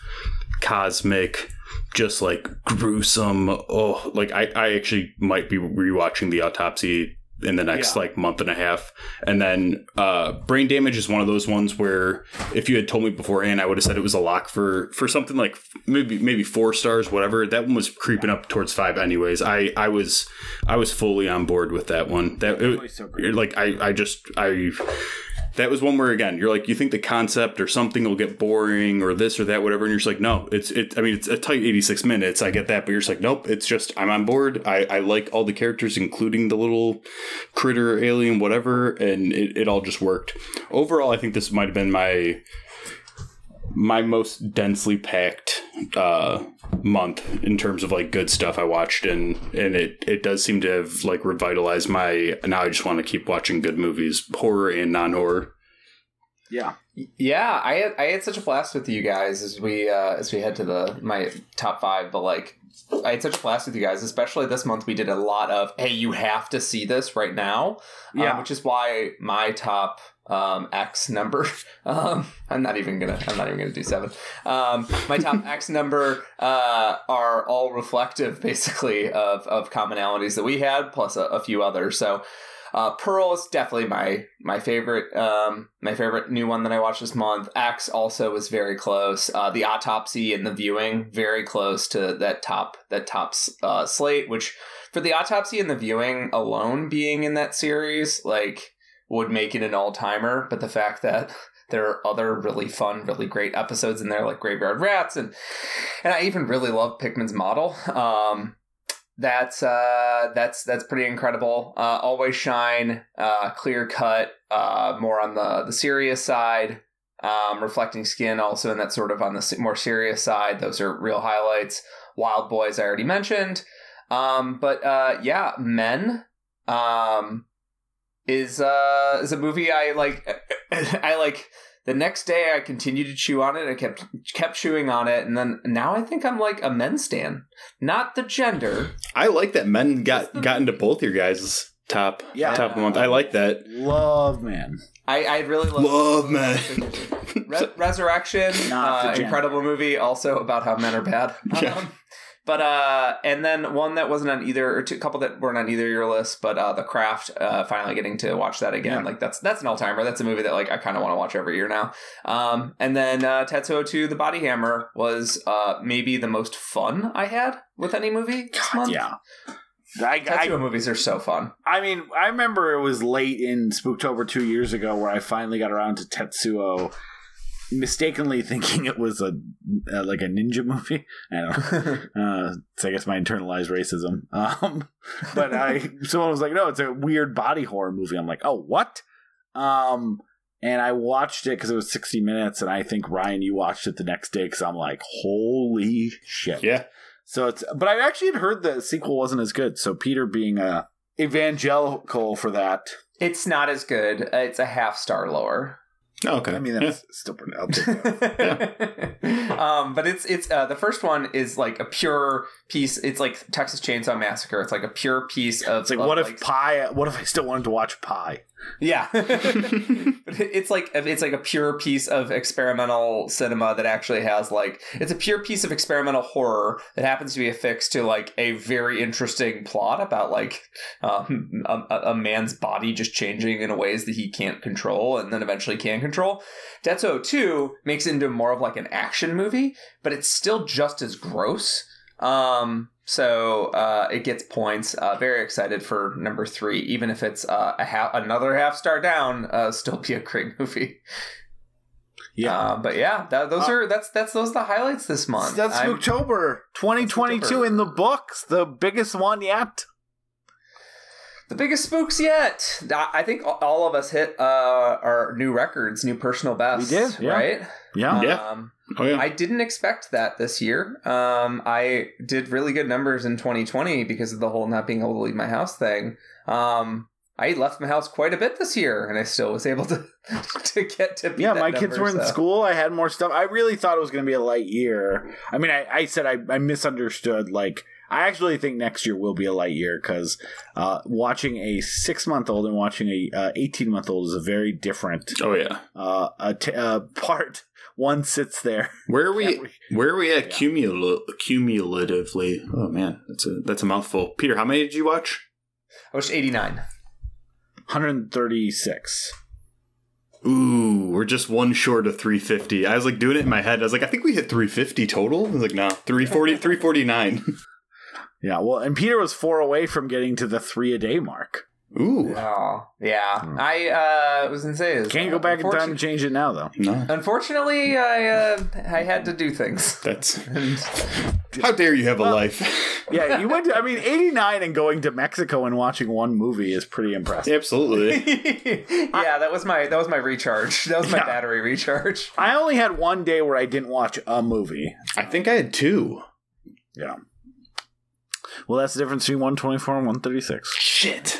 cosmic just like gruesome oh like I, I actually might be rewatching the autopsy in the next Yeah. like month and a half. And then uh, Brain Damage is one of those ones where if you had told me beforehand, I would have said it was a lock for for something like maybe maybe four stars, whatever. That one was creeping up towards five, anyways. I I was I was fully on board with that one. That it, so like I I just I that was one where again you're like you think the concept or something will get boring or this or that whatever and you're just like no it's it i mean it's a tight 86 minutes i get that but you're just like nope it's just i'm on board i i like all the characters including the little critter alien whatever and it, it all just worked. Overall i think this might have been my my most densely packed uh month in terms of like good stuff I watched and and it it does seem to have like revitalized my now I just want to keep watching good movies horror and non-horror Yeah. Yeah, I had I had such a blast with you guys as we uh, as we head to the my top five. But like, I had such a blast with you guys, especially this month. We did a lot of hey, you have to see this right now. um, Yeah. which is why my top um, X number. Um, I'm not even gonna. I'm not even gonna do seven. Um, my top X number uh, are all reflective, basically, of of commonalities that we had, plus a, a few others. So. Uh, Pearl is definitely my my favorite um, my favorite new one that I watched this month. X also was very close. Uh, the autopsy and the viewing very close to that top that top uh, slate. Which for the autopsy and the viewing alone being in that series, like would make it an all timer. But the fact that there are other really fun, really great episodes in there, like Graveyard Rats, and and I even really love Pickman's Model. Um, that's uh that's that's pretty incredible uh always shine uh clear cut uh more on the the serious side um reflecting skin also in that sort of on the more serious side those are real highlights wild boys i already mentioned um but uh yeah men um is uh is a movie i like i like the next day I continued to chew on it. I kept kept chewing on it, and then now I think I'm like a men stan. Not the gender. I like that men got What's the- got into both your guys' top Yeah. top of the month. I like that. Love man. I, I really love, Love men. Re- Resurrection, Not uh, incredible movie, also about how men are bad. Yeah. Um, but uh, and then one that wasn't on either, or two, a couple that weren't on either of your list. But uh, The Craft, uh, finally getting to watch that again. Yeah. Like that's that's an all timer. That's a movie that like I kind of want to watch every year now. Um, and then uh, Tetsuo 2, The Body Hammer was uh maybe the most fun I had with any movie this month. Yeah. I, Tetsuo I, movies are so fun. I mean, I remember it was late in Spooktober two years ago where I finally got around to Tetsuo, mistakenly thinking it was a uh, like a ninja movie. I don't know. Uh, it's I guess my internalized racism. Um, but I someone was like, no, it's a weird body horror movie. I'm like, oh, what? Um, and I watched it because it was 60 minutes, and I think Ryan, you watched it the next day because I'm like, holy shit. Yeah. So it's, but I actually had heard the sequel wasn't as good. So Peter being a evangelical for that, It's not as good. Uh, It's a half star lower. Oh, okay. I mean Yeah. that's still pretty. I'll take that. um, but it's it's uh, the first one is like a pure piece. It's like Texas Chainsaw Massacre. It's like a pure piece of. It's like, of, what if Pi? What if I still wanted to watch Pi? Yeah, But it's like it's like a pure piece of experimental cinema that actually has like it's a pure piece of experimental horror that happens to be affixed to like a very interesting plot about like um, a, a man's body just changing in ways that he can't control and then eventually can control. Tetsuo 2 makes it into more of like an action movie, but it's still just as gross. Um, so uh, it gets points. Uh, very excited for number three, even if it's uh, a half, another half star down. Uh, still be a great movie. Yeah, Uh, but yeah, that, those Uh, are that's that's those are the highlights this month. that's I'm- Spooktober 2022 in the books, the biggest one yet. the biggest spooks yet. I think all of us hit uh, our new records, new personal bests. We did, yeah. right? Yeah, Yeah. Um, oh yeah. I didn't expect that this year. Um, I did really good numbers in 2020 because of the whole not being able to leave my house thing. Um, I left my house quite a bit this year, and I still was able to to get to beat yeah. that My kids were in so. school. I had more stuff. I really thought it was going to be a light year. I mean, I, I said I, I misunderstood. Like, I actually think next year will be a light year because uh, watching a six month old and watching a eighteen month old is a very different oh yeah. uh, a t- uh, part. One sits there. Where are we? We- Where are we at Yeah. cumul- cumulatively? Oh man, that's a that's a mouthful. Peter, how many did you watch? I watched 89. 136. Ooh, we're just one short of 350. I was like doing it in my head. I was like, I think we hit 350 total. I was like, no, 340, 349. Yeah, well, and Peter was four away from getting to the three a day mark. Ooh, Oh, yeah. Hmm. I uh, was gonna say is Can't go back in time and change it now, though. no, Unfortunately, I uh, I had to do things. that's And how dare you have a life. Yeah, you went to, I mean, 89 and going to Mexico and watching one movie is pretty impressive. Absolutely. yeah, that was my that was my recharge. That was my Yeah. battery recharge. I only had one day where I didn't watch a movie. I think I had two. Yeah. Well, that's the difference between 124 and 136. Shit.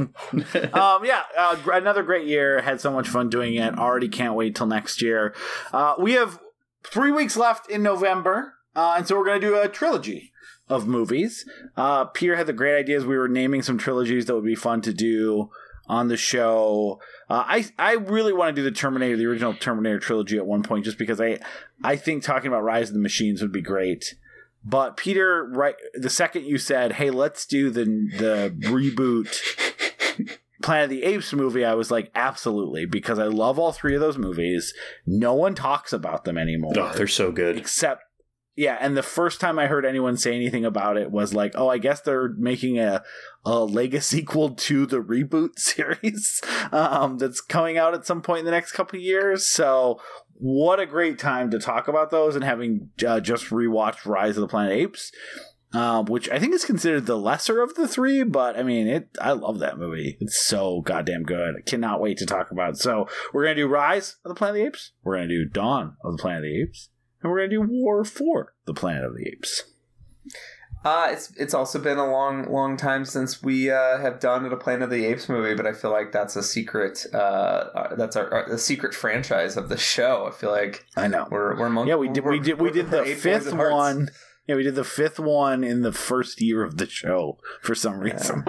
um, yeah, uh, another great year. Had so much fun doing it. Already can't wait till next year. Uh, we have three weeks left in November, uh, and so we're going to do a trilogy of movies. Uh, Peter had the great ideas. We were naming some trilogies that would be fun to do on the show. Uh, I I really want to do the Terminator, the original Terminator trilogy at one point, just because I I think talking about Rise of the Machines would be great. But Peter, right, the second you said, "Hey, let's do the the reboot Planet of the Apes movie," I was like, "Absolutely," because I love all three of those movies. No one talks about them anymore, oh, they're so good. except yeah. And the first time I heard anyone say anything about it was like, "Oh, I guess they're making a a Lega sequel to the reboot series um, that's coming out at some point in the next couple of years." So. What a great time to talk about those and having uh, just rewatched Rise of the Planet of the Apes um, which I think is considered the lesser of the three. But I mean, it. I love that movie. It's so goddamn good. I cannot wait to talk about it. So we're gonna do Rise of the Planet of the Apes. We're gonna do Dawn of the Planet of the Apes, and we're gonna do War for the Planet of the Apes. Uh, it's it's also been a long long time since we uh, have done a Planet of the Apes movie, but I feel like that's a secret. Uh, uh, that's our, our the secret franchise of the show. I feel like I know. we're we're mon- Yeah, we did. We did. We did the fifth one. hearts. Yeah, we did the fifth one in the first year of the show for some reason.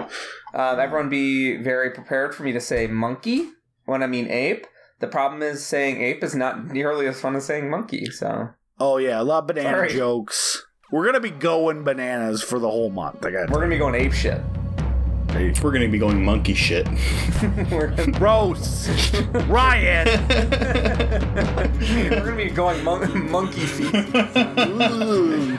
Um, everyone be very prepared for me to say monkey when I mean ape. The problem is saying ape is not nearly as fun as saying monkey. So Oh yeah, a lot of banana Sorry. jokes. We're gonna be going bananas for the whole month. I got we're gonna be going ape shit. We're going to be going monkey shit. we're, gonna, Gross, Ryan. we're gonna be going mon- monkey feet. Ooh.